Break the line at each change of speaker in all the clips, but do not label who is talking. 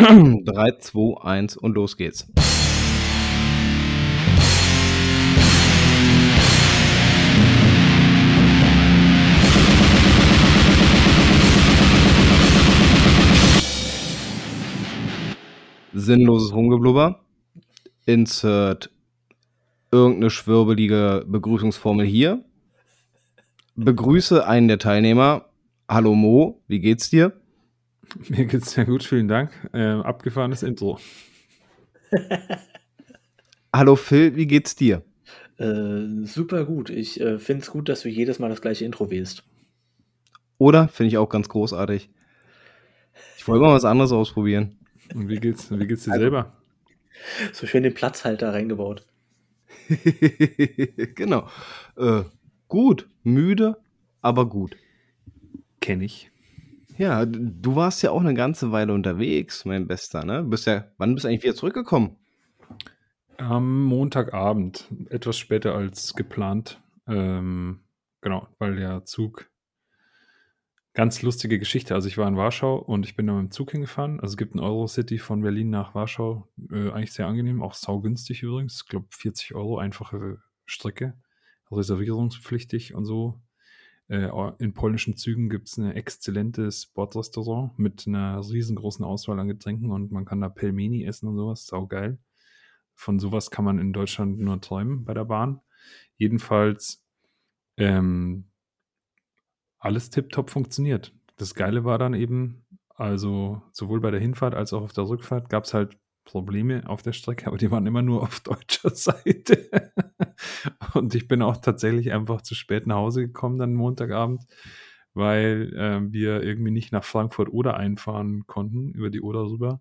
3, 2, 1 und los geht's. Sinnloses Rumgeblubber. Insert irgendeine schwirbelige Begrüßungsformel hier. Begrüße einen der Teilnehmer. Hallo Mo, wie geht's dir?
Mir geht's sehr gut, vielen Dank. Ähm, abgefahrenes Intro.
Hallo Phil, wie geht's dir?
Äh, super gut. Ich äh, finde es gut, dass du jedes Mal das gleiche Intro wählst.
Oder? Finde ich auch ganz großartig. Ich wollte mal was anderes ausprobieren.
Und wie geht's, wie geht's dir also, selber?
So schön den Platzhalter reingebaut.
genau. Äh, gut. Müde, aber gut.
Kenne ich.
Ja, du warst ja auch eine ganze Weile unterwegs, mein Bester, ne? Bist ja, wann bist du eigentlich wieder zurückgekommen?
Am Montagabend, etwas später als geplant. Ähm, genau, weil der Zug ganz lustige Geschichte. Also ich war in Warschau und ich bin da mit dem Zug hingefahren. Also es gibt ein Eurocity von Berlin nach Warschau. Äh, eigentlich sehr angenehm, auch saugünstig übrigens. Ich glaube 40 Euro, einfache Strecke. Reservierungspflichtig und so. Äh, in polnischen Zügen gibt es ein exzellentes Bordrestaurant mit einer riesengroßen Auswahl an Getränken und man kann da Pelmeni essen und sowas. Sau geil. Von sowas kann man in Deutschland nur träumen bei der Bahn. Jedenfalls ähm, alles tiptop funktioniert. Das Geile war dann eben, also sowohl bei der Hinfahrt als auch auf der Rückfahrt gab es halt Probleme auf der Strecke, aber die waren immer nur auf deutscher Seite. Und ich bin auch tatsächlich einfach zu spät nach Hause gekommen, dann Montagabend, weil äh, wir irgendwie nicht nach Frankfurt oder einfahren konnten, über die Oder rüber,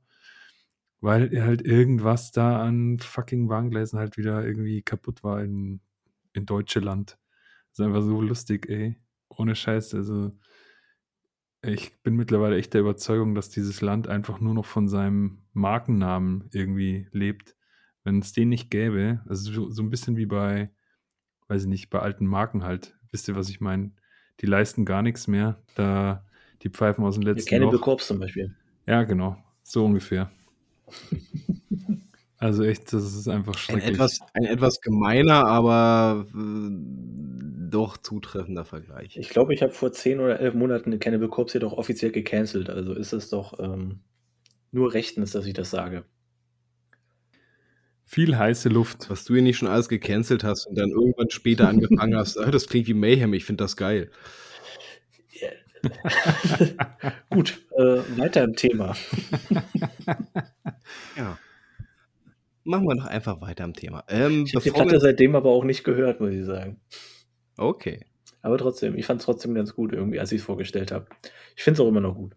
weil halt irgendwas da an fucking Warngleisen halt wieder irgendwie kaputt war in, in Deutschland. Das ist einfach so lustig, ey. Ohne Scheiß, also ich bin mittlerweile echt der Überzeugung, dass dieses Land einfach nur noch von seinem Markennamen irgendwie lebt. Wenn es den nicht gäbe, also so, so ein bisschen wie bei, weiß ich nicht, bei alten Marken halt. Wisst ihr, was ich meine? Die leisten gar nichts mehr. Da die Pfeifen aus dem letzten
Cannibal. Corpse zum Beispiel.
Ja, genau. So ungefähr. also echt, das ist einfach schrecklich.
Ein etwas, ein etwas gemeiner, aber äh, doch zutreffender Vergleich.
Ich glaube, ich habe vor zehn oder elf Monaten Cannibal Corpse jedoch offiziell gecancelt. Also ist es doch ähm, nur rechtens, dass ich das sage.
Viel heiße Luft.
Was du hier nicht schon alles gecancelt hast und dann irgendwann später angefangen hast, ah, das klingt wie Mayhem, ich finde das geil.
Gut, äh, weiter im Thema.
ja. Machen wir doch einfach weiter im Thema. Ähm,
ich habe die Platte seitdem aber auch nicht gehört, muss ich sagen.
Okay.
Aber trotzdem, ich fand es trotzdem ganz gut irgendwie, als ich es vorgestellt habe. Ich finde es auch immer noch gut.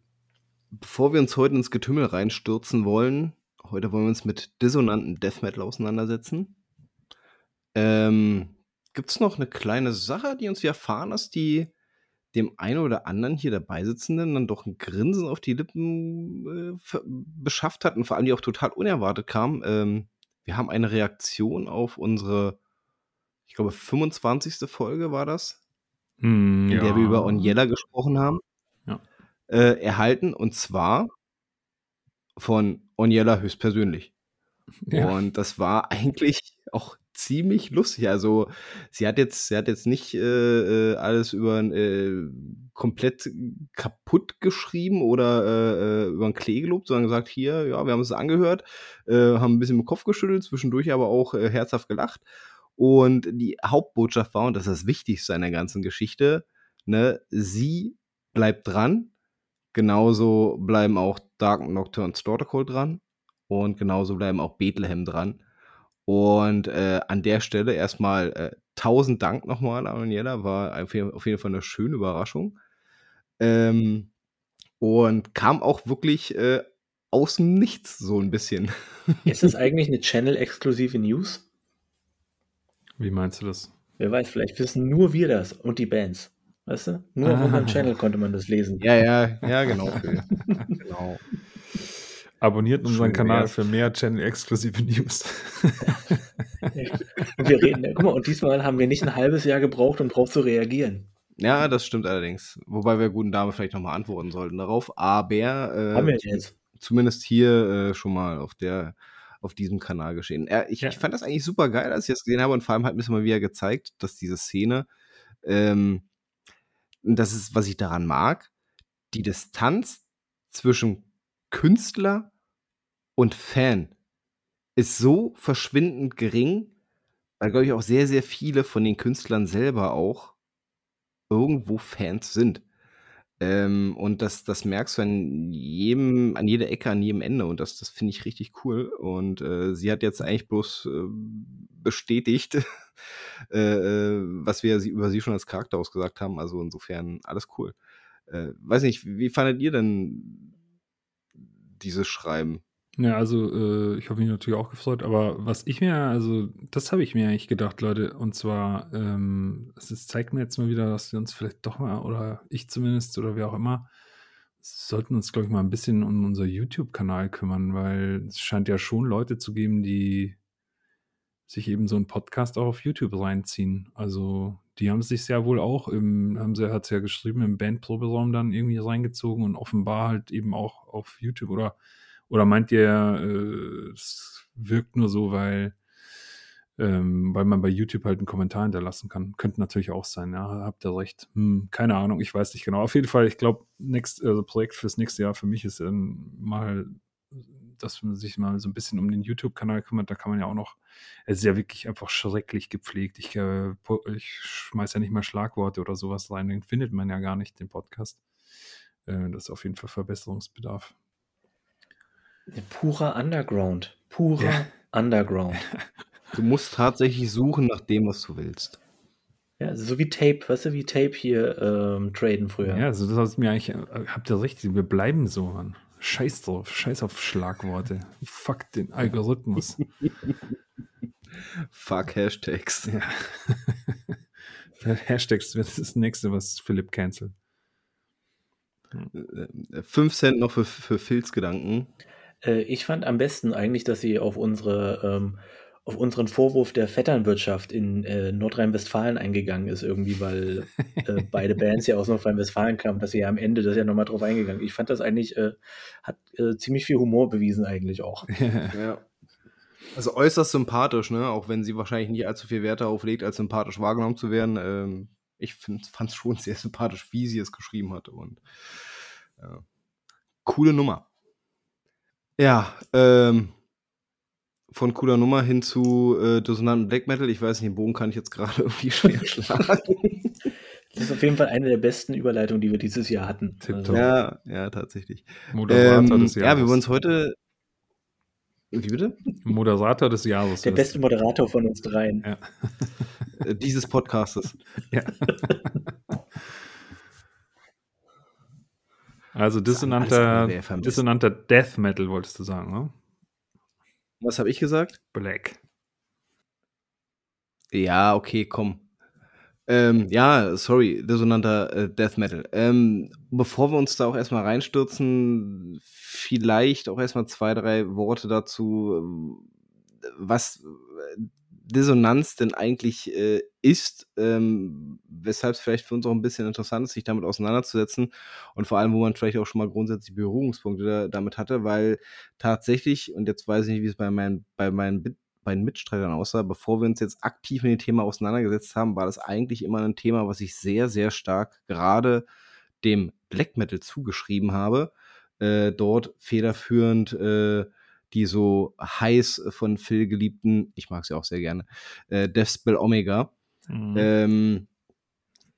Bevor wir uns heute ins Getümmel reinstürzen wollen, heute wollen wir uns mit dissonanten Death Metal auseinandersetzen. Ähm, Gibt es noch eine kleine Sache, die uns erfahren hast, die dem einen oder anderen hier dabei sitzenden dann doch ein Grinsen auf die Lippen äh, beschafft hat und vor allem die auch total unerwartet kam. Ähm, wir haben eine Reaktion auf unsere ich glaube, 25. Folge war das,
mm,
in ja. der wir über Onyella gesprochen haben,
ja.
äh, erhalten. Und zwar von Onyella höchstpersönlich. Ja. Und das war eigentlich auch ziemlich lustig. Also sie hat jetzt, sie hat jetzt nicht äh, äh alles über äh, komplett kaputt geschrieben oder äh, äh, über ein Klee gelobt, sondern gesagt, hier, ja, wir haben es angehört, äh, haben ein bisschen mit dem Kopf geschüttelt, zwischendurch aber auch herzhaft gelacht. Und die Hauptbotschaft war, und das ist das Wichtigste an der ganzen Geschichte, ne, sie bleibt dran. Genauso bleiben auch Dark Nocturne Slaughter dran. Und genauso bleiben auch Bethlehem dran. Und äh, an der Stelle erstmal äh, tausend Dank nochmal an Daniela. War auf jeden, auf jeden Fall eine schöne Überraschung. Ähm, und kam auch wirklich äh, aus dem Nichts so ein bisschen.
Ist das eigentlich eine Channel-exklusive News?
Wie meinst du das?
Wer weiß, vielleicht wissen nur wir das und die Bands. Weißt du? Nur ah. auf unserem Channel konnte man das lesen.
Ja, ja, ja, genau. genau.
Abonniert unseren Kanal für mehr Channel-exklusive News.
wir reden, guck mal, und diesmal haben wir nicht ein halbes Jahr gebraucht, um darauf zu reagieren.
Ja, das stimmt allerdings. Wobei wir guten Dame vielleicht nochmal antworten sollten darauf. Aber
äh, haben wir jetzt.
zumindest hier äh, schon mal auf der auf diesem Kanal geschehen. Äh, ich,
Ja.
ich fand das eigentlich super geil, als ich das gesehen habe und vor allem hat mir es mal wieder gezeigt, dass diese Szene, ähm, das ist, was ich daran mag, die Distanz zwischen Künstler und Fan ist so verschwindend gering, weil, glaube ich, auch sehr, sehr viele von den Künstlern selber auch irgendwo Fans sind. Ähm, und das, das merkst du an jedem, an jeder Ecke, an jedem Ende. Und das, das finde ich richtig cool. Und äh, sie hat jetzt eigentlich bloß äh, bestätigt, äh, was wir über sie schon als Charakter ausgesagt haben. Also insofern alles cool. Äh, weiß nicht, wie fandet ihr denn dieses Schreiben?
Ja, also äh, ich habe mich natürlich auch gefreut, aber was ich mir, also das habe ich mir eigentlich gedacht, Leute, und zwar, ähm, es zeigt mir jetzt mal wieder, dass wir uns vielleicht doch mal, oder ich zumindest, oder wer auch immer, sollten uns, glaube ich, mal ein bisschen um unser YouTube-Kanal kümmern, weil es scheint ja schon Leute zu geben, die sich eben so einen Podcast auch auf YouTube reinziehen. Also die haben sich ja wohl auch im, haben sie, hat es ja geschrieben, im Bandproberaum dann irgendwie reingezogen und offenbar halt eben auch auf YouTube oder oder meint ihr, äh, es wirkt nur so, weil, ähm, weil man bei YouTube halt einen Kommentar hinterlassen kann? Könnte natürlich auch sein, ja, habt ihr recht. Hm, keine Ahnung, ich weiß nicht genau. Auf jeden Fall, ich glaube, also Projekt fürs nächste Jahr für mich ist ähm, mal, dass man sich mal so ein bisschen um den YouTube-Kanal kümmert. Da kann man ja auch noch, es ist ja wirklich einfach schrecklich gepflegt. Ich, äh, ich schmeiß ja nicht mal Schlagworte oder sowas rein, den findet man ja gar nicht, den Podcast. Äh, das ist auf jeden Fall Verbesserungsbedarf.
Purer Underground. Purer
Ja.
Underground.
Du musst tatsächlich suchen nach dem, was du willst.
Ja, so wie Tape, weißt du, wie Tape hier ähm, traden früher.
Ja, also das ist mir eigentlich, äh, habt ihr recht, wir bleiben so, Mann. Scheiß drauf, scheiß auf Schlagworte. Fuck den Algorithmus.
Fuck Hashtags.
Ja. Hashtags wird das nächste, was Philipp cancelt.
Äh, Fünf Cent noch für, für Phils Gedanken.
Äh, ich fand am besten eigentlich, dass sie auf unsere ähm, auf unseren Vorwurf der Vetternwirtschaft in äh, Nordrhein-Westfalen eingegangen ist, irgendwie, weil äh, beide Bands ja aus Nordrhein-Westfalen kamen, dass sie ja am Ende das ja nochmal drauf eingegangen. Ich fand das eigentlich, äh, hat äh, ziemlich viel Humor bewiesen eigentlich auch.
Ja. Also äußerst sympathisch, ne? Auch wenn sie wahrscheinlich nicht allzu viel Wert darauf legt, als sympathisch wahrgenommen zu werden. Ähm, ich fand es schon sehr sympathisch, wie sie es geschrieben hat. Und ja. coole Nummer. Ja, ähm, von cooler Nummer hin zu äh, dissonanten Black Metal. Ich weiß nicht, den Bogen kann ich jetzt gerade irgendwie schwer schlagen.
Das ist auf jeden Fall eine der besten Überleitungen, die wir dieses Jahr hatten.
Tipptopp.
ja, ja, tatsächlich.
Moderator
Ähm,
des Jahres.
ja, wir wollen uns heute. Wie bitte?
Moderator des Jahres.
Der beste. Moderator von uns dreien.
Ja.
Äh, dieses Podcastes.
ja. Also dissonanter, dissonanter Death Metal wolltest du sagen, ne?
Was habe ich gesagt?
Black.
Ja, okay, komm. Ähm, ja, sorry, dissonanter äh, Death Metal. Ähm, bevor wir uns da auch erstmal reinstürzen, vielleicht auch erstmal zwei, drei Worte dazu, äh, was äh, Dissonanz denn eigentlich äh, ist, ähm, weshalb es vielleicht für uns auch ein bisschen interessant ist, sich damit auseinanderzusetzen und vor allem, wo man vielleicht auch schon mal grundsätzlich Berührungspunkte da, damit hatte, weil tatsächlich, und jetzt weiß ich nicht, wie es bei meinen, bei meinen Bit bei den Mitstreitern aussah, bevor wir uns jetzt aktiv mit dem Thema auseinandergesetzt haben, war das eigentlich immer ein Thema, was ich sehr, sehr stark gerade dem Black Metal zugeschrieben habe. Äh, dort federführend äh, die so heiß von Phil geliebten, ich mag sie auch sehr gerne, äh, Deathspell Omega.
Mhm.
Ähm,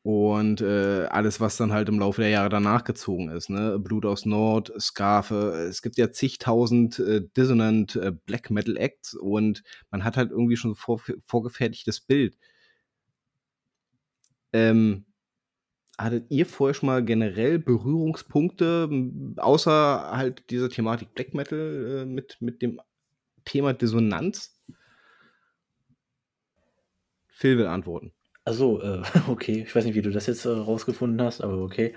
und äh, alles, was dann halt im Laufe der Jahre danach gezogen ist, ne? Blut aus Nord, Scarfe, es gibt ja zigtausend äh, Dissonant äh, Black Metal Acts und man hat halt irgendwie schon so vor, vorgefertigtes Bild. Ähm, hattet ihr vorher schon mal generell Berührungspunkte, außer halt dieser Thematik Black Metal äh, mit, mit dem Thema Dissonanz? Phil will antworten.
Also, äh, okay, ich weiß nicht, wie du das jetzt äh, rausgefunden hast, aber okay.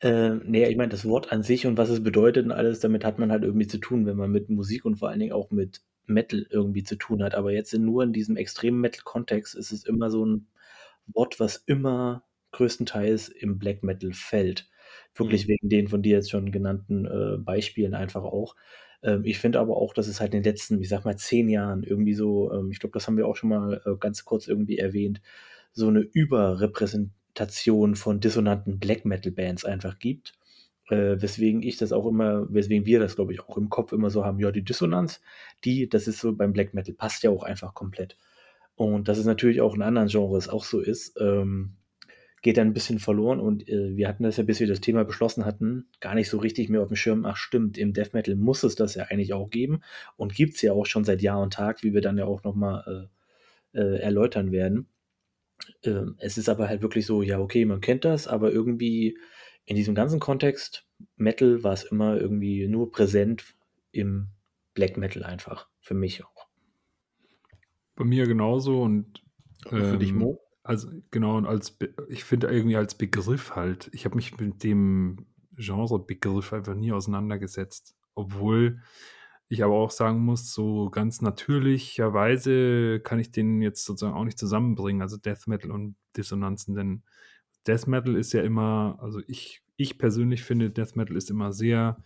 Äh, nee, ich meine, das Wort an sich und was es bedeutet und alles, damit hat man halt irgendwie zu tun, wenn man mit Musik und vor allen Dingen auch mit Metal irgendwie zu tun hat. Aber jetzt in, nur in diesem extremen Metal-Kontext ist es immer so ein Wort, was immer größtenteils im Black Metal fällt. Wirklich
Mhm.
wegen den von dir jetzt schon genannten, äh, Beispielen einfach auch. Ähm, ich finde aber auch, dass es halt in den letzten, ich sage mal, 10 Jahren irgendwie so, ähm ich glaube, das haben wir auch schon mal, äh, ganz kurz irgendwie erwähnt, so 'ne Überrepräsentation von dissonanten Black-Metal-Bands einfach gibt. Äh, weswegen ich das auch immer weswegen wir das, glaube ich, auch im Kopf immer so haben: „Ja, die Dissonanz, die das ist so beim Black Metal passt ja auch einfach komplett.“ Und dass es natürlich auch in anderen Genres auch so ist, ähm, geht dann 'n bisschen verloren und, äh, wir hatten das ja, bis wir das Thema beschlossen hatten, gar nicht so richtig mehr aufm Schirm. Ach stimmt, im Death Metal muss es das ja eigentlich auch geben und gibt's ja auch schon seit Jahr und Tag, wie wir dann ja auch noch mal, äh, äh, erläutern werden. Ähm, es ist aber halt wirklich so, ja, okay, man kennt das, aber irgendwie in diesem ganzen Kontext Metal war's immer irgendwie nur präsent im Black Metal einfach, für mich auch.
Bei mir genauso und,
Und für dich,
ähm,
Mo?
Also genau und als ich finde irgendwie als Begriff halt ich habe mich mit dem Genrebegriff einfach nie auseinandergesetzt, obwohl ich aber auch sagen muss, so ganz natürlicherweise kann ich den jetzt sozusagen auch nicht zusammenbringen, also Death Metal und Dissonanzen, denn Death Metal ist ja immer also ich ich persönlich finde, Death Metal ist immer sehr,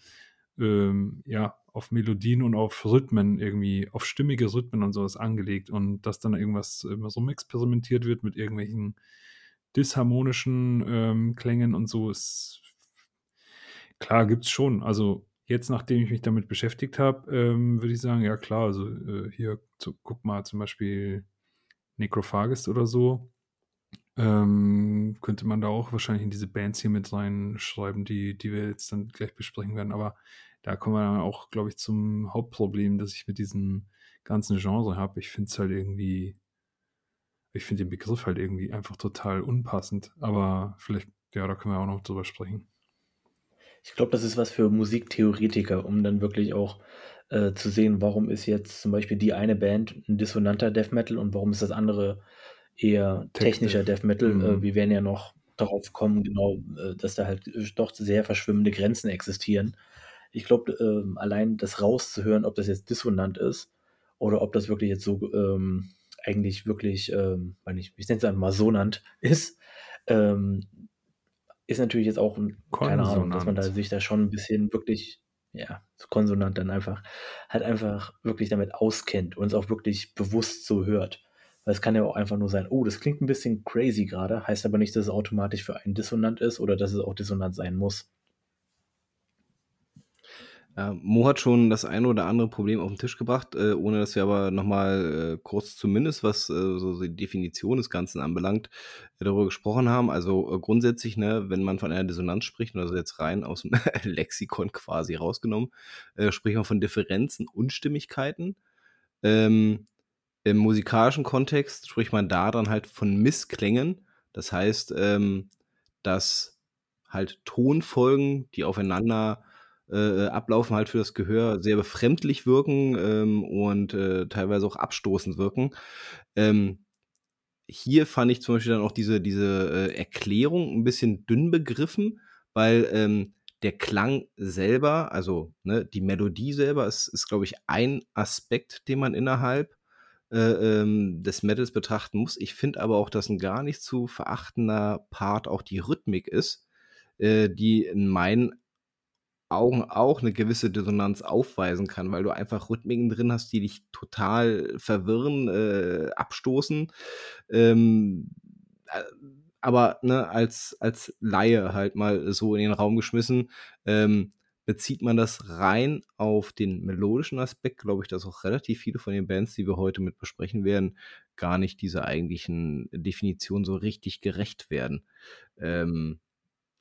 ähm, ja, auf Melodien und auf Rhythmen irgendwie auf stimmige Rhythmen und so was angelegt und dass dann irgendwas immer so rumexperimentiert wird mit irgendwelchen disharmonischen, ähm, Klängen und so ist klar, gibt's schon. Also, jetzt, nachdem ich mich damit beschäftigt habe, ähm, würde ich sagen, ja klar, also, äh, hier zu guck mal zum Beispiel Necrophagist oder so, ähm, könnte man da auch wahrscheinlich in diese Bands hier mit reinschreiben, die die wir jetzt dann gleich besprechen werden. Aber da kommen wir dann auch, glaube ich, zum Hauptproblem, das ich mit diesem ganzen Genre habe. Ich finde es halt irgendwie ich finde den Begriff halt irgendwie einfach total unpassend, aber vielleicht ja, da können wir auch noch drüber sprechen.
Ich glaube, das ist was für Musiktheoretiker, um dann wirklich auch, äh, zu sehen, warum ist jetzt zum Beispiel die eine Band 'n dissonanter Death Metal und warum ist das andere eher
Tech
technischer
Death.
Death Metal. Äh,
Mhm.
wir werden ja noch darauf kommen, genau, äh, dass da halt, äh, doch sehr verschwimmende Grenzen existieren. Ich glaube, ähm, allein das rauszuhören, ob das jetzt dissonant ist oder ob das wirklich jetzt so, ähm, eigentlich wirklich, ähm, ich ich nenne es einfach mal sonant ist, ähm, ist natürlich jetzt auch 'n keine Ahnung, dass man da sich da schon 'n bisschen wirklich ja, konsonant dann einfach halt einfach wirklich damit auskennt und es auch wirklich bewusst so hört. Weil es kann ja auch einfach nur sein: „Oh, das klingt 'n bisschen crazy grade“, heißt aber nicht, dass es automatisch für einen dissonant ist oder dass es auch dissonant sein muss.
Ja, Mo hat schon das eine oder andere Problem auf 'n Tisch gebracht, äh, ohne dass wir aber noch mal, äh, kurz zumindest, was, äh, so die Definition des Ganzen anbelangt, darüber gesprochen haben. Also, äh, grundsätzlich, ne, wenn man von einer Dissonanz spricht, also jetzt rein aus'm Lexikon quasi rausgenommen, äh, spricht man von Differenzen, Unstimmigkeiten. Ähm, im musikalischen Kontext spricht man da dann halt von Missklängen. Das heißt, ähm, dass halt Tonfolgen, die aufeinander, äh, äh, ablaufen, halt für das Gehör sehr befremdlich wirken, ähm, und, äh, teilweise auch abstoßend wirken. Ähm, hier fand ich zum Beispiel dann auch diese diese, äh, Erklärung 'n bisschen dünn begriffen, weil, ähm, der Klang selber, also, ne, die Melodie selber ist ist, glaube ich, ein Aspekt, den man innerhalb, äh, ähm, des Metals betrachten muss. Ich finde aber auch, dass 'n gar nicht zu verachtender Part auch die Rhythmik ist, äh, die in meinen Augen auch 'ne gewisse Dissonanz aufweisen kann, weil du einfach Rhythmiken drin hast, die dich total verwirren, äh, abstoßen. Ähm, äh, aber, ne, als als Laie halt mal so in den Raum geschmissen, ähm, bezieht man das rein auf den melodischen Aspekt, glaube ich, dass auch relativ viele von den Bands, die wir heute mit besprechen werden, gar nicht dieser eigentlichen Definition so richtig gerecht werden. Ähm,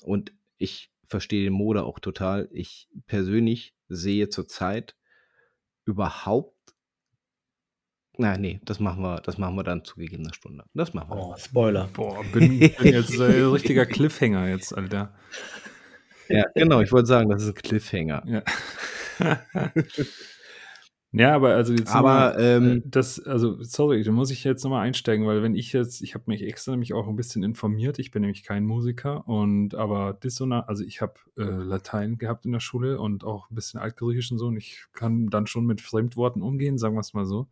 und ich verstehe den Mo da auch total. Ich persönlich sehe zurzeit überhaupt na ne, das machen wir das machen wir dann zu gegebener Stunde. Das machen wir.
Oh, Spoiler.
Boah, bin bin jetzt, äh, richtiger Cliffhanger jetzt, Alter.
Ja, genau, ich wollte sagen, das ist 'n Cliffhanger.
Ja. Ja, aber also jetzt
Aber,
mal, äh,
ähm
das also sorry, da muss ich jetzt noch mal einsteigen, weil wenn ich jetzt ich habe mich extra nämlich auch 'n bisschen informiert. Ich bin nämlich kein Musiker und aber Dissona also ich habe, äh, Latein gehabt in der Schule und auch 'n bisschen Altgriechisch und so und ich kann dann schon mit Fremdworten umgehen, sagen wir's mal so.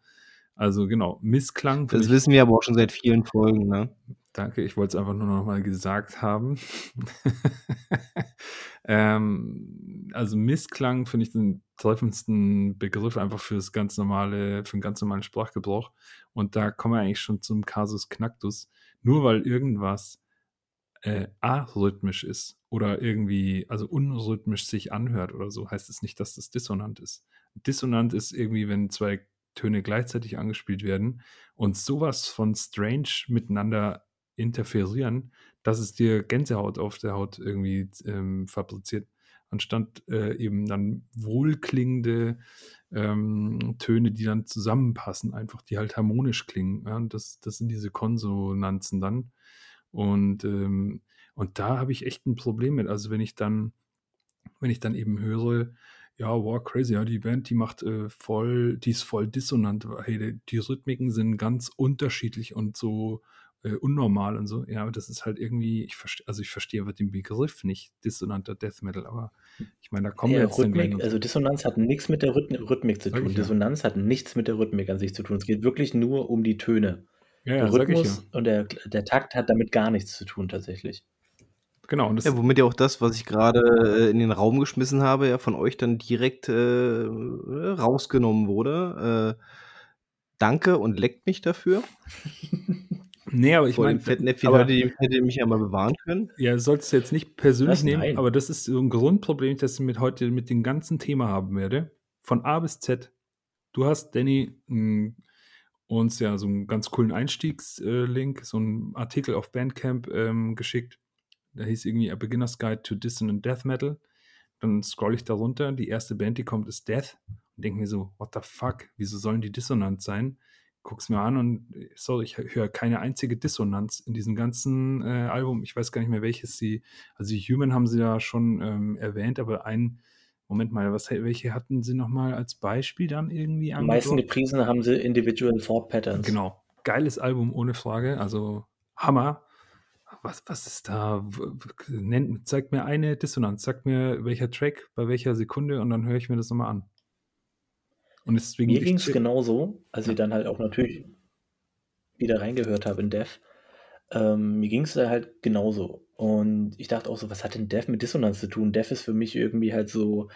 Also genau, Missklang.
Das wissen wir aber auch schon seit vielen Folgen, ne?
Danke, ich wollte es einfach nur noch mal gesagt haben. ähm, also Missklang finde ich den treffendsten Begriff einfach für das ganz normale, für den ganz normalen Sprachgebrauch. Und da kommen wir eigentlich schon zum Kasus Knacktus. Nur weil irgendwas äh, arrhythmisch ist oder irgendwie, also unrhythmisch sich anhört oder so, heißt es nicht, dass das dissonant ist. Dissonant ist irgendwie, wenn zwei Töne gleichzeitig angespielt werden und sowas von strange miteinander interferieren, dass es dir Gänsehaut auf der Haut irgendwie ähm, fabriziert, anstatt äh, eben dann wohlklingende ähm, Töne, die dann zusammenpassen, einfach die halt harmonisch klingen. Ja? das, das sind diese Konsonanzen dann. Und, ähm, und da habe ich echt ein Problem mit. Also wenn ich dann, wenn ich dann eben höre, ja, wow, crazy, ja, die Band, die macht äh, voll, die ist voll dissonant. Hey, die, die Rhythmiken sind ganz unterschiedlich und so äh, unnormal und so. Ja, aber das ist halt irgendwie, ich verstehe, also ich verstehe aber den Begriff nicht, dissonanter Death Metal, aber ich meine, da kommen
ja,
wir jetzt
Rhythmik, also Dissonanz hat nichts mit der Rhythmik, Rhythmik zu tun.
Ich ja.
Dissonanz hat nichts mit der Rhythmik an sich zu tun. Es geht wirklich nur um die Töne.
Ja,
der
ja, sag ich ja.
Rhythmus und der, der Takt hat damit gar nichts zu tun, tatsächlich.
Genau, und das,
Ja, womit ja auch das, was ich gerade äh, in den Raum geschmissen habe, ja von euch dann direkt äh, rausgenommen wurde. Äh, danke und leckt mich dafür.
nee, aber ich
Vor
meine,
dem Fettnäpfchen
aber-
hätte ihr hätte mich ja mal bewahren können.
Ja, solltest du jetzt nicht persönlich
Was?
nehmen,
Nein.
aber das ist so ein Grundproblem, das ich mit heute mit dem ganzen Thema haben werde. Von A bis Z. Du hast, Danny, mh, uns ja so einen ganz coolen Einstiegslink, so einen Artikel auf Bandcamp ähm, geschickt. Der hieß irgendwie A Beginner's Guide to Dissonant Death Metal. Dann scroll ich da runter. Die erste Band, die kommt, ist Death. Und denke mir so, what the fuck? Wieso sollen die dissonant sein? Guck's mir an und sorry, ich höre keine einzige Dissonanz in diesem ganzen äh, Album. Ich weiß gar nicht mehr, welches sie, also die Human haben sie ja schon ähm, erwähnt, aber ein, Moment mal, was, welche hatten sie nochmal als Beispiel dann irgendwie
Am meisten gepriesen haben sie Individual Thought Patterns.
Genau. Geiles Album, ohne Frage. Also Hammer. Was, was ist da? Nennt, zeigt mir eine Dissonanz. Sagt mir, welcher Track, bei welcher Sekunde und dann höre ich mir das nochmal an. Und deswegen.
Mir ging es genauso, als
Ja.
ich dann halt auch natürlich wieder reingehört habe in Dev. Ähm, mir ging es da halt genauso. Und ich dachte auch so, was hat denn Dev mit Dissonanz zu tun? Dev ist für mich irgendwie halt so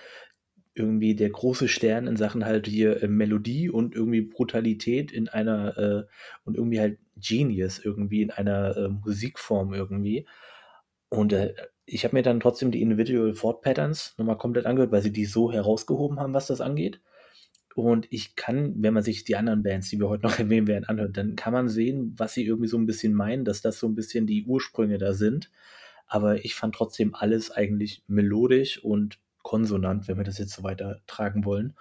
irgendwie der große Stern in Sachen halt hier äh, Melodie und irgendwie Brutalität in einer äh, und irgendwie halt Genius irgendwie in einer äh, Musikform irgendwie. Und äh, ich habe mir dann trotzdem die Individual Thought Patterns nochmal komplett angehört, weil sie die so herausgehoben haben, was das angeht. Und ich kann, wenn man sich die anderen Bands, die wir heute noch erwähnen werden, anhört, dann kann man sehen, was sie irgendwie so ein bisschen meinen, dass das so ein bisschen die Ursprünge da sind. Aber ich fand trotzdem alles eigentlich melodisch und konsonant, wenn wir das jetzt so weiter tragen wollen.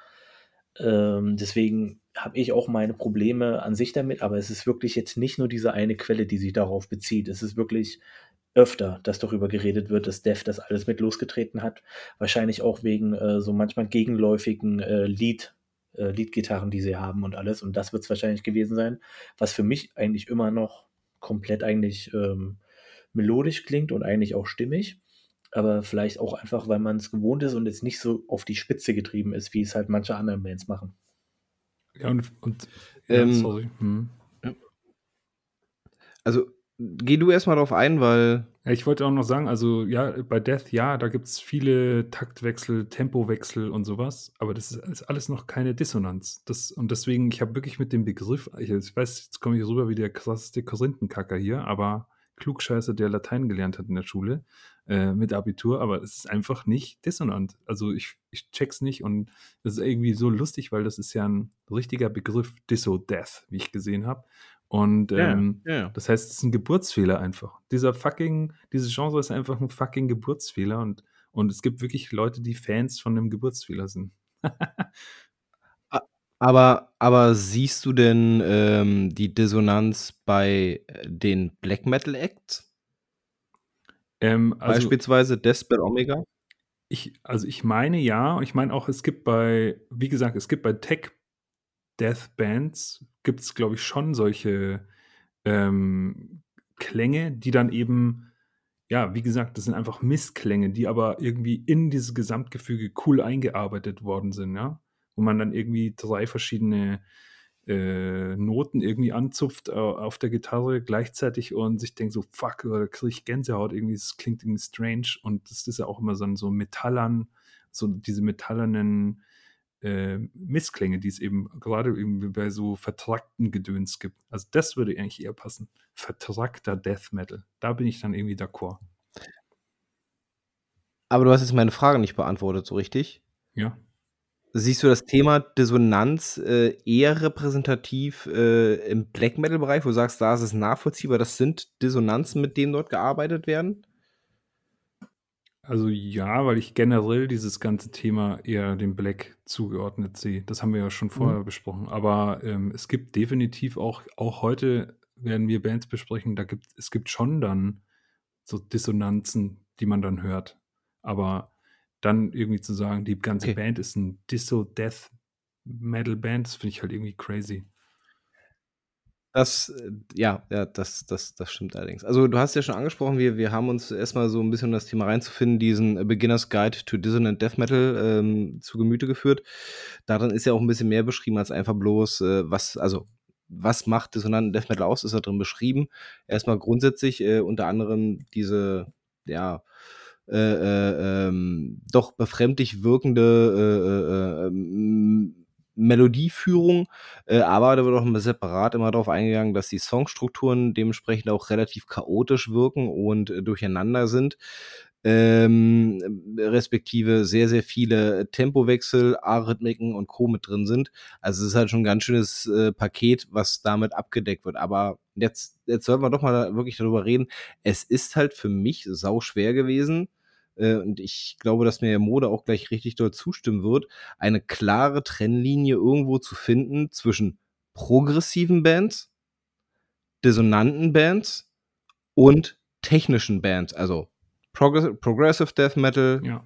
Ähm, deswegen habe ich auch meine Probleme an sich damit, aber es ist wirklich jetzt nicht nur diese eine Quelle, die sich darauf bezieht. Es ist wirklich öfter, dass darüber geredet wird, dass Dev das alles mit losgetreten hat. Wahrscheinlich auch wegen äh, so manchmal gegenläufigen äh, Lied, äh, Leadgitarren, die sie haben und alles. Und das wird es wahrscheinlich gewesen sein, was für mich eigentlich immer noch komplett eigentlich ähm, melodisch klingt und eigentlich auch stimmig. Aber vielleicht auch einfach, weil man es gewohnt ist und jetzt nicht so auf die Spitze getrieben ist, wie es halt manche anderen Bands machen.
Ja, und, und ja,
Ähm,
sorry. Hm.
Also, geh du erst mal drauf ein, weil
Ja, ich wollte auch noch sagen, also ja, bei Death, ja, da gibt es viele Taktwechsel, Tempowechsel und sowas, aber das ist, ist alles noch keine Dissonanz. Das, und deswegen, ich habe wirklich mit dem Begriff, ich, ich weiß, jetzt komme ich rüber wie der krasseste Korinthenkacker hier, aber Klugscheißer, der Latein gelernt hat in der Schule äh, mit Abitur, aber es ist einfach nicht dissonant. Also ich, ich check's nicht und das ist irgendwie so lustig, weil das ist ja ein richtiger Begriff, Disso-Death, wie ich gesehen habe. Und ähm,
ja, ja.
das heißt, es ist ein Geburtsfehler einfach. Dieser fucking, dieses Genre ist einfach ein fucking Geburtsfehler und, und es gibt wirklich Leute, die Fans von einem Geburtsfehler sind.
Aber, aber siehst du denn ähm, die Dissonanz bei äh, den Black Metal Acts?
Ähm, also,
Beispielsweise Deathbed Omega?
ich, also ich meine ja, und ich meine auch, es gibt bei, wie gesagt, es gibt bei Tech Death Bands, gibt es, glaube ich, schon solche ähm, Klänge, die dann eben, ja, wie gesagt, das sind einfach Missklänge, die aber irgendwie in dieses Gesamtgefüge cool eingearbeitet worden sind, ja. Wo man dann irgendwie drei verschiedene äh, Noten irgendwie anzupft äh, auf der Gitarre gleichzeitig und sich denkt so, fuck, da kriege ich Gänsehaut, irgendwie, das klingt irgendwie strange und das ist ja auch immer so, so metallern, so diese metallernen äh, Missklänge, die es eben gerade irgendwie bei so vertrackten Gedöns gibt. Also das würde eigentlich eher passen. Vertrackter Death Metal. Da bin ich dann irgendwie d'accord.
Aber du hast jetzt meine Frage nicht beantwortet, so richtig?
Ja.
Siehst du das Thema Dissonanz äh, eher repräsentativ äh, im Black Metal-Bereich, wo du sagst, da ist es nachvollziehbar, das sind Dissonanzen, mit denen dort gearbeitet werden?
Also ja, weil ich generell dieses ganze Thema eher dem Black zugeordnet sehe. Das haben wir ja schon vorher mhm. besprochen. Aber ähm, es gibt definitiv auch, auch heute werden wir Bands besprechen, da gibt es gibt schon dann so Dissonanzen, die man dann hört. Aber dann irgendwie zu sagen, die ganze okay. Band ist ein Disso-Death Metal Band, das finde ich halt irgendwie crazy.
Das, äh, ja, ja, das, das, das stimmt allerdings. Also, du hast ja schon angesprochen, wir, wir haben uns erstmal so ein bisschen das Thema reinzufinden, diesen Beginner's Guide to Dissonant Death Metal ähm, zu Gemüte geführt. Darin ist ja auch ein bisschen mehr beschrieben als einfach bloß, äh, was, also, was macht Dissonanten Death Metal aus, ist da drin beschrieben. Erstmal grundsätzlich, äh, unter anderem diese, ja, äh, äh, ähm, doch befremdlich wirkende äh, ähm, Melodieführung, aber da wird auch immer separat immer darauf eingegangen, dass die Songstrukturen dementsprechend auch relativ chaotisch wirken und durcheinander sind ähm, respektive sehr, sehr viele Tempowechsel, Arrhythmiken und Co. mit drin sind. Also es ist halt schon ein ganz schönes äh, Paket, was damit abgedeckt wird. Aber jetzt, jetzt sollten wir doch mal wirklich darüber reden. Es ist halt für mich sau schwer gewesen, äh, und ich glaube, dass mir Mode auch gleich richtig dort zustimmen wird, eine klare Trennlinie irgendwo zu finden zwischen progressiven Bands, dissonanten Bands und technischen Bands, also Progress Progressive Death Metal, ja.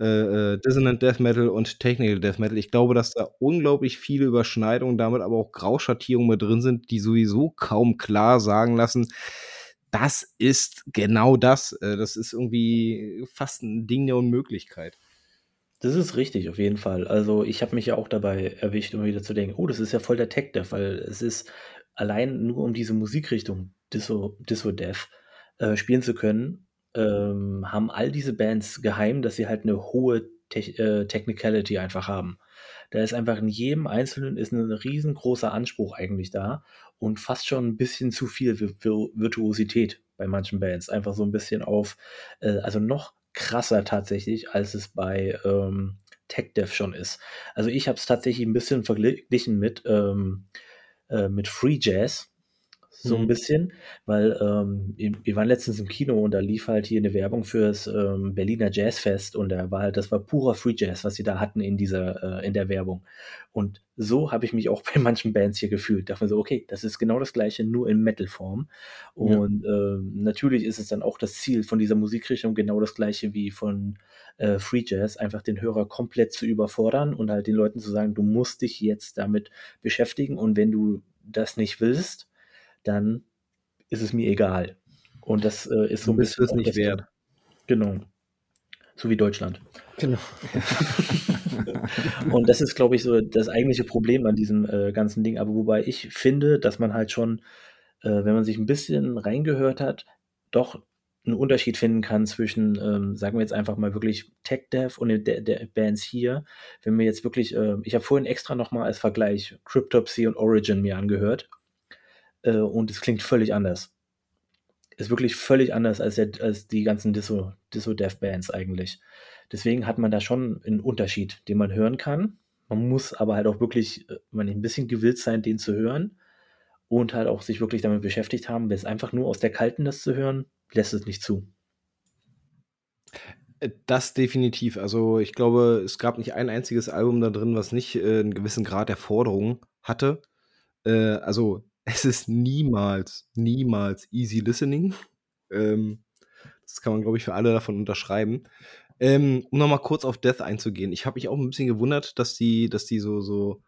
äh, äh, Dissonant Death Metal und Technical Death Metal. Ich glaube, dass da unglaublich viele Überschneidungen, damit aber auch Grauschattierungen mit drin sind, die sowieso kaum klar sagen lassen, das ist genau das. Äh, das ist irgendwie fast ein Ding der Unmöglichkeit.
Das ist richtig, auf jeden Fall. Also ich habe mich ja auch dabei erwischt, um wieder zu denken, oh, das ist ja voll der Tech Death, weil es ist allein nur um diese Musikrichtung Disso, Disso äh, spielen zu können, ähm, haben all diese Bands geheim, dass sie halt eine hohe Te äh, Technicality einfach haben. Da ist einfach in jedem Einzelnen ist ein riesengroßer Anspruch eigentlich da und fast schon ein bisschen zu viel Virtuosität bei manchen Bands. Einfach so ein bisschen auf, äh, also noch krasser tatsächlich, als es bei ähm, Tech Dev schon ist. Also ich habe es tatsächlich ein bisschen verglichen mit, ähm, äh, mit Free Jazz so ein mhm. bisschen, weil ähm, wir waren letztens im Kino und da lief halt hier eine Werbung fürs ähm, Berliner Jazzfest und da war halt, das war purer Free Jazz, was sie da hatten in dieser, äh, in der Werbung. Und so habe ich mich auch bei manchen Bands hier gefühlt. Dachte mir so, okay, das ist genau das gleiche, nur in Metal-Form. Und ja. äh, natürlich ist es dann auch das Ziel von dieser Musikrichtung genau das gleiche wie von äh, Free Jazz, einfach den Hörer komplett zu überfordern und halt den Leuten zu sagen, du musst dich jetzt damit beschäftigen und wenn du das nicht willst, dann ist es mir egal. Und das äh, ist so ein bisschen.
es nicht wert.
Genau. So wie Deutschland.
Genau.
und das ist, glaube ich, so das eigentliche Problem an diesem äh, ganzen Ding. Aber wobei ich finde, dass man halt schon, äh, wenn man sich ein bisschen reingehört hat, doch einen Unterschied finden kann zwischen, ähm, sagen wir jetzt einfach mal wirklich Tech Dev und der, der Bands hier. Wenn wir jetzt wirklich, äh, ich habe vorhin extra nochmal als Vergleich Cryptopsy und Origin mir angehört äh, und es klingt völlig anders. Ist wirklich völlig anders als, der, als die ganzen Disso, Disso eigentlich. Deswegen hat man da schon einen Unterschied, den man hören kann. Man muss aber halt auch wirklich äh, man ein bisschen gewillt sein, den zu hören und halt auch sich wirklich damit beschäftigt haben. Wer es einfach nur aus der Kalten das zu hören, lässt es nicht zu.
Äh, das definitiv. Also ich glaube, es gab nicht ein einziges Album da drin, was nicht äh, einen gewissen Grad der Forderung hatte. Äh, also es ist niemals, niemals easy listening. Ähm, das kann man, glaube ich, für alle davon unterschreiben. Ähm, um nochmal kurz auf Death einzugehen. Ich habe mich auch ein bisschen gewundert, dass die, dass die so, so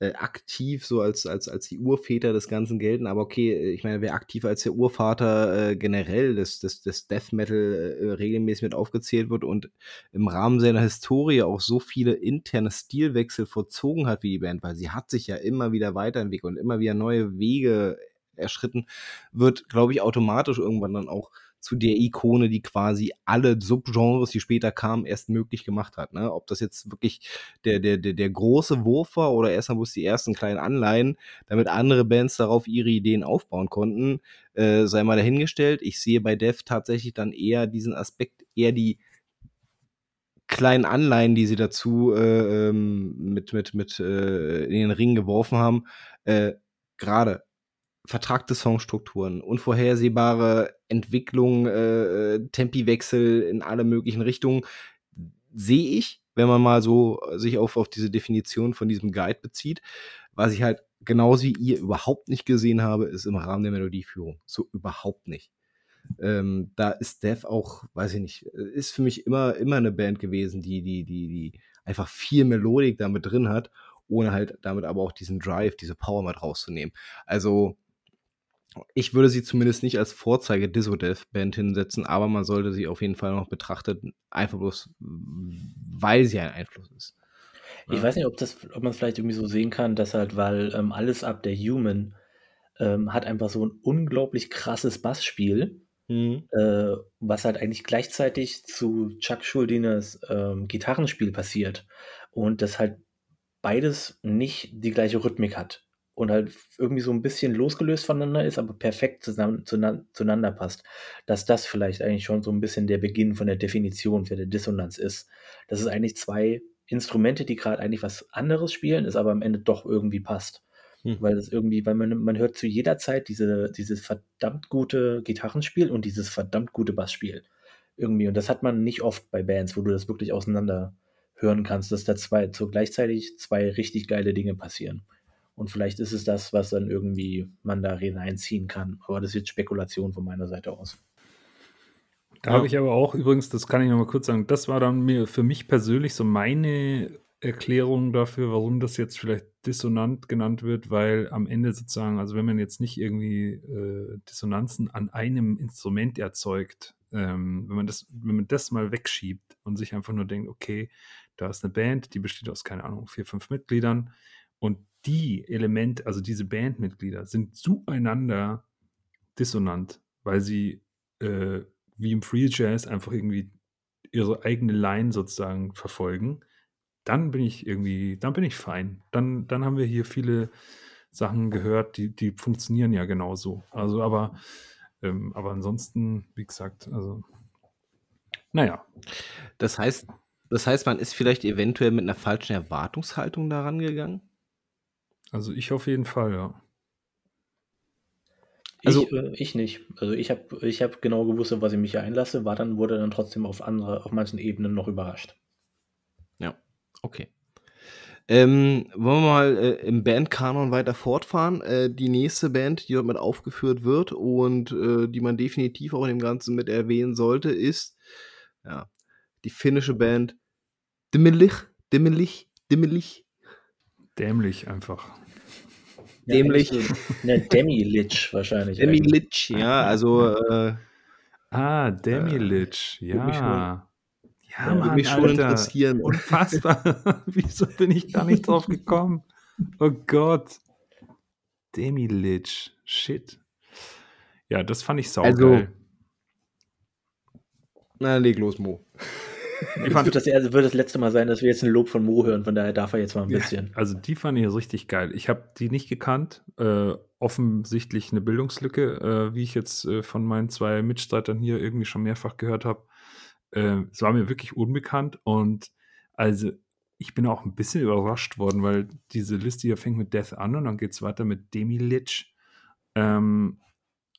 äh, aktiv so als, als, als die Urväter des Ganzen gelten. Aber okay, äh, ich meine, wer aktiv als der Urvater äh, generell des, des, des Death Metal äh, regelmäßig mit aufgezählt wird und im Rahmen seiner Historie auch so viele interne Stilwechsel vollzogen hat wie die Band, weil sie hat sich ja immer wieder weiterentwickelt und immer wieder neue Wege erschritten, wird, glaube ich, automatisch irgendwann dann auch zu der Ikone, die quasi alle Subgenres, die später kamen, erst möglich gemacht hat. Ne? Ob das jetzt wirklich der, der, der, der große Wurf war oder erstmal bloß die ersten kleinen Anleihen, damit andere Bands darauf ihre Ideen aufbauen konnten, äh, sei mal dahingestellt. Ich sehe bei Dev tatsächlich dann eher diesen Aspekt, eher die kleinen Anleihen, die sie dazu äh, ähm, mit, mit, mit äh, in den Ring geworfen haben, äh, gerade vertragte Songstrukturen, unvorhersehbare Entwicklung, äh, äh, Tempiwechsel in alle möglichen Richtungen, sehe ich, wenn man mal so sich auf, auf diese Definition von diesem Guide bezieht. Was ich halt genauso wie ihr überhaupt nicht gesehen habe, ist im Rahmen der Melodieführung. So überhaupt nicht. Ähm, da ist Death auch, weiß ich nicht, ist für mich immer, immer eine Band gewesen, die, die, die, die einfach viel Melodik damit drin hat, ohne halt damit aber auch diesen Drive, diese Power mit rauszunehmen. Also, ich würde sie zumindest nicht als Vorzeige Disodeath-Band hinsetzen, aber man sollte sie auf jeden Fall noch betrachten, einfach bloß, weil sie ein Einfluss ist.
Ich ja. weiß nicht, ob, ob man es vielleicht irgendwie so sehen kann, dass halt, weil ähm, alles ab der Human ähm, hat einfach so ein unglaublich krasses Bassspiel, mhm. äh, was halt eigentlich gleichzeitig zu Chuck Schuldiners ähm, Gitarrenspiel passiert und das halt beides nicht die gleiche Rhythmik hat und halt irgendwie so ein bisschen losgelöst voneinander ist, aber perfekt zusammen, zueinander passt, dass das vielleicht eigentlich schon so ein bisschen der Beginn von der Definition für der Dissonanz ist. Das ist eigentlich zwei Instrumente, die gerade eigentlich was anderes spielen, es aber am Ende doch irgendwie passt. Hm. Weil es irgendwie, weil man, man hört zu jeder Zeit diese, dieses verdammt gute Gitarrenspiel und dieses verdammt gute Bassspiel. Irgendwie. Und das hat man nicht oft bei Bands, wo du das wirklich auseinander hören kannst, dass da zwei, so gleichzeitig zwei richtig geile Dinge passieren. Und vielleicht ist es das, was dann irgendwie man da hineinziehen kann. Aber das ist jetzt Spekulation von meiner Seite aus.
Da ja. habe ich aber auch übrigens, das kann ich noch mal kurz sagen, das war dann mir für mich persönlich so meine Erklärung dafür, warum das jetzt vielleicht dissonant genannt wird, weil am Ende sozusagen, also wenn man jetzt nicht irgendwie äh, Dissonanzen an einem Instrument erzeugt, ähm, wenn man das, wenn man das mal wegschiebt und sich einfach nur denkt, okay, da ist eine Band, die besteht aus, keine Ahnung, vier, fünf Mitgliedern und die Elemente, also diese Bandmitglieder, sind zueinander dissonant, weil sie äh, wie im Free Jazz einfach irgendwie ihre eigene Line sozusagen verfolgen, dann bin ich irgendwie, dann bin ich fein. Dann, dann haben wir hier viele Sachen gehört, die, die funktionieren ja genauso. Also, aber, ähm, aber ansonsten, wie gesagt, also, naja.
Das heißt, das heißt, man ist vielleicht eventuell mit einer falschen Erwartungshaltung daran gegangen?
Also ich auf jeden Fall, ja.
Also ich, äh, ich nicht. Also ich habe ich hab genau gewusst, auf was ich mich hier einlasse, war dann, wurde dann trotzdem auf andere, auf manchen Ebenen noch überrascht.
Ja, okay. Ähm, wollen wir mal äh, im Bandkanon weiter fortfahren? Äh, die nächste Band, die dort mit aufgeführt wird und äh, die man definitiv auch in dem Ganzen mit erwähnen sollte, ist ja, die finnische Band Dimmelich, Dimmelich, Dimmelich,
Dämlich einfach.
Dämlich.
Ne, Demi-Lich wahrscheinlich.
Demi-Lich, ja, also. Äh,
ah, Demi-Lich, äh, ja.
Ja, würde mich schon Alter. interessieren.
Unfassbar. Wieso bin ich da nicht drauf gekommen? Oh Gott. Demi-Lich. Shit. Ja, das fand ich saugeil. Also,
na, leg los, Mo.
Ich fand, das wird das letzte Mal sein, dass wir jetzt ein Lob von Mo hören, von daher darf er jetzt mal ein bisschen.
also die fand ich richtig geil. Ich habe die nicht gekannt. Äh, offensichtlich eine Bildungslücke, äh, wie ich jetzt äh, von meinen zwei Mitstreitern hier irgendwie schon mehrfach gehört habe. Äh, es war mir wirklich unbekannt und also ich bin auch ein bisschen überrascht worden, weil diese Liste hier fängt mit Death an und dann geht es weiter mit Demi Lich. Ähm,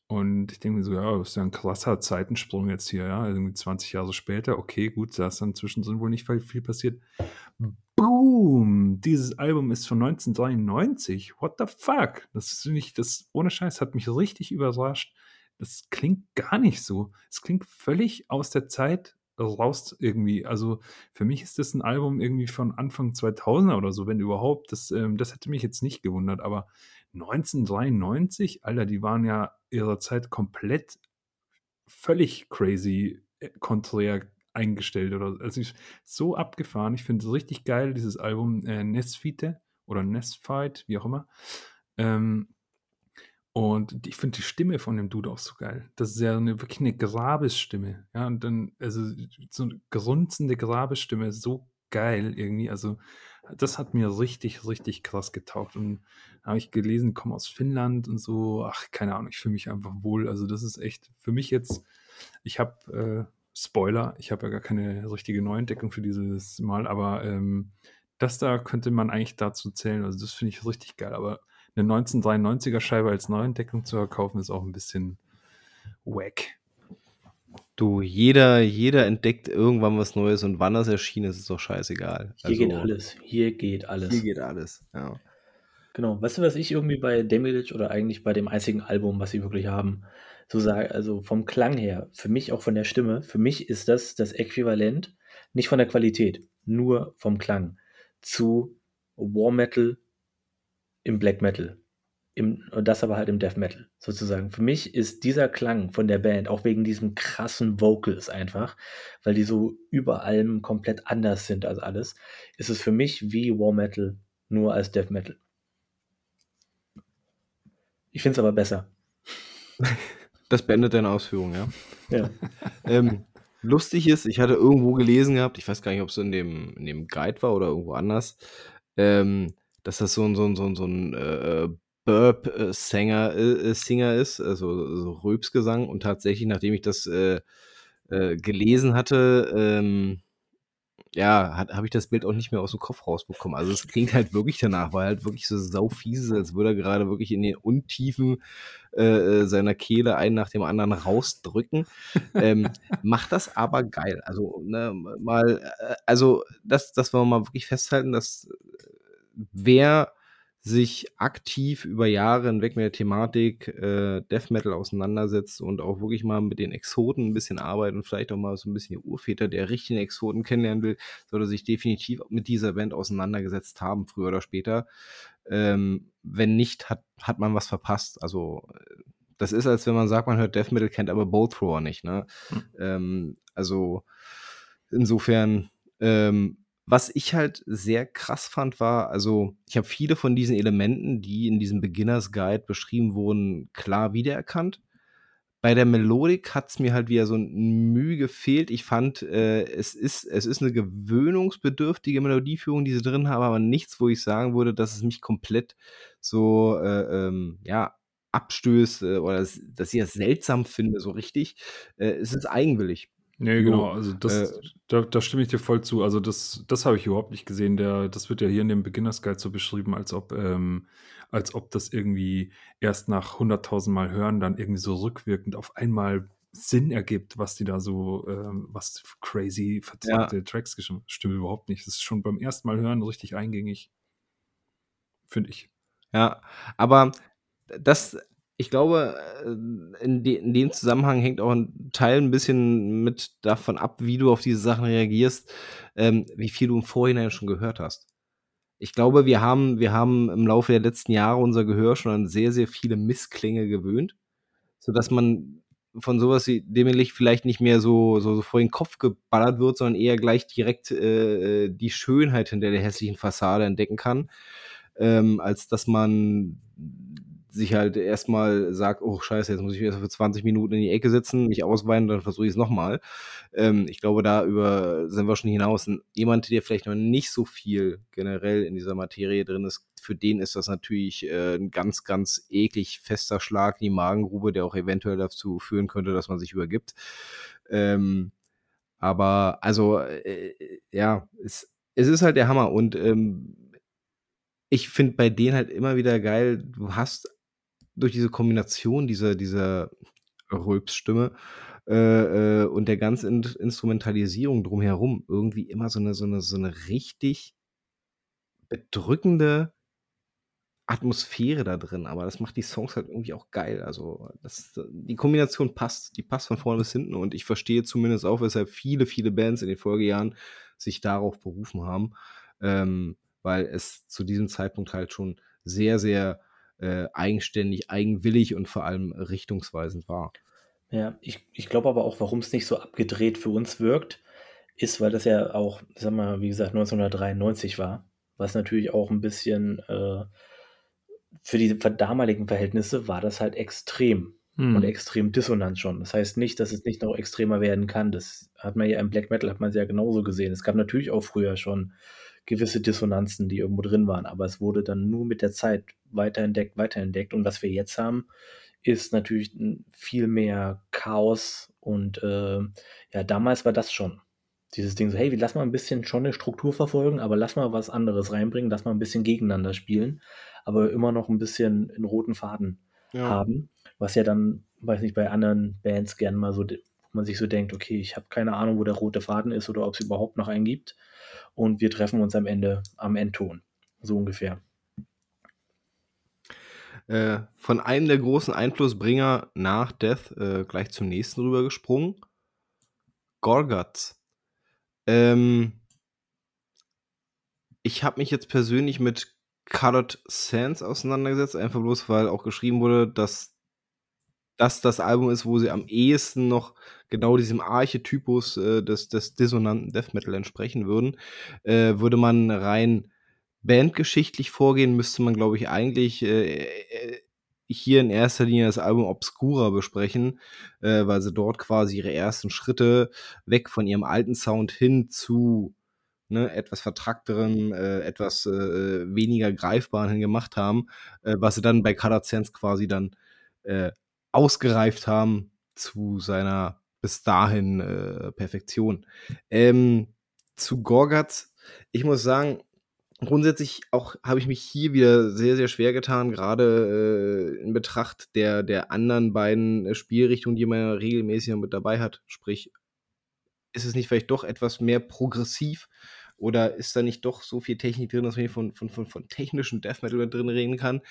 und ich denke mir so, ja, das ist ja ein krasser Zeitensprung jetzt hier, ja. Irgendwie 20 Jahre später, okay, gut, da ist dann zwischendrin wohl nicht viel passiert. Boom! Dieses Album ist von 1993. What the fuck? Das ist nicht, das ohne Scheiß hat mich richtig überrascht. Das klingt gar nicht so. Es klingt völlig aus der Zeit raus irgendwie. Also für mich ist das ein Album irgendwie von Anfang 2000er oder so, wenn überhaupt. Das, ähm, das hätte mich jetzt nicht gewundert, aber 1993, Alter, die waren ja ihrer Zeit komplett völlig crazy, äh, konträr eingestellt oder also so abgefahren. Ich finde es richtig geil, dieses Album äh, Nesfite oder Nestfight, wie auch immer. Ähm, und ich finde die Stimme von dem Dude auch so geil. Das ist ja eine, wirklich eine Grabesstimme. Ja, und dann, also so eine grunzende Grabesstimme, so geil irgendwie. Also, das hat mir richtig, richtig krass getaucht. Und habe ich gelesen, komme aus Finnland und so. Ach, keine Ahnung, ich fühle mich einfach wohl. Also, das ist echt für mich jetzt, ich habe, äh, Spoiler, ich habe ja gar keine richtige Neuentdeckung für dieses Mal, aber ähm, das da könnte man eigentlich dazu zählen. Also, das finde ich richtig geil. Aber eine 1993er Scheibe als Neuentdeckung zu verkaufen, ist auch ein bisschen wack.
Du, jeder, jeder entdeckt irgendwann was Neues und wann das erschienen ist, ist doch scheißegal.
Hier also, geht alles. Hier geht alles.
Hier geht alles, ja.
Genau. Weißt du, was ich irgendwie bei Demilich oder eigentlich bei dem einzigen Album, was sie wirklich haben, so sage, also vom Klang her, für mich auch von der Stimme, für mich ist das das Äquivalent, nicht von der Qualität, nur vom Klang, zu War Metal im Black Metal. Im, das aber halt im Death Metal sozusagen. Für mich ist dieser Klang von der Band, auch wegen diesen krassen Vocals einfach, weil die so über allem komplett anders sind als alles, ist es für mich wie War Metal, nur als Death Metal. Ich finde es aber besser.
Das beendet deine Ausführung, ja?
Ja.
ähm, lustig ist, ich hatte irgendwo gelesen gehabt, ich weiß gar nicht, ob es in dem, in dem Guide war oder irgendwo anders, ähm, dass das so ein, so ein, so ein, so ein äh, Burp-Singer äh, Singer ist, also so Röpsgesang. Und tatsächlich, nachdem ich das äh, äh, gelesen hatte, ähm, ja, habe ich das Bild auch nicht mehr aus dem Kopf rausbekommen. Also es klingt halt wirklich danach, weil halt wirklich so saufiese, als würde er gerade wirklich in den Untiefen äh, seiner Kehle einen nach dem anderen rausdrücken. ähm, macht das aber geil. Also ne, mal, äh, also das, das wollen wir mal wirklich festhalten, dass wer sich aktiv über Jahre hinweg mit der Thematik äh, Death Metal auseinandersetzt und auch wirklich mal mit den Exoten ein bisschen arbeitet und vielleicht auch mal so ein bisschen die Urväter der richtigen Exoten kennenlernen will, sollte sich definitiv mit dieser Band auseinandergesetzt haben, früher oder später. Ähm, wenn nicht, hat, hat man was verpasst. Also das ist, als wenn man sagt, man hört Death Metal, kennt aber Bolt Thrower nicht. Ne? Mhm. Ähm, also insofern ähm, was ich halt sehr krass fand, war, also ich habe viele von diesen Elementen, die in diesem Beginners Guide beschrieben wurden, klar wiedererkannt. Bei der Melodik hat es mir halt wieder so ein Mühe gefehlt. Ich fand, äh, es, ist, es ist eine gewöhnungsbedürftige Melodieführung, die sie drin haben, aber nichts, wo ich sagen würde, dass es mich komplett so, äh, ähm, ja, abstößt äh, oder dass, dass ich das seltsam finde, so richtig. Äh, es ist eigenwillig.
Nee, genau, also das, äh, da, da stimme ich dir voll zu. Also das, das habe ich überhaupt nicht gesehen. Der, das wird ja hier in dem Beginners Guide so beschrieben, als ob, ähm, als ob das irgendwie erst nach 100.000 Mal hören dann irgendwie so rückwirkend auf einmal Sinn ergibt, was die da so, ähm, was crazy verzerrte ja. Tracks geschrieben Stimmt überhaupt nicht. Das ist schon beim ersten Mal hören richtig eingängig. Finde ich.
Ja, aber das, ich glaube, äh, in, de in, dem Zusammenhang hängt auch ein Teil ein bisschen mit davon ab, wie du auf diese Sachen reagierst, ähm, wie viel du im Vorhinein schon gehört hast. Ich glaube, wir haben, wir haben im Laufe der letzten Jahre unser Gehör schon an sehr, sehr viele Missklänge gewöhnt, sodass man von sowas wie Demilich vielleicht nicht mehr so, so, so, vor den Kopf geballert wird, sondern eher gleich direkt äh, äh die Schönheit hinter der hässlichen Fassade entdecken kann, ähm, als dass man sich halt erstmal sagt, oh scheiße, jetzt muss ich erst für 20 Minuten in die Ecke sitzen, mich ausweinen, dann versuche ich es nochmal. Ähm, ich glaube, da über sind wir schon hinaus. Jemand, der vielleicht noch nicht so viel generell in dieser Materie drin ist, für den ist das natürlich äh, ein ganz, ganz eklig fester Schlag in die Magengrube, der auch eventuell dazu führen könnte, dass man sich übergibt. Ähm, aber also, äh, ja, es, es ist halt der Hammer und ähm, ich finde bei denen halt immer wieder geil, du hast durch diese Kombination dieser, dieser Rülpsstimme äh, äh, und der ganzen In Instrumentalisierung drumherum irgendwie immer so eine, so eine, so eine richtig bedrückende Atmosphäre da drin, aber das macht die Songs halt irgendwie auch geil. Also das, die Kombination passt, die passt von vorne bis hinten und ich verstehe zumindest auch, weshalb viele, viele Bands in den Folgejahren sich darauf berufen haben, ähm, weil es zu diesem Zeitpunkt halt schon sehr, sehr äh, eigenständig, eigenwillig und vor allem richtungsweisend war.
Ja, ich, ich glaube aber auch, warum es nicht so abgedreht für uns wirkt, ist, weil das ja auch, sag mal, wie gesagt, 1993 war, was natürlich auch ein bisschen äh, für die damaligen Verhältnisse war das halt extrem hm. und extrem dissonant schon. Das heißt nicht, dass es nicht noch extremer werden kann. Das hat man ja im Black Metal hat man ja genauso gesehen. Es gab natürlich auch früher schon gewisse Dissonanzen, die irgendwo drin waren, aber es wurde dann nur mit der Zeit weiterentdeckt, weiterentdeckt. Und was wir jetzt haben, ist natürlich viel mehr Chaos und äh, ja, damals war das schon dieses Ding so, hey, lass mal ein bisschen schon eine Struktur verfolgen, aber lass mal was anderes reinbringen, lass mal ein bisschen gegeneinander spielen, aber immer noch ein bisschen einen roten Faden ja. haben, was ja dann, weiß nicht, bei anderen Bands gern mal so, wo man sich so denkt, okay, ich habe keine Ahnung, wo der rote Faden ist oder ob es überhaupt noch einen gibt und wir treffen uns am Ende am Endton, so ungefähr.
Äh, von einem der großen Einflussbringer nach Death äh, gleich zum nächsten rübergesprungen. Gorguts ähm, ich habe mich jetzt persönlich mit Colored Sands auseinandergesetzt, einfach bloß, weil auch geschrieben wurde, dass das das Album ist, wo sie am ehesten noch genau diesem Archetypus äh, des, des dissonanten Death Metal entsprechen würden. Äh, würde man rein bandgeschichtlich vorgehen, müsste man, glaube ich, eigentlich äh, äh hier in erster Linie das Album Obscura besprechen, äh, weil sie dort quasi ihre ersten Schritte weg von ihrem alten Sound hin zu ne, etwas vertrackterem, äh, etwas weniger greifbaren gemacht haben, was sie dann bei Sense quasi dann ausgereift haben zu seiner bis dahin äh, Perfektion. Ähm, zu Gorgatz, ich muss sagen, grundsätzlich auch habe ich mich hier wieder sehr, sehr schwer getan, gerade äh, in Betracht der, der anderen beiden äh, Spielrichtungen, die man regelmäßig mit dabei hat. Sprich, ist es nicht vielleicht doch etwas mehr progressiv oder ist da nicht doch so viel Technik drin, dass man hier von, von, von, von technischen Death Metal drin reden kann?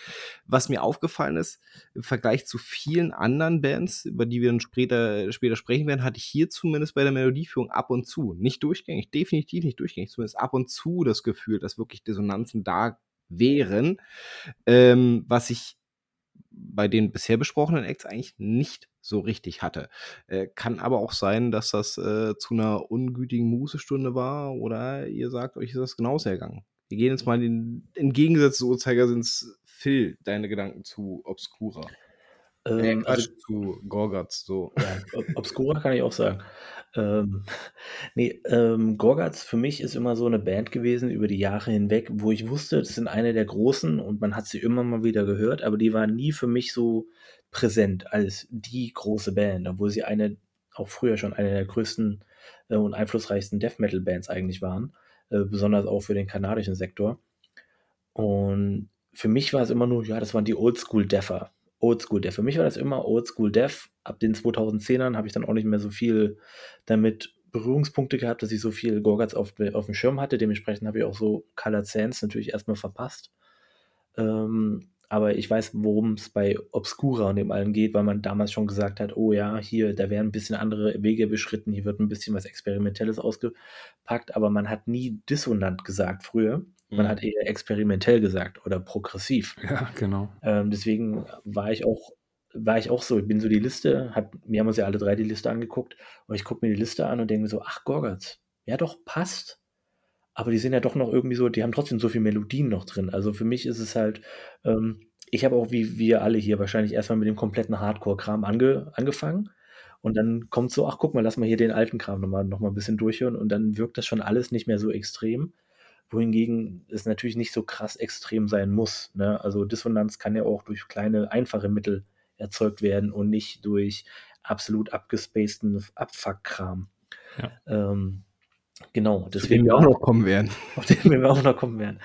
Was mir aufgefallen ist, im Vergleich zu vielen anderen Bands, über die wir dann später, später sprechen werden, hatte ich hier zumindest bei der Melodieführung ab und zu, nicht durchgängig, definitiv nicht durchgängig, zumindest ab und zu das Gefühl, dass wirklich Dissonanzen da wären, ähm, was ich bei den bisher besprochenen Acts eigentlich nicht so richtig hatte. Äh, kann aber auch sein, dass das äh, zu einer ungütigen Mußestunde war oder ihr sagt, euch ist das genauso ergangen. Wir gehen jetzt mal in, im Gegensatz zu Uhrzeigersins Phil, deine Gedanken zu Obscura. Ähm, äh, also, zu Gorgatz, so.
Ja, Obscura kann ich auch sagen. Ähm, nee, ähm, Gorgatz für mich ist immer so eine Band gewesen über die Jahre hinweg, wo ich wusste, das sind eine der großen und man hat sie immer mal wieder gehört, aber die waren nie für mich so präsent als die große Band, obwohl sie eine, auch früher schon eine der größten äh, und einflussreichsten Death Metal Bands eigentlich waren, äh, besonders auch für den kanadischen Sektor. Und für mich war es immer nur, ja, das waren die Oldschool Deafer. Oldschool Death. Für mich war das immer Oldschool Death. Ab den 2010ern habe ich dann auch nicht mehr so viel damit Berührungspunkte gehabt, dass ich so viel Gorgatz auf, auf dem Schirm hatte. Dementsprechend habe ich auch so Colored Sands natürlich erstmal verpasst. Ähm, aber ich weiß, worum es bei Obscura und dem allen geht, weil man damals schon gesagt hat, oh ja, hier, da werden ein bisschen andere Wege beschritten, hier wird ein bisschen was Experimentelles ausgepackt, aber man hat nie dissonant gesagt früher. Man mhm. hat eher experimentell gesagt oder progressiv.
Ja, genau.
Ähm, deswegen war ich auch war ich auch so, ich bin so die Liste, hab, wir haben uns ja alle drei die Liste angeguckt und ich gucke mir die Liste an und denke mir so, ach Gorgatz, ja doch, passt aber die sind ja doch noch irgendwie so, die haben trotzdem so viele Melodien noch drin. Also für mich ist es halt, ähm, ich habe auch wie wir alle hier wahrscheinlich erstmal mit dem kompletten Hardcore-Kram ange, angefangen. Und dann kommt so, ach guck mal, lass mal hier den alten Kram nochmal noch mal ein bisschen durchhören. Und dann wirkt das schon alles nicht mehr so extrem. Wohingegen es natürlich nicht so krass extrem sein muss. Ne? Also Dissonanz kann ja auch durch kleine, einfache Mittel erzeugt werden und nicht durch absolut abgespaceden Abfuck-Kram. Ja. Ähm, Genau,
deswegen wir auch noch kommen werden.
Auf den wir auch noch kommen werden.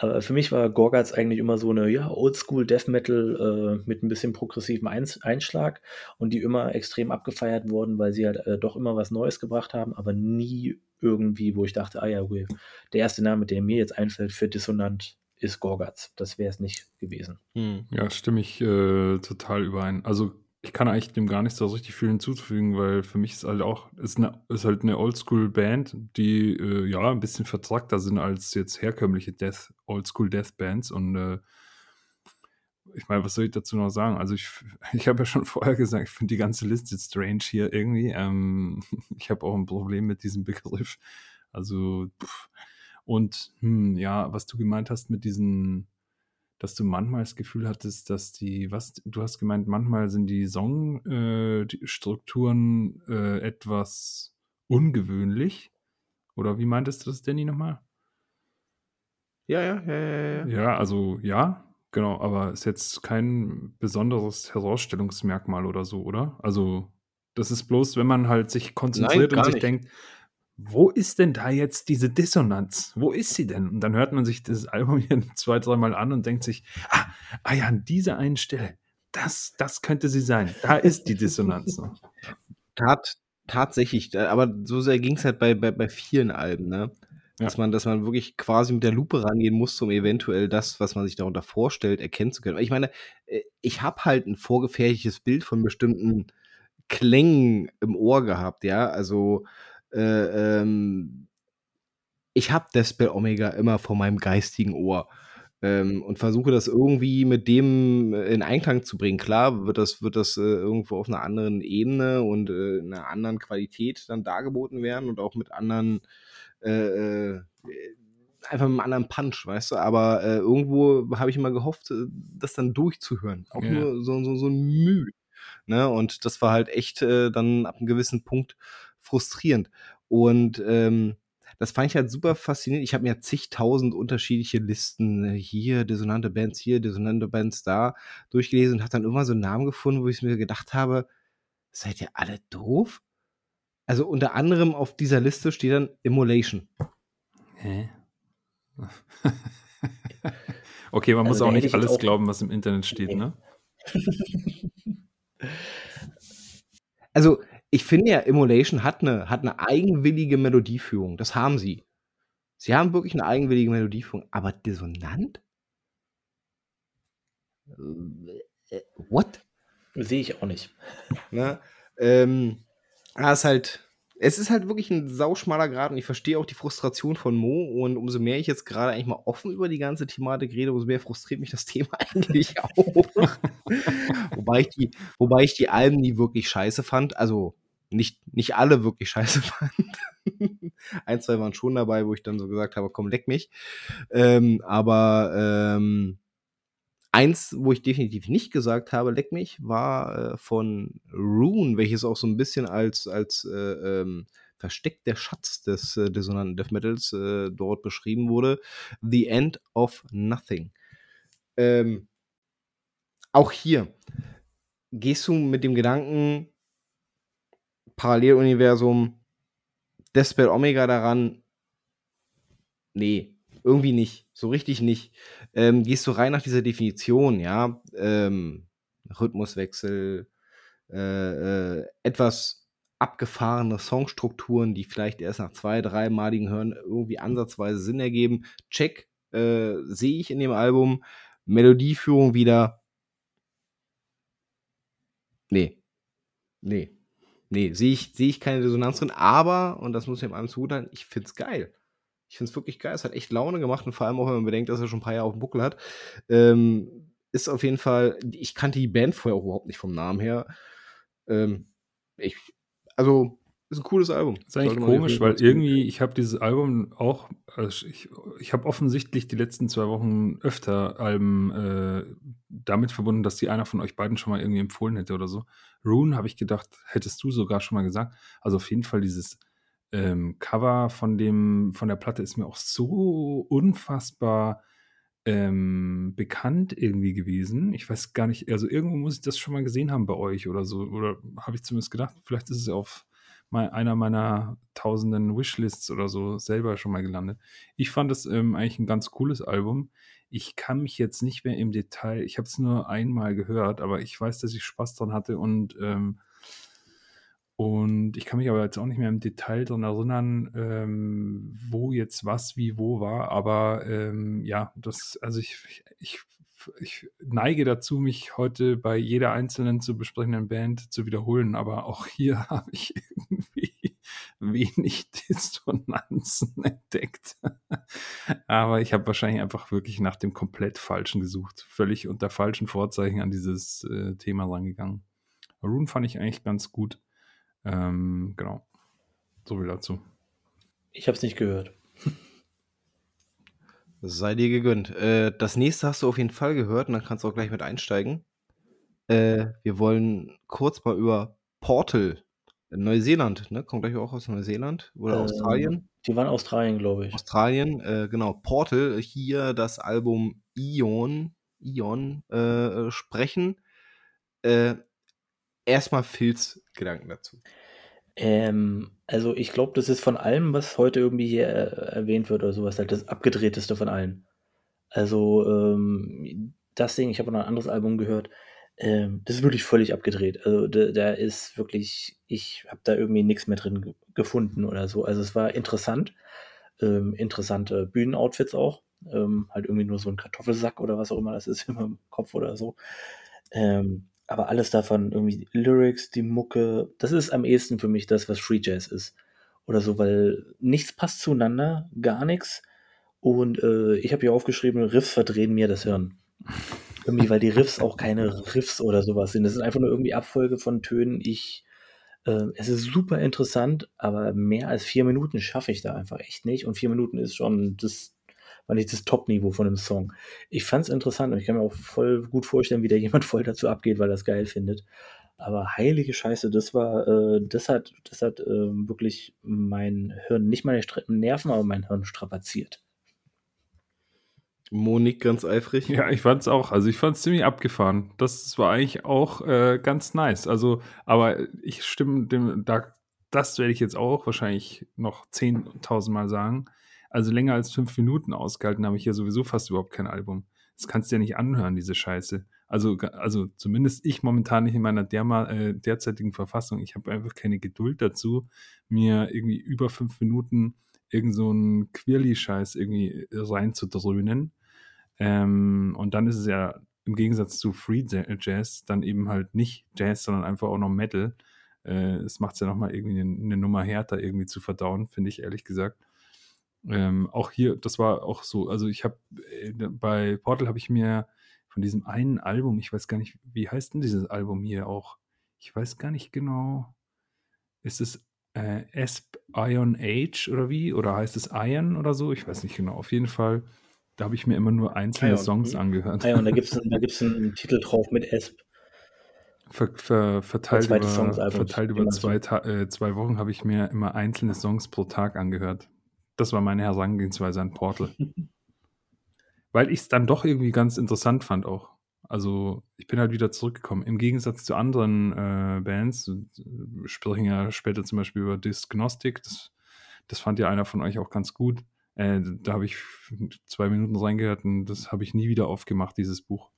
Aber für mich war Gorgatz eigentlich immer so eine ja, Oldschool Death Metal äh, mit ein bisschen progressivem Einschlag und die immer extrem abgefeiert wurden, weil sie halt äh, doch immer was Neues gebracht haben, aber nie irgendwie, wo ich dachte, ah ja, okay, der erste Name, der mir jetzt einfällt für Dissonant, ist Gorgatz. Das wäre es nicht gewesen.
Hm. Ja, stimme ich äh, total überein. Also ich kann eigentlich dem gar nicht so richtig viel hinzufügen, weil für mich ist halt auch, ist, eine, ist halt eine Oldschool-Band, die äh, ja ein bisschen vertrackter sind als jetzt herkömmliche Death, Oldschool-Death-Bands und äh, ich meine, was soll ich dazu noch sagen? Also ich, ich habe ja schon vorher gesagt, ich finde die ganze Liste strange hier irgendwie. Ähm, ich habe auch ein Problem mit diesem Begriff. Also, pff. und hm, ja, was du gemeint hast mit diesen, dass du manchmal das Gefühl hattest, dass die, was, du hast gemeint, manchmal sind die Songstrukturen äh, äh, etwas ungewöhnlich. Oder wie meintest du das, Danny, nochmal?
Ja, ja, ja, ja,
ja. Ja, also ja, Genau, aber ist jetzt kein besonderes Herausstellungsmerkmal oder so, oder? Also, das ist bloß, wenn man halt sich konzentriert und sich nicht. denkt, wo ist denn da jetzt diese Dissonanz? Wo ist sie denn? Und dann hört man sich das Album hier zwei, dreimal an und denkt sich, ah, ah ja, an dieser einen Stelle, das, das könnte sie sein. Da ist die Dissonanz.
Tat, tatsächlich, aber so sehr ging es halt bei, bei, bei vielen Alben, ne? Ja. Dass, man, dass man wirklich quasi mit der Lupe rangehen muss, um eventuell das, was man sich darunter vorstellt, erkennen zu können. Ich meine, äh, ich habe halt ein vorgefertigtes Bild von bestimmten Klängen im Ohr gehabt, ja. Also, äh, ähm, ich habe Despel Omega immer vor meinem geistigen Ohr ähm, und versuche das irgendwie mit dem in Einklang zu bringen. Klar wird das, wird das äh, irgendwo auf einer anderen Ebene und äh, einer anderen Qualität dann dargeboten werden und auch mit anderen äh, äh, einfach mit einem anderen Punch, weißt du? Aber äh, irgendwo habe ich immer gehofft, das dann durchzuhören. Auch ja. nur so, so, so ein Mühe. Ne? Und das war halt echt dann ab einem gewissen Punkt frustrierend. Und ähm, das fand ich halt super faszinierend. Ich habe mir zigtausend unterschiedliche Listen hier, dissonante Bands hier, dissonante Bands da durchgelesen und habe dann immer so einen Namen gefunden, wo ich mir gedacht habe, seid ihr alle doof? Also unter anderem auf dieser Liste steht dann Immolation. Hä?
okay, man also muss auch nicht alles auch glauben, was im Internet steht, ne?
also, ich finde ja, Immolation hat eine, hat eine eigenwillige Melodieführung. Das haben sie. Sie haben wirklich eine eigenwillige Melodieführung, aber dissonant?
Äh, what? Sehe ich auch nicht.
Ne? Ähm, ja, ist halt, es ist halt wirklich ein sauschmaler Grad und ich verstehe auch die Frustration von Mo und umso mehr ich jetzt gerade eigentlich mal offen über die ganze Thematik rede, umso mehr frustriert mich das Thema eigentlich auch. wobei, ich die, wobei ich die Alben nie wirklich scheiße fand, also nicht, nicht alle wirklich scheiße fand. Ein, zwei waren schon dabei, wo ich dann so gesagt habe, komm, leck mich. Ähm, aber ähm, Eins, wo ich definitiv nicht gesagt habe, leck mich, war äh, von Rune, welches auch so ein bisschen als, als äh, ähm, Versteck der Schatz des äh, dissonanten Death Metals äh, dort beschrieben wurde. The End of Nothing. Ähm, auch hier gehst du mit dem Gedanken Paralleluniversum Deathspell Omega daran? Nee, irgendwie nicht. So richtig nicht. Ähm, gehst du rein nach dieser Definition, ja, ähm, Rhythmuswechsel, äh, äh, etwas abgefahrene Songstrukturen, die vielleicht erst nach zwei, dreimaligen Hören irgendwie ansatzweise Sinn ergeben. Check, äh, sehe ich in dem Album. Melodieführung wieder. Nee. Nee. Nee, sehe ich, seh ich keine Resonanz drin, aber, und das muss ich dem allem zugutehalten, ich find's geil. Ich finde es wirklich geil. Es hat echt Laune gemacht und vor allem auch, wenn man bedenkt, dass er schon ein paar Jahre auf dem Buckel hat. Ähm, ist auf jeden Fall, ich kannte die Band vorher auch überhaupt nicht vom Namen her. Ähm, ich, also, ist ein cooles Album.
ist eigentlich komisch, weil irgendwie, ich habe dieses Album auch, also ich, ich habe offensichtlich die letzten zwei Wochen öfter Alben äh, damit verbunden, dass die einer von euch beiden schon mal irgendwie empfohlen hätte oder so. Rune habe ich gedacht, hättest du sogar schon mal gesagt. Also auf jeden Fall dieses ähm, Cover von dem von der Platte ist mir auch so unfassbar ähm, bekannt irgendwie gewesen. Ich weiß gar nicht, also irgendwo muss ich das schon mal gesehen haben bei euch oder so. Oder habe ich zumindest gedacht, vielleicht ist es auf mal einer meiner tausenden Wishlists oder so selber schon mal gelandet. Ich fand es ähm, eigentlich ein ganz cooles Album. Ich kann mich jetzt nicht mehr im Detail, ich habe es nur einmal gehört, aber ich weiß, dass ich Spaß dran hatte und ähm, Und ich kann mich aber jetzt auch nicht mehr im Detail daran erinnern, ähm, wo jetzt was wie wo war. Aber ähm, ja, das, also ich, ich, ich neige dazu, mich heute bei jeder einzelnen zu besprechenden Band zu wiederholen. Aber auch hier habe ich irgendwie wenig Dissonanzen entdeckt. aber ich habe wahrscheinlich einfach wirklich nach dem komplett Falschen gesucht. Völlig unter falschen Vorzeichen an dieses äh, Thema rangegangen. Rune fand ich eigentlich ganz gut. Ähm, genau. So viel dazu.
Ich habe es nicht gehört.
Sei dir gegönnt. Äh, das nächste hast du auf jeden Fall gehört und dann kannst du auch gleich mit einsteigen. Äh, wir wollen kurz mal über Portal, Neuseeland, ne? Kommt gleich auch aus Neuseeland oder
Ähm,
Australien.
Die waren Australien, glaube ich.
Australien, äh, genau. Portal, hier das Album Ion, Ion äh, sprechen. Erstmal Phils Gedanken dazu.
Ähm, also ich glaube, das ist von allem, was heute irgendwie hier äh, erwähnt wird oder sowas, halt das abgedrehteste von allen. Also ähm, das Ding, ich habe noch ein anderes Album gehört, ähm, das ist wirklich völlig abgedreht. Also da, da ist wirklich, ich habe da irgendwie nichts mehr drin ge gefunden oder so. Also es war interessant, ähm, interessante Bühnenoutfits auch, ähm, halt irgendwie nur so ein Kartoffelsack oder was auch immer das ist im Kopf oder so. Ähm, aber alles davon, irgendwie Lyrics, die Mucke, das ist am ehesten für mich das, was Free Jazz ist. Oder so, weil nichts passt zueinander, gar nichts. Und äh, ich habe hier aufgeschrieben, Riffs verdrehen mir das Hirn. Irgendwie, weil die Riffs auch keine Riffs oder sowas sind. Das ist einfach nur irgendwie Abfolge von Tönen. Ich, äh, es ist super interessant, aber mehr als vier Minuten schaffe ich da einfach echt nicht. Und vier Minuten ist schon das, war nicht das Top-Niveau von dem Song. Ich fand es interessant und ich kann mir auch voll gut vorstellen, wie da jemand voll dazu abgeht, weil er es geil findet. Aber heilige Scheiße, das war, äh, das hat, das hat äh, wirklich mein Hirn, nicht meine Stra Nerven, aber mein Hirn strapaziert.
Monik ganz eifrig.
Ja, ich fand's auch. Also ich fand's ziemlich abgefahren. Das war eigentlich auch äh, ganz nice. Also, aber ich stimme dem, da, das werde ich jetzt auch wahrscheinlich noch 10.000 Mal sagen. Also länger als fünf Minuten ausgehalten habe ich ja sowieso fast überhaupt kein Album. Das kannst du ja nicht anhören, diese Scheiße. Also, also zumindest ich momentan nicht in meiner derma, äh, derzeitigen Verfassung. Ich habe einfach keine Geduld dazu, mir irgendwie über fünf Minuten irgend so einen Quirly-Scheiß irgendwie reinzudröhnen. Ähm, und dann ist es ja im Gegensatz zu Free Jazz dann eben halt nicht Jazz, sondern einfach auch noch Metal. Äh, es macht es ja nochmal irgendwie eine, eine Nummer härter irgendwie zu verdauen, finde ich ehrlich gesagt. Ähm, auch hier, das war auch so, also ich habe äh, bei Portal habe ich mir von diesem einen Album, ich weiß gar nicht, wie heißt denn dieses Album hier auch? Ich weiß gar nicht genau. Ist es äh, Esp Iron Age oder wie? Oder heißt es Iron oder so? Ich weiß nicht genau. Auf jeden Fall, da habe ich mir immer nur einzelne
Ion.
Songs angehört.
Ion, da gibt es da gibt's einen Titel drauf mit Esp.
Ver, ver, verteilt über, verteilt über zwei, äh, zwei Wochen habe ich mir immer einzelne Songs pro Tag angehört. Das war meine Herangehensweise an Portal. Weil ich es dann doch irgendwie ganz interessant fand auch. Also ich bin halt wieder zurückgekommen. Im Gegensatz zu anderen äh, Bands, wir sprechen ja später zum Beispiel über Disgnostic, das, das fand ja einer von euch auch ganz gut. Äh, da habe ich zwei Minuten reingehört und das habe ich nie wieder aufgemacht, dieses Buch.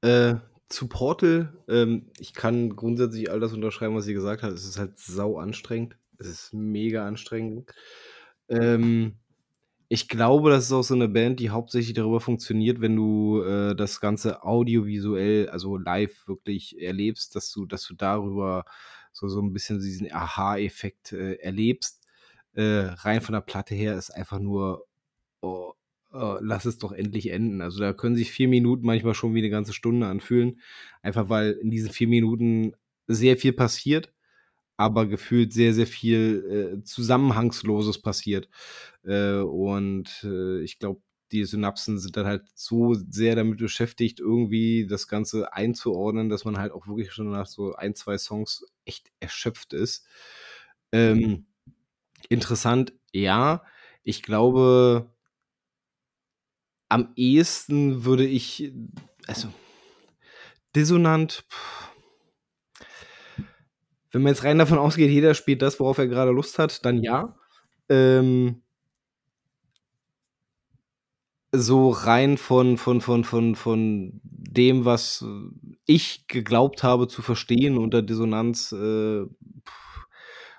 Äh, zu Portal, ähm, ich kann grundsätzlich all das unterschreiben, was sie gesagt hat. Es ist halt sau anstrengend. Es ist mega anstrengend. Ähm, ich glaube, das ist auch so eine Band, die hauptsächlich darüber funktioniert, wenn du äh, das Ganze audiovisuell, also live wirklich erlebst, dass du, dass du darüber so, so ein bisschen diesen Aha-Effekt äh, erlebst. Äh, rein von der Platte her ist einfach nur, oh, oh, lass es doch endlich enden. Also da können sich vier Minuten manchmal schon wie eine ganze Stunde anfühlen. Einfach weil in diesen vier Minuten sehr viel passiert aber gefühlt sehr, sehr viel äh, Zusammenhangsloses passiert. Äh, und äh, ich glaube, die Synapsen sind dann halt so sehr damit beschäftigt, irgendwie das Ganze einzuordnen, dass man halt auch wirklich schon nach so ein, zwei Songs echt erschöpft ist. Ähm, interessant, ja. Ich glaube, am ehesten würde ich, also, dissonant, pff, wenn man jetzt rein davon ausgeht, jeder spielt das, worauf er gerade Lust hat, dann ja. Ähm, so rein von, von, von, von, von dem, was ich geglaubt habe zu verstehen unter Dissonanz, äh,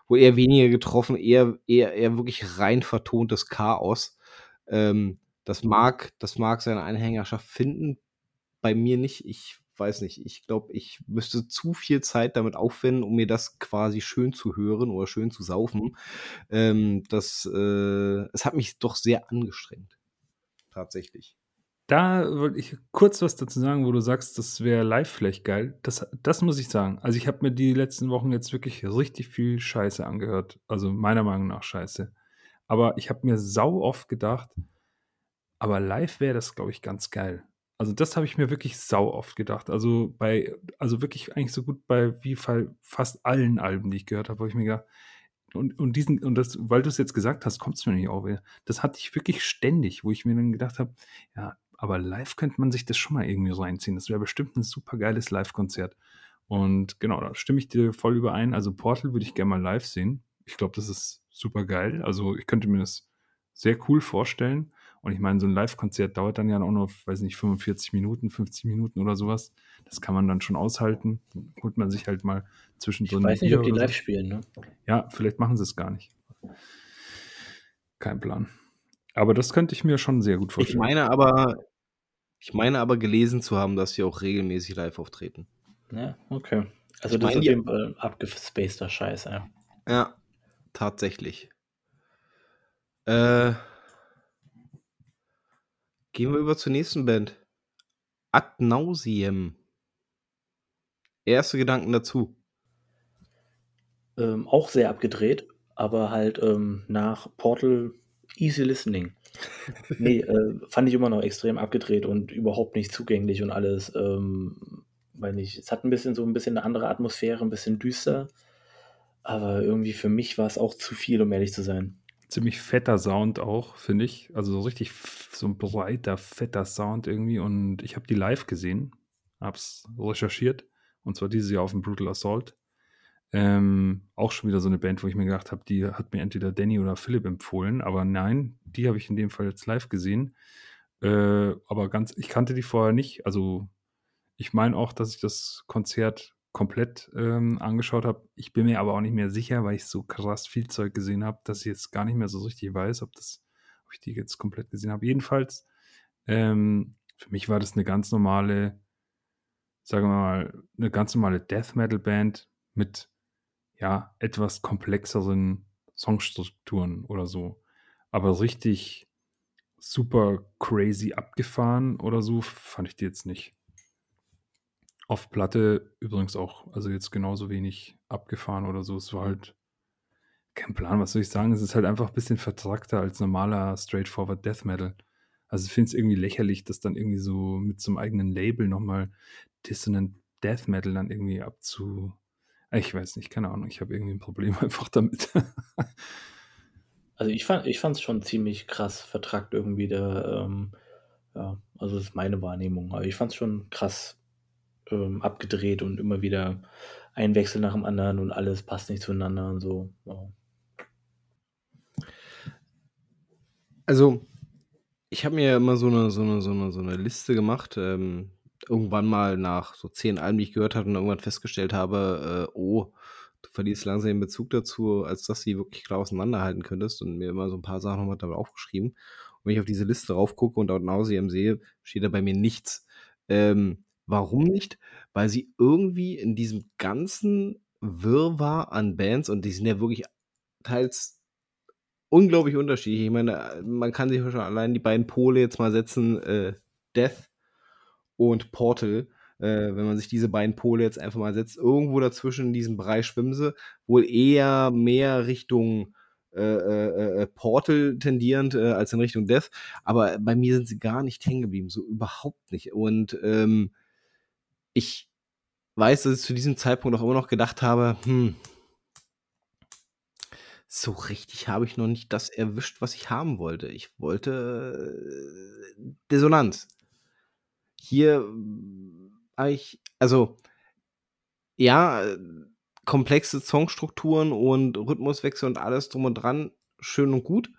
wohl eher weniger getroffen, eher eher eher wirklich rein vertontes Chaos. Ähm, das mag das mag seine Anhängerschaft finden, bei mir nicht. Ich weiß nicht, ich glaube, ich müsste zu viel Zeit damit aufwenden, um mir das quasi schön zu hören oder schön zu saufen. Ähm, das äh, es hat mich doch sehr angestrengt. Tatsächlich.
Da wollte ich kurz was dazu sagen, wo du sagst, das wäre live vielleicht geil. Das das muss ich sagen. Also, ich habe mir die letzten Wochen jetzt wirklich richtig viel Scheiße angehört. Also, meiner Meinung nach Scheiße. Aber ich habe mir sau oft gedacht aber live wäre das, glaube ich, ganz geil. Also, das habe ich mir wirklich sau oft gedacht. Also, bei also, wirklich eigentlich so gut bei wie fast allen Alben, die ich gehört habe, habe ich mir gedacht und und diesen und das weil du es jetzt gesagt hast, kommt es mir nicht auf. Das hatte ich wirklich ständig, wo ich mir dann gedacht habe: „Ja, aber live könnte man sich das schon mal irgendwie reinziehen. Das wäre bestimmt 'n supergeiles Livekonzert.“ Und genau, da stimme ich dir voll überein. Also, Portal würde ich gerne mal live sehen. Ich glaube, das ist supergeil. Also, ich könnte mir das sehr cool vorstellen. Und ich meine, so ein Livekonzert dauert dann ja auch noch, weiß nicht, 45 Minuten, 50 Minuten oder sowas. Das kann man dann schon aushalten. Dann holt man sich halt mal zwischendrin
Ich weiß nicht, ob die live so. spielen, ne?
Ja, vielleicht machen sie es gar nicht. Kein Plan. Aber das könnte ich mir schon sehr gut vorstellen.
Ich meine aber ich meine aber gelesen zu haben, dass sie auch regelmäßig live auftreten.
Ja, okay. Also, ich das ist auf jeden Fall abgespaceter Scheiß, ja.
Ja, tatsächlich. Äh Gehen wir über zur nächsten Band. Ad Nausiem. Erste Gedanken dazu.
Ähm, auch sehr abgedreht, aber halt ähm, nach Portal easy listening. nee, äh, fand ich immer noch extrem abgedreht und überhaupt nicht zugänglich und alles. Ähm, weil nicht, es hat ein bisschen so ein bisschen eine andere Atmosphäre, ein bisschen düster. Aber irgendwie für mich war es auch zu viel, um ehrlich zu sein
ziemlich fetter Sound auch, finde ich. Also so richtig so ein breiter, fetter Sound irgendwie. Und ich habe die live gesehen, habe es recherchiert. Und zwar dieses Jahr auf dem Brutal Assault. Ähm, auch schon wieder so eine Band, wo ich mir gedacht habe, die hat mir entweder Danny oder Philipp empfohlen. Aber nein, die habe ich in dem Fall jetzt live gesehen. Äh, aber ganz, ich kannte die vorher nicht. Also ich meine auch, dass ich das Konzert komplett ähm, angeschaut habe. Ich bin mir aber auch nicht mehr sicher, weil ich so krass viel Zeug gesehen habe, dass ich jetzt gar nicht mehr so richtig weiß, ob das, ich die jetzt komplett gesehen habe. Jedenfalls, ähm, für mich war das eine ganz normale, sagen wir mal, eine ganz normale Death Metal Band mit ja etwas komplexeren Songstrukturen oder so. Aber richtig super crazy abgefahren oder so fand ich die jetzt nicht. Auf Platte übrigens auch, also jetzt genauso wenig abgefahren oder so. Es war halt kein Plan, was soll ich sagen? Es ist halt einfach ein bisschen vertrackter als normaler straightforward Death Metal. Also ich finde es irgendwie lächerlich, das dann irgendwie so mit so einem eigenen Label nochmal Dissonant Death Metal dann irgendwie abzu. Ich weiß nicht, keine Ahnung. Ich habe irgendwie ein Problem einfach damit.
also ich fand es schon ziemlich krass vertrackt irgendwie der, ähm, ja, also das ist meine Wahrnehmung. Aber ich fand es schon krass ähm, abgedreht und immer wieder ein Wechsel nach dem anderen und alles passt nicht zueinander und so. Ja.
Also, ich habe mir immer so eine, so eine, so eine, so eine Liste gemacht. Ähm, irgendwann mal nach so zehn Alben, die ich gehört habe und irgendwann festgestellt habe, äh, oh, du verlierst langsam den Bezug dazu, als dass du sie wirklich klar auseinanderhalten könntest und mir immer so ein paar Sachen nochmal dabei aufgeschrieben. Und wenn ich auf diese Liste drauf gucke und dort Nauseam sehe, steht da bei mir nichts. Ähm, Warum nicht? Weil sie irgendwie in diesem ganzen Wirrwarr an Bands und die sind ja wirklich teils unglaublich unterschiedlich. Ich meine, man kann sich schon allein die beiden Pole jetzt mal setzen, äh, Death und Portal. Äh, wenn man sich diese beiden Pole jetzt einfach mal setzt, irgendwo dazwischen in diesem Bereich schwimmen sie, wohl eher mehr Richtung äh, äh, äh Portal tendierend äh, als in Richtung Death. Aber bei mir sind sie gar nicht hängen geblieben, so überhaupt nicht. Und ähm, ich weiß, dass ich zu diesem Zeitpunkt auch immer noch gedacht habe, hm, so richtig habe ich noch nicht das erwischt, was ich haben wollte. Ich wollte äh, Dissonanz. Hier habe ich, also, ja, komplexe Songstrukturen und Rhythmuswechsel und alles drum und dran, schön und gut.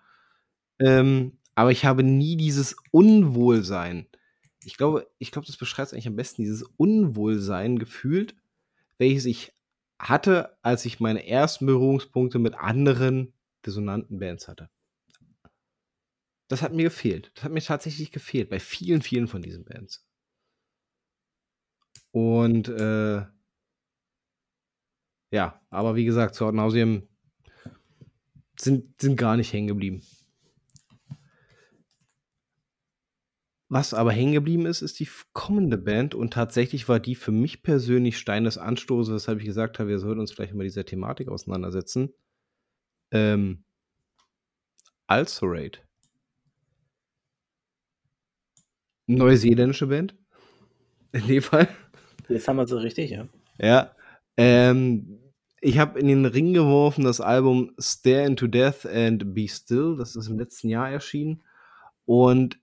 Ähm, aber ich habe nie dieses Unwohlsein ich glaube, ich glaube, das beschreibt eigentlich am besten dieses Unwohlsein gefühlt, welches ich hatte, als ich meine ersten Berührungspunkte mit anderen dissonanten Bands hatte. Das hat mir gefehlt. Das hat mir tatsächlich gefehlt bei vielen, vielen von diesen Bands. Und äh, ja, aber wie gesagt, zu Nauseam sind, sind gar nicht hängen geblieben. Was aber hängen geblieben ist, ist die kommende Band und tatsächlich war die für mich persönlich Stein des Anstoßes, weshalb ich gesagt habe, wir sollten uns vielleicht mit dieser Thematik auseinandersetzen. Ähm, Ulcerate. Neuseeländische Band. In dem Fall.
Jetzt haben wir so richtig, ja.
Ja. Ähm, ich habe in den Ring geworfen das Album Stare into Death and Be Still. Das ist im letzten Jahr erschienen. Und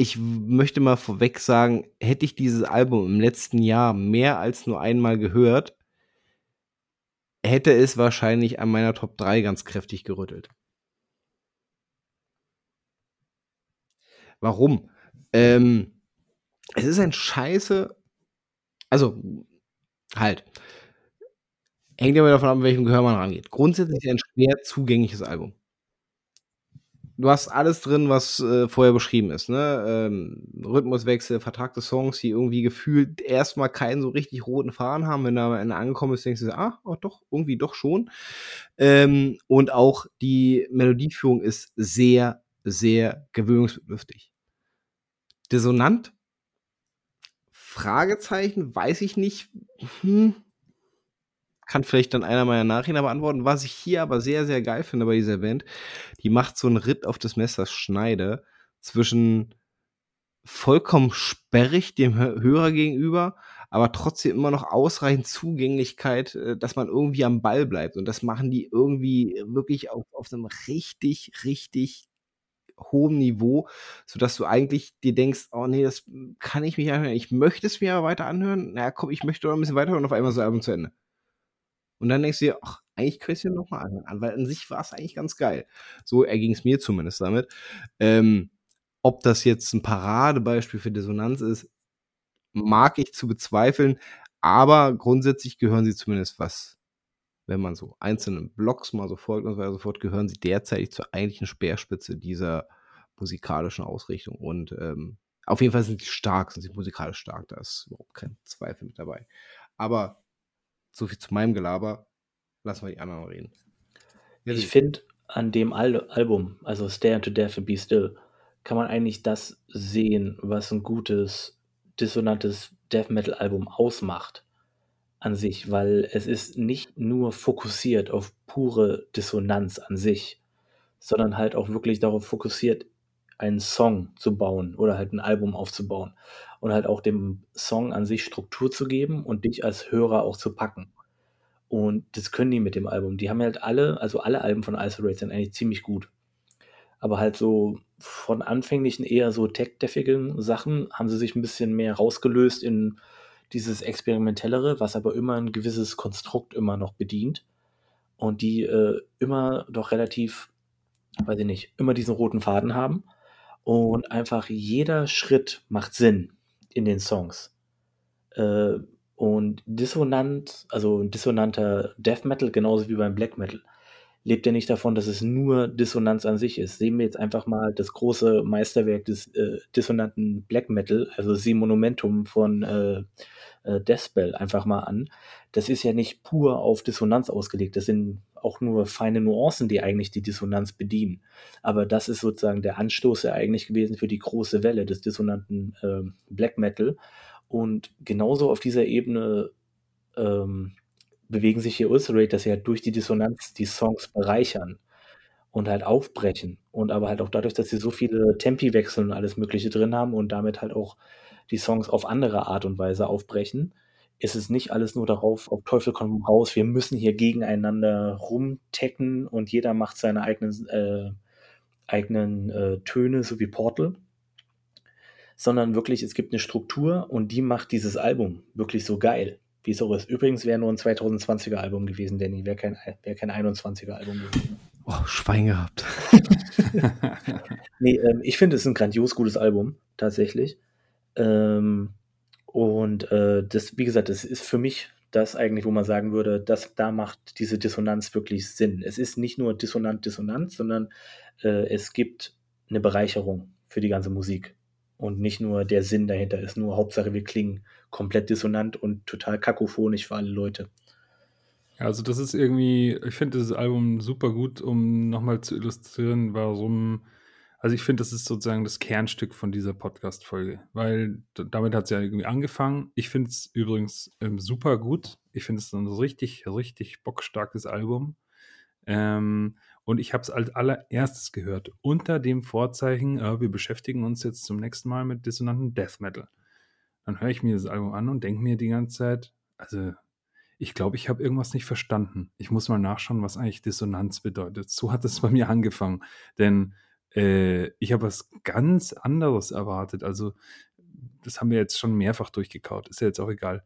ich möchte mal vorweg sagen, hätte ich dieses Album im letzten Jahr mehr als nur einmal gehört, hätte es wahrscheinlich an meiner Top 3 ganz kräftig gerüttelt. Warum? Ähm, es ist ein scheiße. Also, halt. Hängt ja davon ab, welchem Gehör man rangeht. Grundsätzlich ein schwer zugängliches Album du hast alles drin, was äh, vorher beschrieben ist. Ne? Ähm, Rhythmuswechsel, vertragte Songs, die irgendwie gefühlt erstmal keinen so richtig roten Faden haben. Wenn am Ende angekommen bist, denkst du, ah, oh, doch, irgendwie doch schon. Ähm, und auch die Melodieführung ist sehr, sehr gewöhnungsbedürftig. Dissonant? Fragezeichen, weiß ich nicht. Hm, kann vielleicht dann einer meiner Nachhinein beantworten. Was ich hier aber sehr, sehr geil finde bei dieser Band, die macht so einen Ritt auf des Messers Schneide zwischen vollkommen sperrig dem Hörer gegenüber, aber trotzdem immer noch ausreichend Zugänglichkeit, äh, dass man irgendwie am Ball bleibt. Und das machen die irgendwie wirklich auf, auf einem richtig, richtig hohem Niveau, sodass du eigentlich dir denkst, oh nee, das kann ich mich anhören. Ich möchte es mir aber weiter anhören. Na komm, ich möchte doch ein bisschen weiter und auf einmal so Album zu Ende. Und dann denkst du dir, ach, eigentlich könnte ich es mir nochmal anhören, weil an sich war es eigentlich ganz geil. So erging es mir zumindest damit. Ähm, ob das jetzt ein Paradebeispiel für Dissonanz ist, mag ich zu bezweifeln, aber grundsätzlich gehören sie zumindest was, wenn man so einzelnen Blogs mal so folgt und so weiter so fort, gehören sie derzeit zur eigentlichen Speerspitze dieser musikalischen Ausrichtung. Und ähm, auf jeden Fall sind sie stark, sind sie musikalisch stark, da ist überhaupt kein Zweifel mit dabei. Aber so viel zu meinem Gelaber. Lassen wir die anderen reden.
Ja, ich finde, an dem Al Album, also Stare into Death and Be Still, kann man eigentlich das sehen, was ein gutes, dissonantes Death Metal Album ausmacht an sich, weil es ist nicht nur fokussiert auf pure Dissonanz an sich, sondern halt auch wirklich darauf fokussiert, einen Song zu bauen oder halt ein Album aufzubauen und halt auch dem Song an sich Struktur zu geben und dich als Hörer auch zu packen. Und das können die mit dem Album. Die haben halt alle, also alle Alben von Isolate sind eigentlich ziemlich gut. Aber halt so von anfänglichen eher so tech-deffigen Sachen haben sie sich ein bisschen mehr rausgelöst in dieses experimentellere, was aber immer ein gewisses Konstrukt immer noch bedient und die äh, immer doch relativ, weiß ich nicht, immer diesen roten Faden haben und einfach jeder Schritt macht Sinn in den Songs. Äh, und dissonant, also dissonanter Death Metal, genauso wie beim Black Metal, lebt ja nicht davon, dass es nur Dissonanz an sich ist. Sehen wir jetzt einfach mal das große Meisterwerk des äh, dissonanten Black Metal, also Sie Monumentum von äh, äh, Deathspell einfach mal an. Das ist ja nicht pur auf Dissonanz ausgelegt. Das sind auch nur feine Nuancen, die eigentlich die Dissonanz bedienen. Aber das ist sozusagen der Anstoß ja eigentlich gewesen für die große Welle des dissonanten äh, Black Metal. Und genauso auf dieser Ebene ähm, bewegen sich hier Ulcerate, dass sie halt durch die Dissonanz die Songs bereichern und halt aufbrechen. Und aber halt auch dadurch, dass sie so viele Tempi wechseln und alles Mögliche drin haben und damit halt auch die Songs auf andere Art und Weise aufbrechen, ist es nicht alles nur darauf, auf Teufel komm raus, wir müssen hier gegeneinander rumtecken und jeder macht seine eigenen, äh, eigenen äh, Töne, so wie Portal. Sondern wirklich, es gibt eine Struktur und die macht dieses Album wirklich so geil, wie es auch ist. Übrigens wäre nur ein 2020er Album gewesen, Danny, wäre kein, wär kein 21er Album gewesen.
Oh, Schwein gehabt.
nee, ähm, ich finde es ein grandios gutes Album, tatsächlich. Ähm, und äh, das, wie gesagt, das ist für mich das eigentlich, wo man sagen würde, dass da macht diese Dissonanz wirklich Sinn. Es ist nicht nur dissonant, dissonant, sondern äh, es gibt eine Bereicherung für die ganze Musik. Und nicht nur der Sinn dahinter ist nur Hauptsache, wir klingen komplett dissonant und total kakophonisch für alle Leute.
Also das ist irgendwie, ich finde dieses Album super gut, um nochmal zu illustrieren, warum, also ich finde, das ist sozusagen das Kernstück von dieser Podcast-Folge, weil damit hat es ja irgendwie angefangen. Ich finde es übrigens ähm, super gut. Ich finde es ein richtig, richtig bockstarkes Album. Ähm, und ich habe es als allererstes gehört, unter dem Vorzeichen, äh, wir beschäftigen uns jetzt zum nächsten Mal mit dissonanten Death Metal. Dann höre ich mir das Album an und denke mir die ganze Zeit, also ich glaube, ich habe irgendwas nicht verstanden. Ich muss mal nachschauen, was eigentlich Dissonanz bedeutet. So hat es bei mir angefangen. Denn äh, ich habe was ganz anderes erwartet. Also, das haben wir jetzt schon mehrfach durchgekaut. Ist ja jetzt auch egal.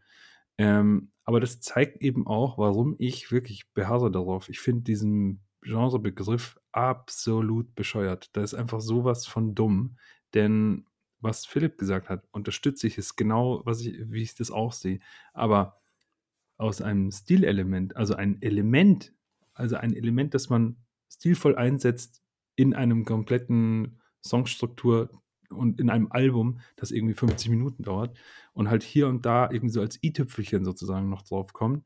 Ähm, aber das zeigt eben auch, warum ich wirklich beharre darauf. Ich finde diesen Genrebegriff absolut bescheuert. Da ist einfach sowas von dumm. Denn was Philipp gesagt hat, unterstütze ich, ist genau, was ich, wie ich das auch sehe. Aber aus einem Stilelement, also ein Element, also ein Element, das man stilvoll einsetzt in einem kompletten Songstruktur und in einem Album, das irgendwie 50 Minuten dauert und halt hier und da irgendwie so als i-Tüpfelchen sozusagen noch drauf kommt,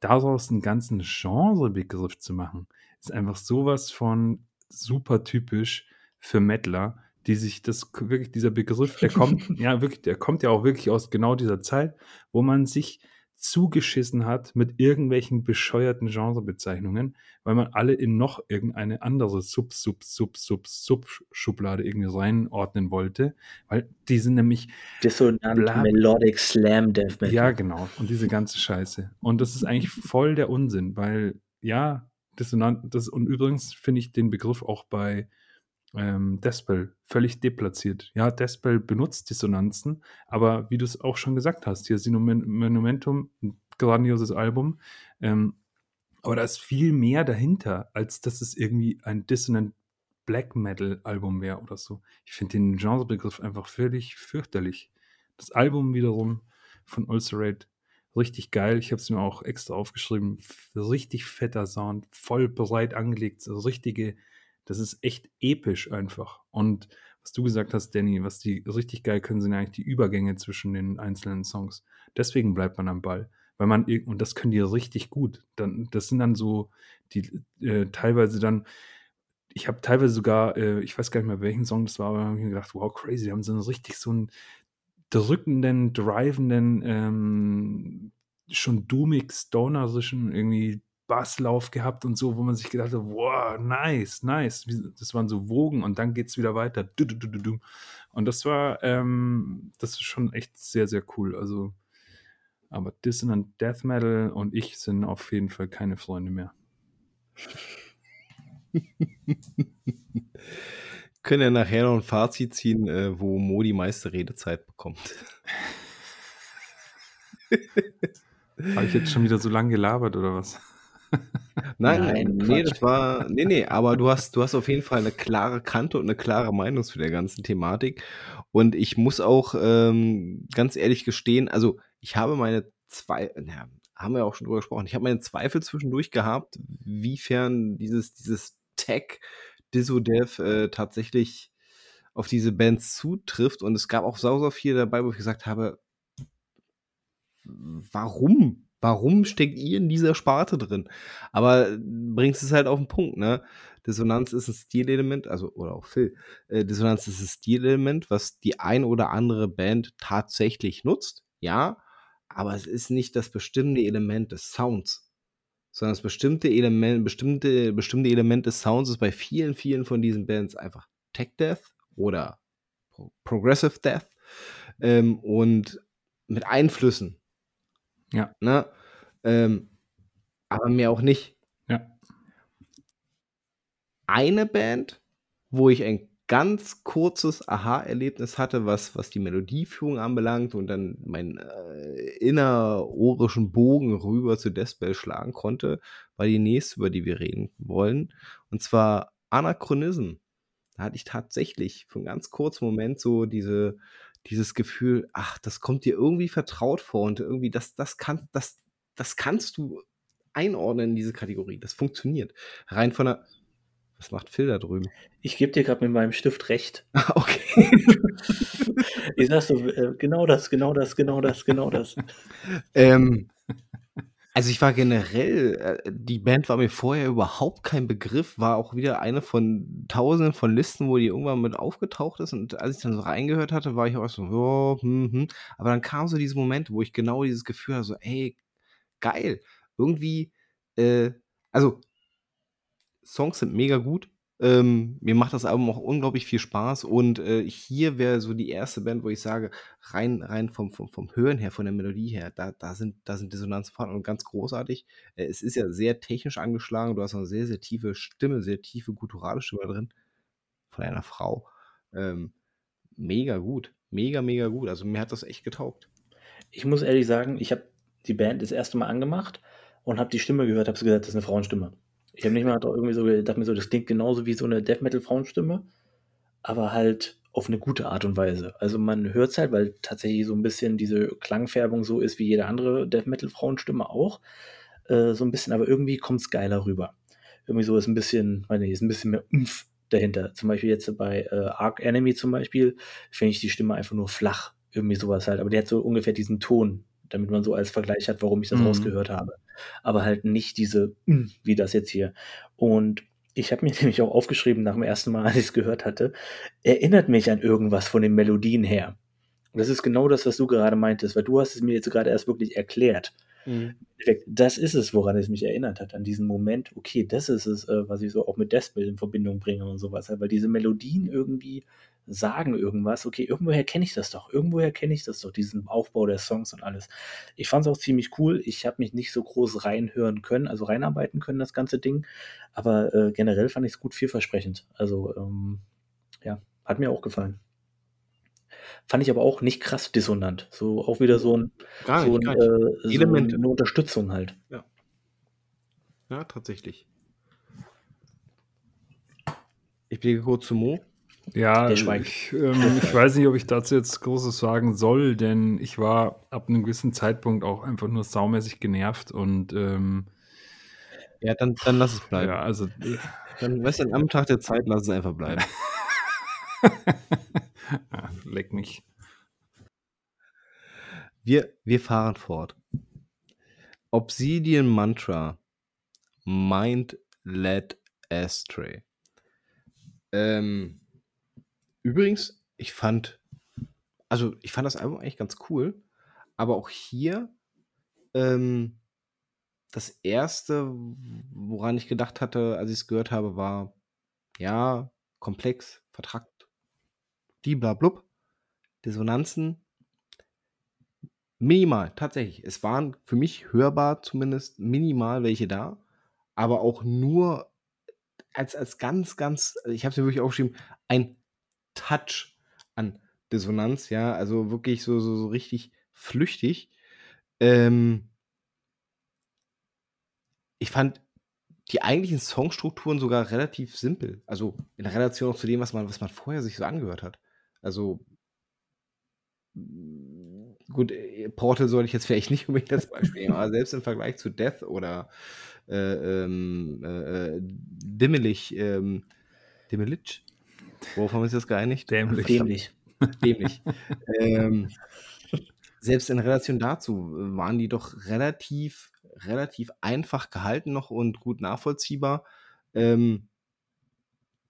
daraus einen ganzen Genrebegriff zu machen, ist einfach sowas von super typisch für Mettler, die sich das wirklich, dieser Begriff, der kommt, ja wirklich, der kommt ja auch wirklich aus genau dieser Zeit, wo man sich zugeschissen hat mit irgendwelchen bescheuerten Genrebezeichnungen, weil man alle in noch irgendeine andere Sub, Sub, Sub, Sub, Sub-Schublade irgendwie reinordnen wollte, weil die sind nämlich
Dissonant, Melodic, Slam, Death
Metal. Ja, genau. Und diese ganze Scheiße. Und das ist eigentlich voll der Unsinn, weil ja, Dissonant, das, und übrigens finde ich den Begriff auch bei ähm, Despel völlig deplatziert. Ja, Despel benutzt Dissonanzen, aber wie du es auch schon gesagt hast, hier Monumentum, ein grandioses Album, ähm, aber da ist viel mehr dahinter, als dass es irgendwie ein Dissonant Black Metal Album wäre oder so. Ich finde den Genrebegriff einfach völlig fürchterlich. Das Album wiederum von Ulcerate richtig geil. Ich habe es mir auch extra aufgeschrieben. Richtig fetter Sound, voll bereit angelegt, so richtige das ist echt episch einfach. Und was du gesagt hast, Danny, was die richtig geil können, sind eigentlich die Übergänge zwischen den einzelnen Songs. Deswegen bleibt man am Ball. Weil man, und das können die richtig gut. Dann, das sind dann so, die äh, teilweise dann, ich habe teilweise sogar, äh, ich weiß gar nicht mehr, welchen Song das war, aber habe ich mir gedacht, wow, crazy, die haben so richtig so einen drückenden, drivenden, ähm, schon doomig, stonerischen, irgendwie Basslauf gehabt und so, wo man sich gedacht hat, wow, nice, nice. Das waren so Wogen und dann geht es wieder weiter. Und das war, ähm, das ist schon echt sehr, sehr cool. Also, aber Dissonant Death Metal und ich sind auf jeden Fall keine Freunde mehr.
Können ja nachher noch ein Fazit ziehen, äh, wo Mo die meiste Redezeit bekommt.
Habe ich jetzt schon wieder so lange gelabert oder was?
Nein, Nein, nee, das war, nee, nee, aber du hast, du hast auf jeden Fall eine klare Kante und eine klare Meinung zu der ganzen Thematik. Und ich muss auch ähm, ganz ehrlich gestehen, also ich habe meine zwei, ja, haben wir auch schon drüber gesprochen, ich habe meine Zweifel zwischendurch gehabt, wiefern dieses, dieses Tech Disodev äh, tatsächlich auf diese Bands zutrifft. Und es gab auch sau, sau viel dabei, wo ich gesagt habe, warum? Warum steckt ihr in dieser Sparte drin? Aber bringst es halt auf den Punkt, ne? Dissonanz ist ein Stilelement, also, oder auch Phil, äh, Dissonanz ist ein Stilelement, was die ein oder andere Band tatsächlich nutzt, ja, aber es ist nicht das bestimmte Element des Sounds, sondern das bestimmte Element, bestimmte, bestimmte Element des Sounds ist bei vielen, vielen von diesen Bands einfach Tech Death oder Progressive Death ähm, und mit Einflüssen
ja.
Ne? Ähm, aber mir auch nicht.
Ja.
Eine Band, wo ich ein ganz kurzes Aha-Erlebnis hatte, was, was die Melodieführung anbelangt und dann meinen äh, innerorischen Bogen rüber zu Deathbell schlagen konnte, war die nächste, über die wir reden wollen. Und zwar Anachronism. Da hatte ich tatsächlich für einen ganz kurzen Moment so diese, dieses Gefühl, ach, das kommt dir irgendwie vertraut vor und irgendwie, das, das kann, das, das kannst du einordnen in diese Kategorie. Das funktioniert. Rein von der. Was macht Phil da drüben?
Ich gebe dir gerade mit meinem Stift recht.
Ah, okay.
ich sag so, äh, genau das, genau das, genau das, genau das.
ähm, also ich war generell, äh, die Band war mir vorher überhaupt kein Begriff, war auch wieder eine von tausenden von Listen, wo die irgendwann mit aufgetaucht ist. Und als ich dann so reingehört hatte, war ich auch so, oh, hm, hm. aber dann kam so diese Momente, wo ich genau dieses Gefühl hatte, so, ey, geil. Irgendwie, äh, also Songs sind mega gut. Ähm, mir macht das Album auch unglaublich viel Spaß und äh, hier wäre so die erste Band, wo ich sage, rein, rein vom, vom, vom Hören her, von der Melodie her, da, da, sind, da sind und ganz großartig. Äh, es ist ja sehr technisch angeschlagen, du hast eine sehr, sehr tiefe Stimme, sehr tiefe gutturale Stimme drin von einer Frau. Ähm, mega gut, mega, mega gut. Also mir hat das echt getaugt.
Ich muss ehrlich sagen, ich habe die Band das erste Mal angemacht und habe die Stimme gehört, habe gesagt, das ist eine Frauenstimme. Ich habe nicht mal irgendwie so gedacht, mir so, das klingt genauso wie so eine Death Metal Frauenstimme, aber halt auf eine gute Art und Weise. Also man hört es halt, weil tatsächlich so ein bisschen diese Klangfärbung so ist wie jede andere Death Metal Frauenstimme auch. Äh, so ein bisschen, aber irgendwie kommt es geiler rüber. Irgendwie so ist ein bisschen, meine ist ein bisschen mehr Umf dahinter. Zum Beispiel jetzt bei äh, Arc Enemy zum Beispiel, finde ich die Stimme einfach nur flach. Irgendwie sowas halt. Aber die hat so ungefähr diesen Ton, damit man so als Vergleich hat, warum ich das mhm. rausgehört habe. Aber halt nicht diese, mm, wie das jetzt hier. Und ich habe mir nämlich auch aufgeschrieben nach dem ersten Mal, als ich es gehört hatte, erinnert mich an irgendwas von den Melodien her. Und das ist genau das, was du gerade meintest, weil du hast es mir jetzt gerade erst wirklich erklärt. Mhm. Das ist es, woran es mich erinnert hat, an diesen Moment, okay, das ist es, äh, was ich so auch mit Deathbill in Verbindung bringe und sowas, weil diese Melodien irgendwie sagen irgendwas, okay, irgendwoher kenne ich das doch, irgendwoher kenne ich das doch, diesen Aufbau der Songs und alles. Ich fand es auch ziemlich cool, ich habe mich nicht so groß reinhören können, also reinarbeiten können, das ganze Ding, aber äh, generell fand ich es gut vielversprechend, also ähm, ja, hat mir auch gefallen. Fand ich aber auch nicht krass dissonant. So auch wieder so ein,
gar nicht,
so, ein, äh, so eine Unterstützung halt.
Ja. Ja, tatsächlich. Ich blicke kurz zu Mo.
Ja, ich, ähm, ich weiß nicht, ob ich dazu jetzt Großes sagen soll, denn ich war ab einem gewissen Zeitpunkt auch einfach nur saumäßig genervt und ähm,
ja, dann, dann lass es bleiben.
Ja, also
dann, weißt du, am Tag der Zeit lass es einfach bleiben.
leck mich.
Wir, wir fahren fort. Obsidian Mantra Mind Led Astray. Ähm, Übrigens, ich fand also, ich fand das Album eigentlich ganz cool, aber auch hier, ähm das erste, woran ich gedacht hatte, als ich es gehört habe, war, ja, komplex, vertrackt, bliblablub, Dissonanzen. Minimal, tatsächlich. Es waren für mich hörbar zumindest minimal welche da, aber auch nur als als ganz, ganz ich habe es mir wirklich aufgeschrieben, ein Touch an Dissonanz, ja, also wirklich so, so, so richtig flüchtig. Ähm, ich fand die eigentlichen Songstrukturen sogar relativ simpel. Also in Relation auch zu dem, was man, was man vorher sich so angehört hat. Also gut, äh, Portal soll ich jetzt vielleicht nicht unbedingt als Beispiel nehmen, aber selbst im Vergleich zu Death oder äh, ähm, äh, Dimmelich, ähm, Dimmelich, Worauf haben wir uns jetzt geeinigt?
Dämlich. Dämlich.
Dämlich. ähm, selbst in Relation dazu waren die doch relativ, relativ einfach gehalten noch und gut nachvollziehbar. Ähm,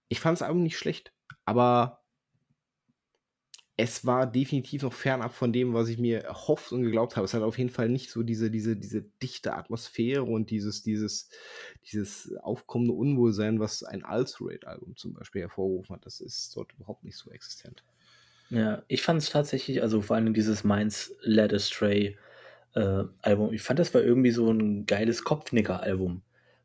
ich fand es Album nicht schlecht, aber es war definitiv noch fernab von dem, was ich mir erhofft und geglaubt habe. Es hat auf jeden Fall nicht so diese, diese, diese dichte Atmosphäre und dieses, dieses, dieses aufkommende Unwohlsein, was ein Ulcerate-Album zum Beispiel hervorgerufen hat. Das ist dort überhaupt nicht so existent.
Ja, ich fand es tatsächlich, also vor allem dieses Minds Led Astray äh, Album, ich fand das war irgendwie so ein geiles Kopfnicker-Album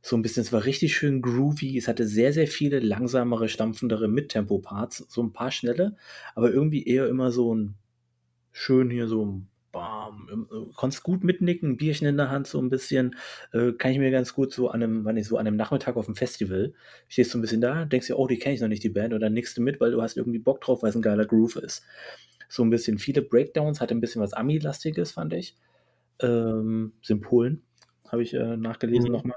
so ein bisschen, es war richtig schön groovy. Es hatte sehr, sehr viele langsamere, stampfendere Mittempo-Parts, so ein paar schnelle, aber irgendwie eher immer so ein schön hier so ein Bam. Äh, konntest gut mitnicken, ein Bierchen in der Hand, so ein bisschen. Äh, kann ich mir ganz gut so an einem, wann ich so an einem Nachmittag auf dem Festival, stehst du ein bisschen da, denkst dir, oh, die kenne ich noch nicht, die Band, und dann nickst du mit, weil du hast irgendwie Bock drauf, weil es ein geiler Groove ist. So ein bisschen viele Breakdowns, hatte ein bisschen was Ami-lastiges, fand ich. Ähm, Symbolen habe ich äh, nachgelesen mhm. nochmal.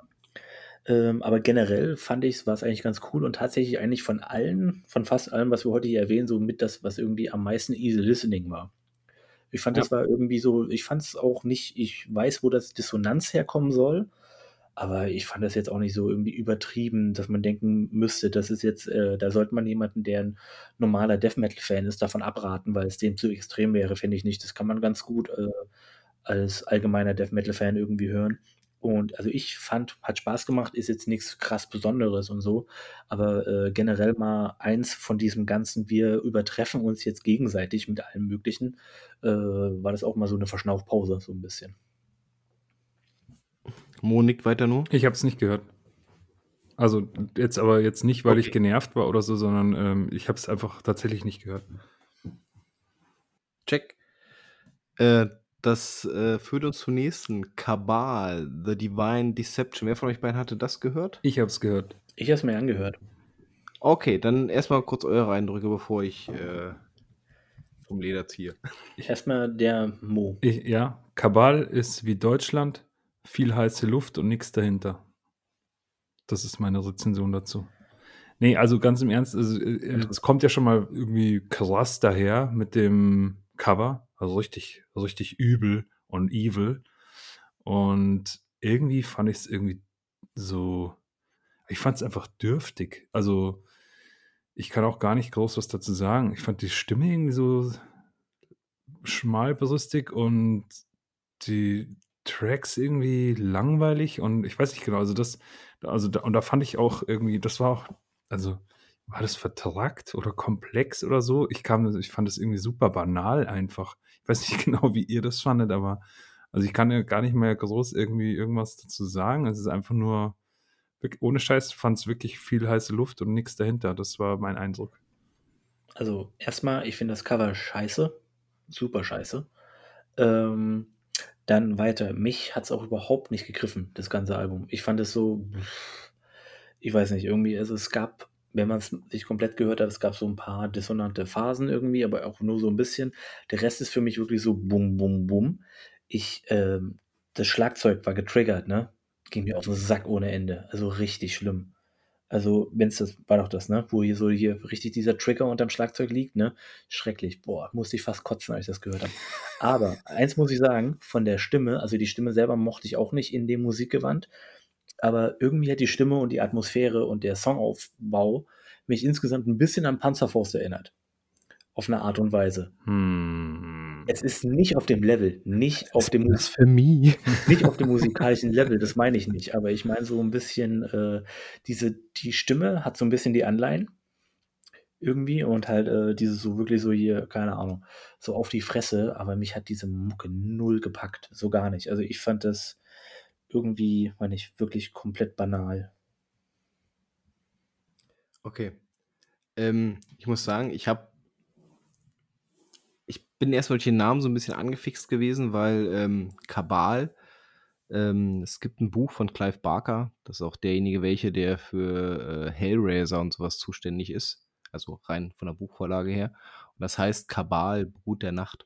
Ähm, aber generell fand ich, war es eigentlich ganz cool und tatsächlich eigentlich von allen, von fast allem, was wir heute hier erwähnen, so mit das, was irgendwie am meisten easy listening war. Ich fand, ja. das war irgendwie so, ich fand es auch nicht, ich weiß, wo das Dissonanz herkommen soll, aber ich fand das jetzt auch nicht so irgendwie übertrieben, dass man denken müsste, das ist jetzt, äh, da sollte man jemanden, der ein normaler Death Metal-Fan ist, davon abraten, weil es dem zu extrem wäre, finde ich nicht. Das kann man ganz gut äh, als allgemeiner Death Metal-Fan irgendwie hören. Und also ich fand, hat Spaß gemacht, ist jetzt nichts krass Besonderes und so, aber äh, generell mal eins von diesem Ganzen, wir übertreffen uns jetzt gegenseitig mit allem Möglichen, äh, war das auch mal so eine Verschnaufpause, so ein bisschen.
Mo nickt weiter nur?
Ich habe es nicht gehört. Also jetzt aber jetzt nicht, weil okay. ich genervt war oder so, sondern ähm, ich habe es einfach tatsächlich nicht gehört.
Check. Äh, das äh, führt uns zum nächsten. Kabal, The Divine Deception. Wer von euch beiden hatte das gehört?
Ich habe es gehört.
Ich habe es mir angehört.
Okay, dann erstmal kurz eure Eindrücke, bevor ich äh, vom Leder ziehe.
Erstmal der Mo.
Ich, ja, Kabal ist wie Deutschland, viel heiße Luft und nichts dahinter. Das ist meine Rezension dazu. Nee, also ganz im Ernst, also, äh, es kommt ja schon mal irgendwie krass daher mit dem Cover. Also richtig, richtig übel und evil. Und irgendwie fand ich es irgendwie so, ich fand es einfach dürftig. Also ich kann auch gar nicht groß was dazu sagen. Ich fand die Stimme irgendwie so schmalbrüstig und die Tracks irgendwie langweilig und ich weiß nicht genau, also das, also da, und da fand ich auch irgendwie, das war auch, also war das vertrackt oder komplex oder so? Ich kam, ich fand das irgendwie super banal einfach. Ich weiß nicht genau, wie ihr das fandet, aber also ich kann ja gar nicht mehr groß irgendwie irgendwas dazu sagen. Es ist einfach nur, ohne Scheiß fand es wirklich viel heiße Luft und nichts dahinter. Das war mein Eindruck.
Also erstmal, ich finde das Cover scheiße. Super scheiße. Ähm, dann weiter. Mich hat es auch überhaupt nicht gegriffen, das ganze Album. Ich fand es so, ich weiß nicht, irgendwie, also es gab wenn man es sich komplett gehört hat, es gab so ein paar dissonante Phasen irgendwie, aber auch nur so ein bisschen. Der Rest ist für mich wirklich so bum, bum, bum. Ich, ähm, das Schlagzeug war getriggert, ne? Ging mir auf den Sack ohne Ende. Also richtig schlimm. Also, wenn es das, war doch das, ne? Wo hier so hier richtig dieser Trigger unterm Schlagzeug liegt, ne? Schrecklich. Boah, musste ich fast kotzen, als ich das gehört habe. Aber eins muss ich sagen, von der Stimme, also die Stimme selber mochte ich auch nicht in dem Musikgewand aber irgendwie hat die Stimme und die Atmosphäre und der Songaufbau mich insgesamt ein bisschen an Panzerfaust erinnert. Auf eine Art und Weise. Hm. Es ist nicht auf dem Level, nicht auf dem
Blasphemie.
nicht auf dem musikalischen Level, das meine ich nicht, aber ich meine so ein bisschen äh, diese die Stimme hat so ein bisschen die Anleihen irgendwie und halt äh, dieses so wirklich so hier, keine Ahnung, so auf die Fresse, aber mich hat diese Mucke null gepackt, so gar nicht. Also ich fand das irgendwie, meine ich, wirklich komplett banal.
Okay. Ähm, ich muss sagen, ich habe ich bin erst durch den Namen so ein bisschen angefixt gewesen, weil ähm, Kabal, ähm, es gibt ein Buch von Clive Barker, das ist auch derjenige, welche, der für äh, Hellraiser und sowas zuständig ist, also rein von der Buchvorlage her. Und das heißt Kabal, Brut der Nacht.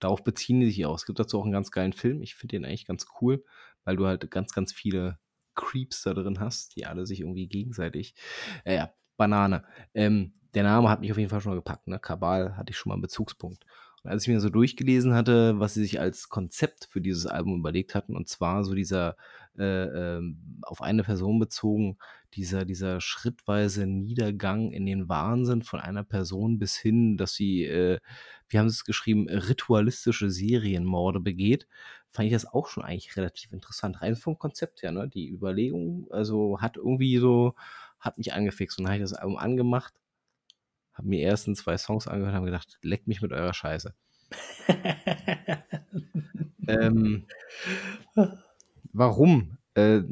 Darauf beziehen die sich auch. Es gibt dazu auch einen ganz geilen Film. Ich finde den eigentlich ganz cool weil du halt ganz, ganz viele Creeps da drin hast, die alle sich irgendwie gegenseitig. Äh, ja, Banane. Ähm, der Name hat mich auf jeden Fall schon mal gepackt. Ne? Kabal hatte ich schon mal einen Bezugspunkt. Und als ich mir so durchgelesen hatte, was sie sich als Konzept für dieses Album überlegt hatten, und zwar so dieser äh, äh, auf eine Person bezogen, dieser, dieser schrittweise Niedergang in den Wahnsinn von einer Person bis hin, dass sie, äh, wie haben sie es geschrieben, ritualistische Serienmorde begeht, fand ich das auch schon eigentlich relativ interessant. Rein vom Konzept her, ne? Die Überlegung, also hat irgendwie so, hat mich angefixt und dann habe ich das Album angemacht, habe mir ersten zwei Songs angehört und habe gedacht, leckt mich mit eurer Scheiße. ähm, warum? Äh,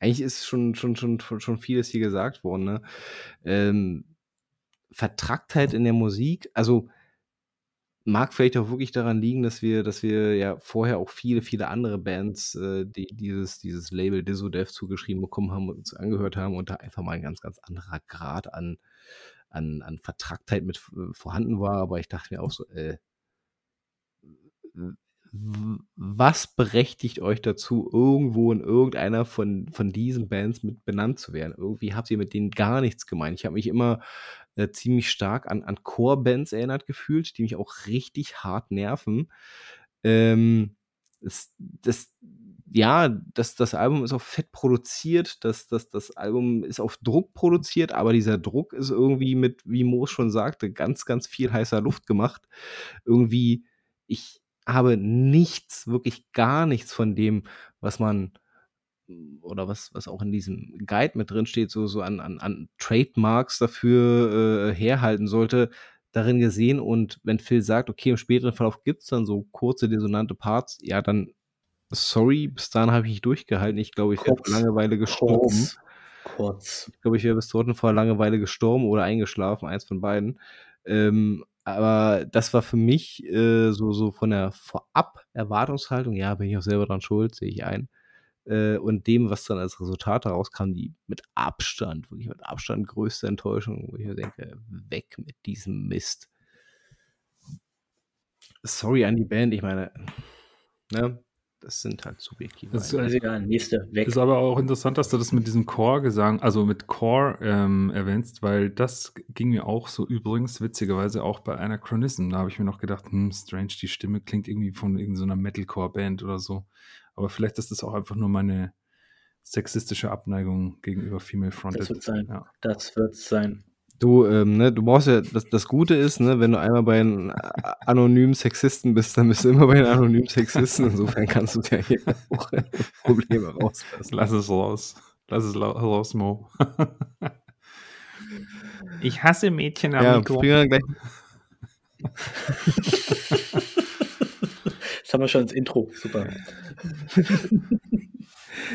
eigentlich ist schon, schon, schon, schon vieles hier gesagt worden. Ne? Ähm, Vertracktheit in der Musik, also mag vielleicht auch wirklich daran liegen, dass wir, dass wir ja vorher auch viele, viele andere Bands, äh, die dieses, dieses Label Disodev zugeschrieben bekommen haben und uns angehört haben und da einfach mal ein ganz, ganz anderer Grad an, an, an Vertracktheit mit äh, vorhanden war. Aber ich dachte mir auch so, äh, was berechtigt euch dazu, irgendwo in irgendeiner von, von diesen Bands mit benannt zu werden? Irgendwie habt ihr mit denen gar nichts gemeint. Ich habe mich immer äh, ziemlich stark an, an Core-Bands erinnert gefühlt, die mich auch richtig hart nerven. Ähm, das, das, ja, das, das Album ist auch fett produziert, das, das, das Album ist auf Druck produziert, aber dieser Druck ist irgendwie mit, wie Mo schon sagte, ganz, ganz viel heißer Luft gemacht. Irgendwie, ich habe nichts, wirklich gar nichts von dem, was man oder was, was auch in diesem Guide mit drin steht, so, so an, an, an Trademarks dafür äh, herhalten sollte, darin gesehen. Und wenn Phil sagt, okay, im späteren Verlauf gibt es dann so kurze, dissonante Parts, ja, dann sorry, bis dahin habe ich nicht durchgehalten. Ich glaube, ich wäre vor Langeweile gestorben.
Kurz. Kurz.
Ich glaube, ich wäre bis dorthin vor Langeweile gestorben oder eingeschlafen, eins von beiden. Ähm, aber das war für mich äh, so, so von der Vorab-Erwartungshaltung, ja, bin ich auch selber dran schuld, sehe ich ein. Äh, und dem, was dann als Resultat herauskam, die mit Abstand, wirklich mit Abstand größte Enttäuschung, wo ich mir denke, weg mit diesem Mist. Sorry an die Band, ich meine, ne, das sind halt subjektive.
Das
ist also egal, nächste, weg.
Ist aber auch interessant, dass du das mit diesem Chor-Gesang, also mit Chor ähm, erwähnst, weil das ging mir auch so übrigens, witzigerweise auch bei Anachronism. Da habe ich mir noch gedacht, hm, strange, die Stimme klingt irgendwie von irgendeiner Metalcore-Band oder so. Aber vielleicht ist das auch einfach nur meine sexistische Abneigung gegenüber Female Fronted.
Das wird sein. Ja. Das wird sein.
Du, ähm, ne, du brauchst ja, das, das Gute ist, ne, wenn du einmal bei einem anonymen Sexisten bist, dann bist du immer bei einem anonymen Sexisten. Insofern kannst du dir hier auch Probleme rauslassen.
Lass es raus. Lass es raus, Mo. ich hasse Mädchen am
ja, Mikro. Gleich.
Das haben wir schon ins Intro. Super.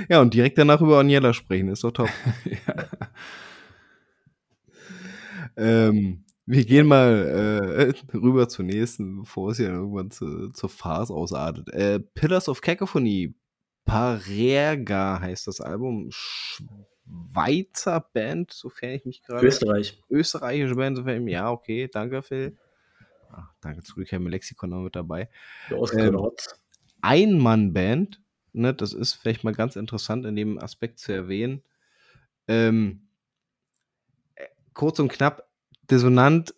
ja, und direkt danach über Aniela sprechen, ist doch top. ja. Ähm, wir gehen mal äh, rüber zur nächsten, bevor es ja irgendwann zu, zur Farce ausartet. Äh, Pillars of Cacophony. Parerga heißt das Album. Schweizer Band, sofern ich mich gerade.
Österreich.
Österreichische Band, sofern ich mich. Ja, okay, danke, Phil. Ach, danke, zurück, ich habe mein Lexikon noch mit dabei. Ähm, Ein-Mann-Band, ne, das ist vielleicht mal ganz interessant in dem Aspekt zu erwähnen. Ähm, äh, kurz und knapp, Dissonant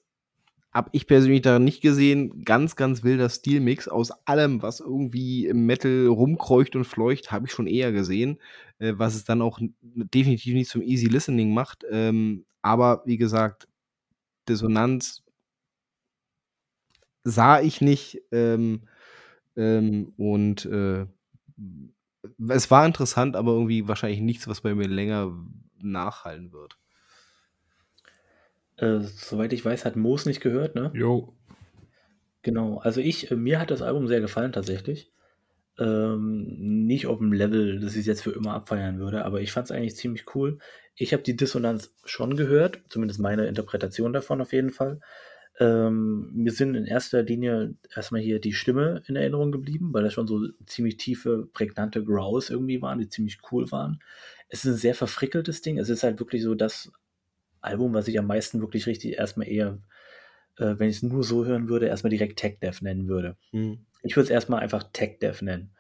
habe ich persönlich daran nicht gesehen. Ganz, ganz wilder Stilmix aus allem, was irgendwie im Metal rumkreucht und fleucht, habe ich schon eher gesehen. Äh, was es dann auch definitiv nicht zum Easy Listening macht. Ähm, aber wie gesagt, Dissonanz sah ich nicht. Ähm, ähm, und äh, es war interessant, aber irgendwie wahrscheinlich nichts, was bei mir länger nachhallen wird.
Äh, soweit ich weiß, hat Moos nicht gehört, ne?
Jo.
Genau, also ich, äh, mir hat das Album sehr gefallen tatsächlich. Ähm, nicht auf dem Level, dass ich es jetzt für immer abfeiern würde, aber ich fand es eigentlich ziemlich cool. Ich habe die Dissonanz schon gehört, zumindest meine Interpretation davon auf jeden Fall. Ähm, mir sind in erster Linie erstmal hier die Stimme in Erinnerung geblieben, weil das schon so ziemlich tiefe, prägnante Growls irgendwie waren, die ziemlich cool waren. Es ist ein sehr verfrickeltes Ding. Es ist halt wirklich so das Album, was ich am meisten wirklich richtig erstmal eher, äh, wenn ich es nur so hören würde, erstmal direkt Tech Dev nennen würde. Mhm. Ich würde es erstmal einfach Tech Dev nennen.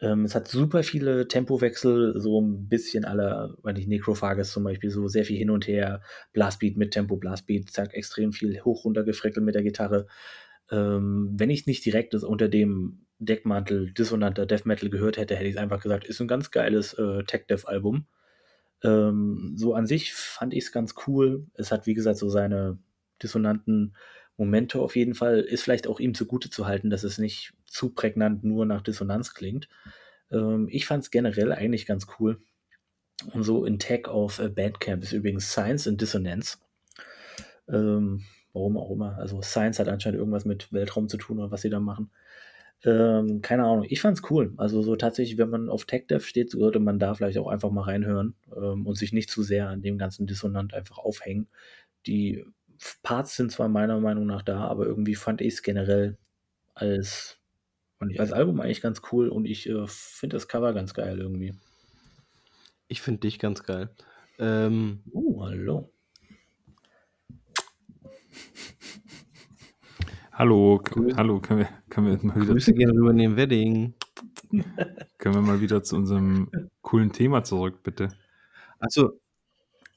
Ähm, es hat super viele Tempowechsel, so ein bisschen aller, wenn ich Necrophagus zum Beispiel, so sehr viel hin und her, Blastbeat mit Tempo, Blastbeat, zack, extrem viel hoch runter gefrickelt mit der Gitarre. Ähm, wenn ich nicht direkt das unter dem Deckmantel dissonanter Death Metal gehört hätte, hätte ich einfach gesagt, ist ein ganz geiles äh, Tech Dev Album. Ähm, so an sich fand ich es ganz cool. Es hat, wie gesagt, so seine dissonanten Momente auf jeden Fall. Ist vielleicht auch ihm zugute zu halten, dass es nicht zu prägnant nur nach Dissonanz klingt. Ähm, ich fand es generell eigentlich ganz cool. Und so in Tag auf äh, Bandcamp ist übrigens Science and Dissonance. Ähm, warum auch immer. Also Science hat anscheinend irgendwas mit Weltraum zu tun oder was sie da machen. Ähm, keine Ahnung, ich fand's cool. Also so tatsächlich, wenn man auf TechDev steht, sollte man da vielleicht auch einfach mal reinhören ähm, und sich nicht zu sehr an dem ganzen Dissonant einfach aufhängen. Die Parts sind zwar meiner Meinung nach da, aber irgendwie fand ich es generell als, als Album eigentlich ganz cool und ich äh, finde das Cover ganz geil irgendwie.
Ich finde dich ganz geil. Ähm,
uh, hallo.
Hallo, hallo, können wir, können wir mal wieder,
Grüße gehen rüber in den Wedding.
können wir mal wieder zu unserem coolen Thema zurück, bitte.
Also,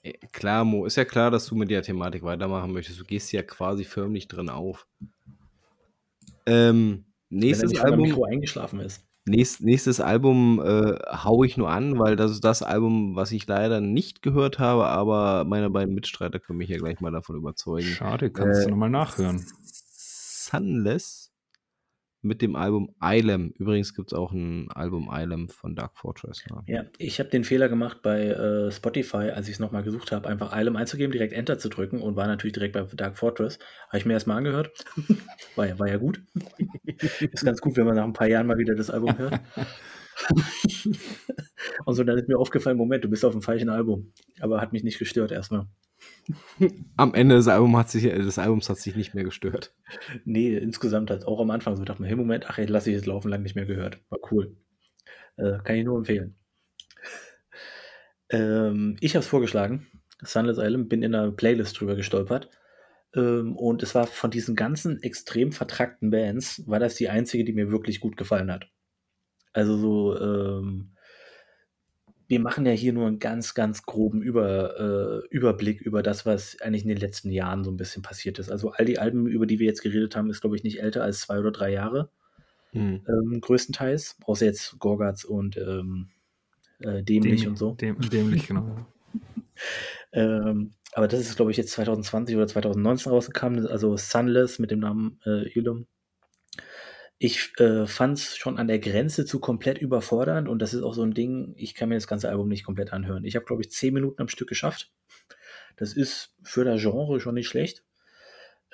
äh, klar, Mo, ist ja klar, dass du mit der Thematik weitermachen möchtest. Du gehst ja quasi förmlich drin auf. Ähm,
Wenn
nächstes Album,
Mikro eingeschlafen ist.
nächst, nächstes Album äh, hau ich nur an, weil das ist das Album, was ich leider nicht gehört habe, aber meine beiden Mitstreiter können mich ja gleich mal davon überzeugen.
Schade, kannst
Äh,
du nochmal nachhören.
Sunless mit dem Album Ilem. Übrigens gibt es auch ein Album Ilem von Dark Fortress. Ne?
Ja, ich habe den Fehler gemacht bei äh, Spotify, als ich es nochmal gesucht habe, einfach Ilem einzugeben, direkt Enter zu drücken und war natürlich direkt bei Dark Fortress. Habe ich mir erstmal angehört. war, ja, war ja gut. ist ganz gut, wenn man nach ein paar Jahren mal wieder das Album hört. und so, dann ist mir aufgefallen, Moment, du bist auf dem falschen Album. Aber hat mich nicht gestört erstmal.
Am Ende des, Album hat sich, des Albums hat sich nicht mehr gestört.
Nee, insgesamt hat auch am Anfang so man, hey Moment, ach, jetzt lasse ich es laufen, lang nicht mehr gehört. War cool. Äh, kann ich nur empfehlen. Ähm, ich habe es vorgeschlagen, Sunless Island, bin in einer Playlist drüber gestolpert. Ähm, und es war von diesen ganzen extrem vertrackten Bands, war das die einzige, die mir wirklich gut gefallen hat. Also so, ähm, wir machen ja hier nur einen ganz, ganz groben Über, äh, Überblick über das, was eigentlich in den letzten Jahren so ein bisschen passiert ist. Also all die Alben, über die wir jetzt geredet haben, ist, glaube ich, nicht älter als zwei oder drei Jahre,
Hm.
ähm, größtenteils. Außer jetzt Gorgatz und ähm, äh, Dämlich und so.
Däm dämlich, genau.
Ähm, aber das ist, glaube ich, jetzt 2020 oder 2019 rausgekommen, also Sunless mit dem Namen äh, Ilum. Ich äh, fand es schon an der Grenze zu komplett überfordernd und das ist auch so ein Ding, ich kann mir das ganze Album nicht komplett anhören. Ich habe, glaube ich, zehn Minuten am Stück geschafft. Das ist für das Genre schon nicht schlecht.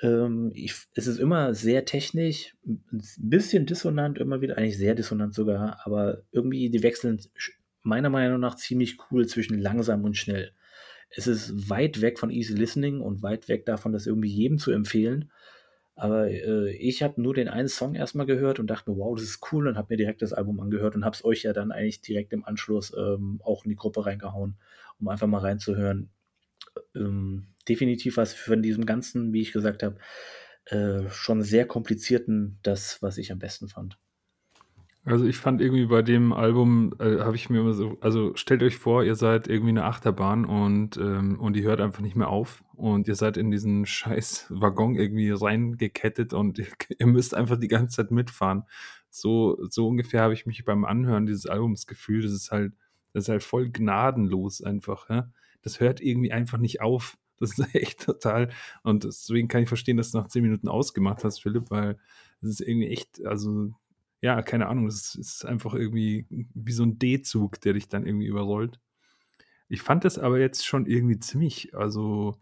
Ähm, ich, es ist immer sehr technisch, ein bisschen dissonant, immer wieder, eigentlich sehr dissonant sogar, aber irgendwie die wechseln meiner Meinung nach ziemlich cool zwischen langsam und schnell. Es ist weit weg von Easy Listening und weit weg davon, das irgendwie jedem zu empfehlen. Aber äh, ich habe nur den einen Song erstmal gehört und dachte mir, wow, das ist cool und habe mir direkt das Album angehört und habe es euch ja dann eigentlich direkt im Anschluss ähm, auch in die Gruppe reingehauen, um einfach mal reinzuhören. Ähm, definitiv was von diesem ganzen, wie ich gesagt habe, äh, schon sehr komplizierten, das, was ich am besten fand.
Also ich fand irgendwie bei dem Album, äh, habe ich mir immer so, also stellt euch vor, ihr seid irgendwie eine Achterbahn und, ähm, und die hört einfach nicht mehr auf und ihr seid in diesen scheiß Waggon irgendwie reingekettet und ihr, ihr müsst einfach die ganze Zeit mitfahren. So, so ungefähr habe ich mich beim Anhören dieses Albums gefühlt. Das ist halt, das ist halt voll gnadenlos einfach. Ja? Das hört irgendwie einfach nicht auf. Das ist echt total. Und deswegen kann ich verstehen, dass du nach zehn Minuten ausgemacht hast, Philipp, weil das ist irgendwie echt, also ja, keine Ahnung, das ist einfach irgendwie wie so ein D-Zug, der dich dann irgendwie überrollt. Ich fand das aber jetzt schon irgendwie ziemlich, also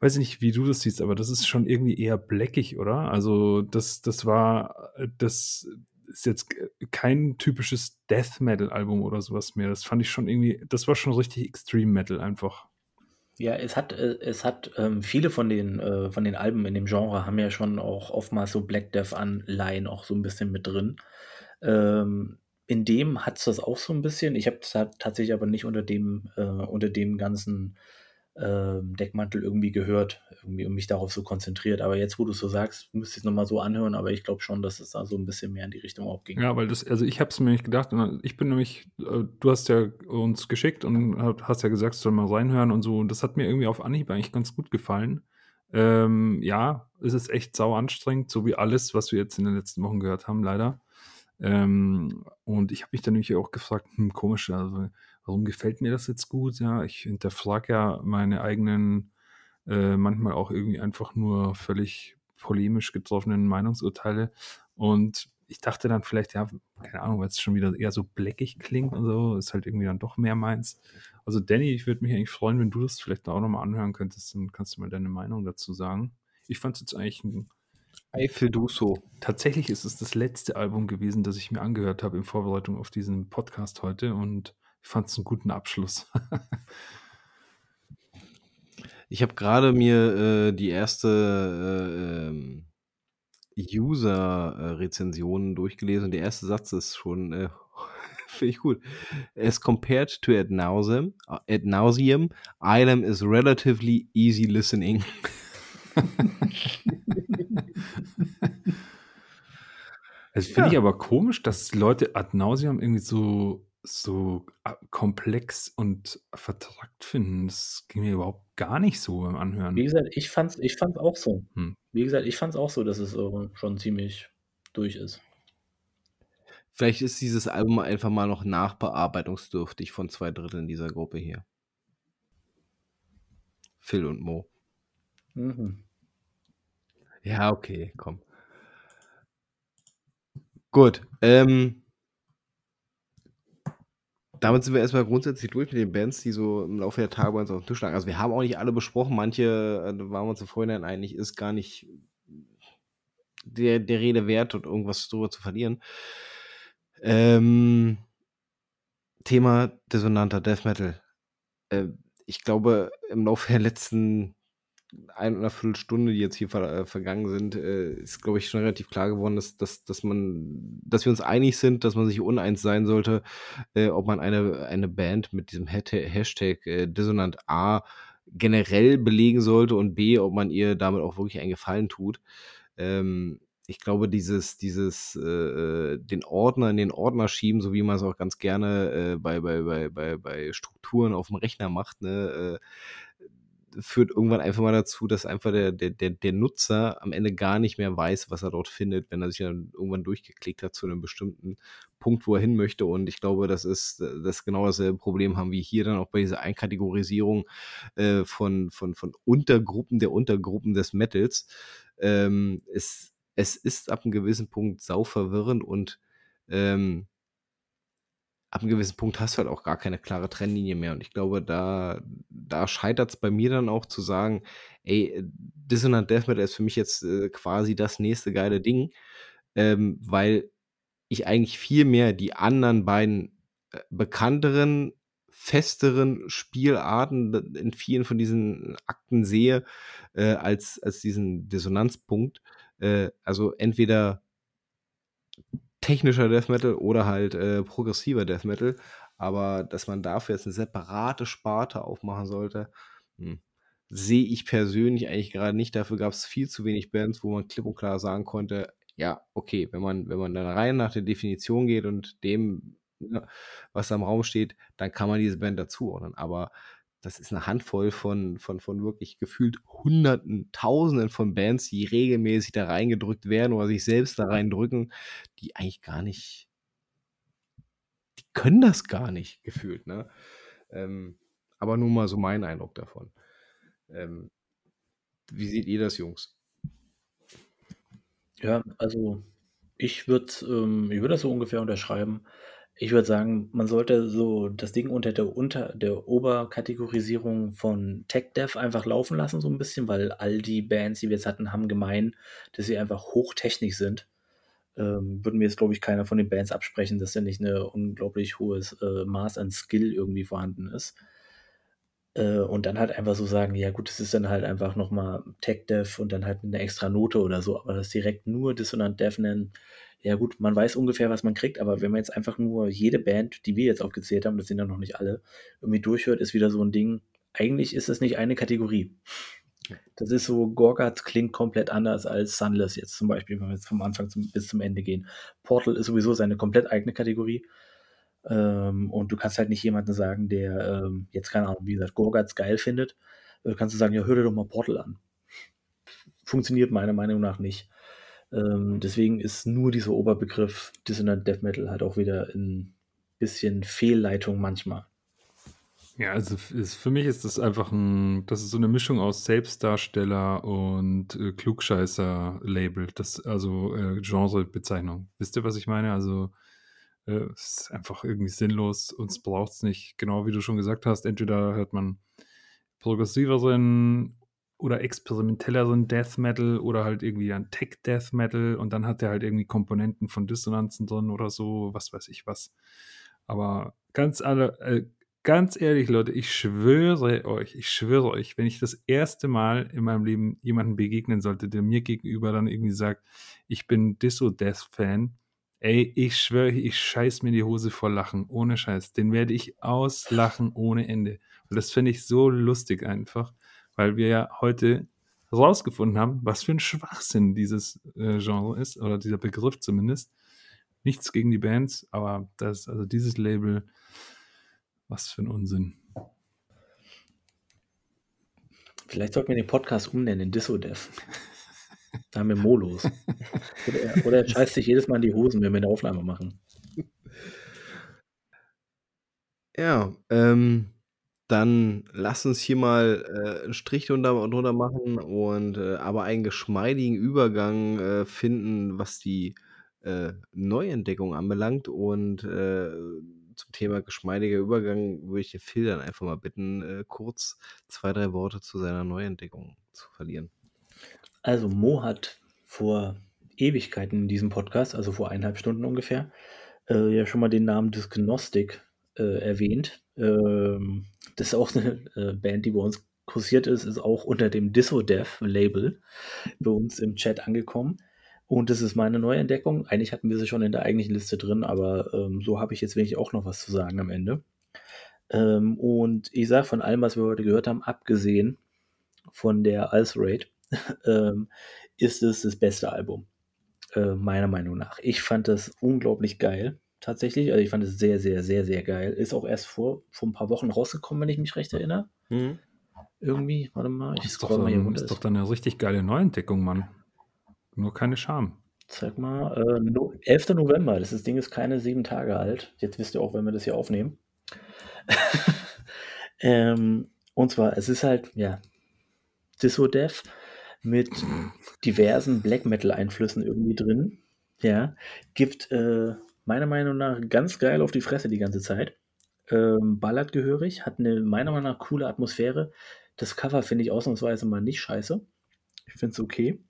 weiß ich nicht, wie du das siehst, aber das ist schon irgendwie eher bleckig, oder? Also das, das war, das ist jetzt kein typisches Death Metal Album oder sowas mehr. Das fand ich schon irgendwie, das war schon richtig Extreme Metal einfach.
Ja, es hat, äh, es hat ähm, viele von den, äh, von den Alben in dem Genre haben ja schon auch oftmals so Black Death Anleihen auch so ein bisschen mit drin. Ähm, in dem hat es das auch so ein bisschen. Ich habe es tatsächlich aber nicht unter dem, äh, unter dem ganzen ähm, Deckmantel irgendwie gehört, irgendwie um mich darauf so konzentriert. Aber jetzt, wo du es so sagst, müsste ich es nochmal so anhören, aber ich glaube schon, dass es da so ein bisschen mehr in die Richtung auch ging.
Ja, weil das, also ich habe es mir nicht gedacht. und Ich bin nämlich, äh, du hast ja uns geschickt und hast ja gesagt, soll mal reinhören und so. Und das hat mir irgendwie auf Anhieb eigentlich ganz gut gefallen. Ähm, ja, es ist echt sau anstrengend, so wie alles, was wir jetzt in den letzten Wochen gehört haben, leider. Ähm, und ich habe mich dann nämlich auch gefragt, hm, komisch, also warum gefällt mir das jetzt gut? Ja, ich hinterfrage ja meine eigenen, äh, manchmal auch irgendwie einfach nur völlig polemisch getroffenen Meinungsurteile. Und ich dachte dann vielleicht, ja, keine Ahnung, weil es schon wieder eher so bleckig klingt und so, ist halt irgendwie dann doch mehr meins. Also Danny, ich würde mich eigentlich freuen, wenn du das vielleicht auch nochmal anhören könntest, dann kannst du mal deine Meinung dazu sagen. Ich fand es jetzt eigentlich ein
Eiffel Duso.
Tatsächlich ist es das letzte Album gewesen, das ich mir angehört habe in Vorbereitung auf diesen Podcast heute und ich fand es einen guten Abschluss.
Ich habe gerade mir äh, die erste äh, ähm, User-Rezension durchgelesen und der erste Satz ist schon, äh, finde ich gut. As compared to ad nauseam, ad nauseam, Ilem is relatively easy listening.
Also finde ich aber komisch, dass Leute ad nauseam irgendwie so, so äh, komplex und vertrackt finden. Das ging mir überhaupt gar nicht so beim Anhören.
Wie gesagt, ich fand's, ich fand's auch so. Hm. Wie gesagt, ich fand's auch so, dass es schon ziemlich durch ist.
Vielleicht ist dieses Album einfach mal noch nachbearbeitungsdürftig von zwei Dritteln dieser Gruppe hier. Phil und Mo. Mhm. Ja, okay, komm. Gut. Ähm, damit sind wir erstmal grundsätzlich durch mit den Bands, die so im Laufe der Tage bei uns auf dem Tisch lagen. Also wir haben auch nicht alle besprochen, manche äh, waren wir uns im Vorhinein einig, ist gar nicht der, der Rede wert und irgendwas drüber zu verlieren. Ähm, Thema dissonanter Death Metal. Äh, ich glaube, im Laufe der letzten ein oder Viertelstunde, die jetzt hier ver äh, vergangen sind, äh, ist, glaube ich, schon relativ klar geworden, dass, dass, dass man, dass wir uns einig sind, dass man sich uneins sein sollte, äh, ob man eine, eine Band mit diesem Hashtag äh, Dissonant A generell belegen sollte und B, ob man ihr damit auch wirklich einen Gefallen tut. Ähm, ich glaube, dieses, dieses, äh, äh, den Ordner in den Ordner schieben, so wie man es auch ganz gerne äh, bei, bei, bei, bei, bei Strukturen auf dem Rechner macht, ne, äh, führt irgendwann einfach mal dazu, dass einfach der, der, der, der Nutzer am Ende gar nicht mehr weiß, was er dort findet, wenn er sich dann irgendwann durchgeklickt hat zu einem bestimmten Punkt, wo er hin möchte. Und ich glaube, das ist das genau dasselbe Problem haben wir hier dann auch bei dieser Einkategorisierung äh, von, von, von Untergruppen der Untergruppen des Metals. Ähm, es, es ist ab einem gewissen Punkt sau verwirrend und ähm, ab einem gewissen Punkt hast du halt auch gar keine klare Trennlinie mehr. Und ich glaube, da, da scheitert es bei mir dann auch zu sagen, ey, Dissonant Death Metal ist für mich jetzt äh, quasi das nächste geile Ding, ähm, weil ich eigentlich viel mehr die anderen beiden äh, bekannteren, festeren Spielarten in vielen von diesen Akten sehe, äh, als, als diesen Dissonanzpunkt. Äh, also entweder technischer Death Metal oder halt äh, progressiver Death Metal. Aber dass man dafür jetzt eine separate Sparte aufmachen sollte, hm, sehe ich persönlich eigentlich gerade nicht. Dafür gab es viel zu wenig Bands, wo man klipp und klar sagen konnte, ja, okay, wenn man, wenn man dann rein nach der Definition geht und dem, ne, was da im Raum steht, dann kann man diese Band dazuordnen. Aber das ist eine Handvoll von, von, von wirklich gefühlt Hunderten, Tausenden von Bands, die regelmäßig da reingedrückt werden oder sich selbst da reindrücken, die eigentlich gar nicht, die können das gar nicht gefühlt. Ne? Ähm, aber nur mal so mein Eindruck davon. Ähm, wie seht ihr das, Jungs?
Ja, also ich würde ähm, würd das so ungefähr unterschreiben. Ich würde sagen, man sollte so das Ding unter der unter der Oberkategorisierung von Tech Dev einfach laufen lassen so ein bisschen, weil all die Bands, die wir jetzt hatten, haben gemein, dass sie einfach hochtechnisch sind. Ähm, würden mir jetzt, glaube ich, keiner von den Bands absprechen, dass da nicht 'ne unglaublich hohes, äh, Maß an Skill irgendwie vorhanden ist. Äh, und dann halt einfach so sagen: „Ja gut, das ist dann halt einfach noch mal Tech Dev und dann halt eine extra Note oder so“, aber das direkt nur Dissonant Dev nennen ja gut, man weiß ungefähr, was man kriegt, aber wenn man jetzt einfach nur jede Band, die wir jetzt aufgezählt haben, das sind ja noch nicht alle, irgendwie durchhört, ist wieder so ein Ding. Eigentlich ist es nicht eine Kategorie. Das ist so, Gorgat klingt komplett anders als Sunless jetzt zum Beispiel, wenn wir jetzt vom Anfang zum, bis zum Ende gehen. Portal ist sowieso seine komplett eigene Kategorie. Ähm, und du kannst halt nicht jemanden sagen, der ähm, jetzt, keine Ahnung, wie gesagt, Gorgats geil findet. Äh, kannst du sagen, ja, hör dir doch mal Portal an. Funktioniert meiner Meinung nach nicht. Ähm, deswegen ist nur dieser Oberbegriff Dissonant Death Metal halt auch wieder ein bisschen Fehlleitung manchmal.
Ja, also ist, für mich ist das einfach ein, das ist so eine Mischung aus Selbstdarsteller und äh, Klugscheißer-Label, das also äh, Genrebezeichnung. Wisst ihr, was ich meine? Also äh, es ist einfach irgendwie sinnlos, uns braucht es nicht. Genau wie du schon gesagt hast, entweder hört man progressiveren oder experimentelleren Death Metal oder halt irgendwie ein Tech Death Metal und dann hat er halt irgendwie Komponenten von Dissonanzen drin oder so, was weiß ich was. Aber ganz alle, äh, ganz ehrlich, Leute, ich schwöre euch, ich schwöre euch, wenn ich das erste Mal in meinem Leben jemanden begegnen sollte, der mir gegenüber dann irgendwie sagt, ich bin Disso-Death-Fan, ey, ich schwöre, ich scheiß mir die Hose voll Lachen, ohne Scheiß. Den werde ich auslachen ohne Ende. Das finde ich so lustig einfach weil wir ja heute rausgefunden haben, was für ein Schwachsinn dieses äh, Genre ist, oder dieser Begriff zumindest. Nichts gegen die Bands, aber das, also dieses Label, was für ein Unsinn.
Vielleicht sollten wir den Podcast umnennen in Dissodev. Da haben wir Molos. Oder er, oder er scheißt sich jedes Mal in die Hosen, wenn wir eine Aufnahme machen.
Ja, ähm, dann lass uns hier mal äh, einen Strich drunter, drunter machen und äh, aber einen geschmeidigen Übergang äh, finden, was die äh, Neuentdeckung anbelangt. Und äh, zum Thema geschmeidiger Übergang würde ich den Phil dann einfach mal bitten, äh, kurz zwei, drei Worte zu seiner Neuentdeckung zu verlieren.
Also Mo hat vor Ewigkeiten in diesem Podcast, also vor eineinhalb Stunden ungefähr, äh, ja schon mal den Namen des Gnostic äh, erwähnt. Ähm, das ist auch eine äh, Band, die bei uns kursiert ist, ist auch unter dem Dissodev-Label bei uns im Chat angekommen. Und das ist meine Neuentdeckung. Eigentlich hatten wir sie schon in der eigentlichen Liste drin, aber ähm, so habe ich jetzt wenig auch noch was zu sagen am Ende. Ähm, und ich sage von allem, was wir heute gehört haben, abgesehen von der Ulcerate, ähm, ist es das beste Album. Äh, meiner Meinung nach. Ich fand das unglaublich geil, tatsächlich. Also ich fand es sehr, sehr, sehr, sehr geil. Ist auch erst vor, vor ein paar Wochen rausgekommen, wenn ich mich recht erinnere. Mhm. Irgendwie, warte mal, ich
scroll mal hier runter. Das ist doch dann eine richtig geile Neuentdeckung, Mann. Nur keine Scham.
Zeig mal, äh, no, 11. November, das, das Ding ist keine sieben Tage alt. Jetzt wisst ihr auch, wenn wir das hier aufnehmen. ähm, und zwar, es ist halt, ja, Disso-Dev mit diversen Black Metal-Einflüssen irgendwie drin. Ja, gibt äh, meiner Meinung nach ganz geil auf die Fresse die ganze Zeit. Ähm, ballert gehörig, hat eine meiner Meinung nach coole Atmosphäre. Das Cover finde ich ausnahmsweise mal nicht scheiße. Ich finde es okay.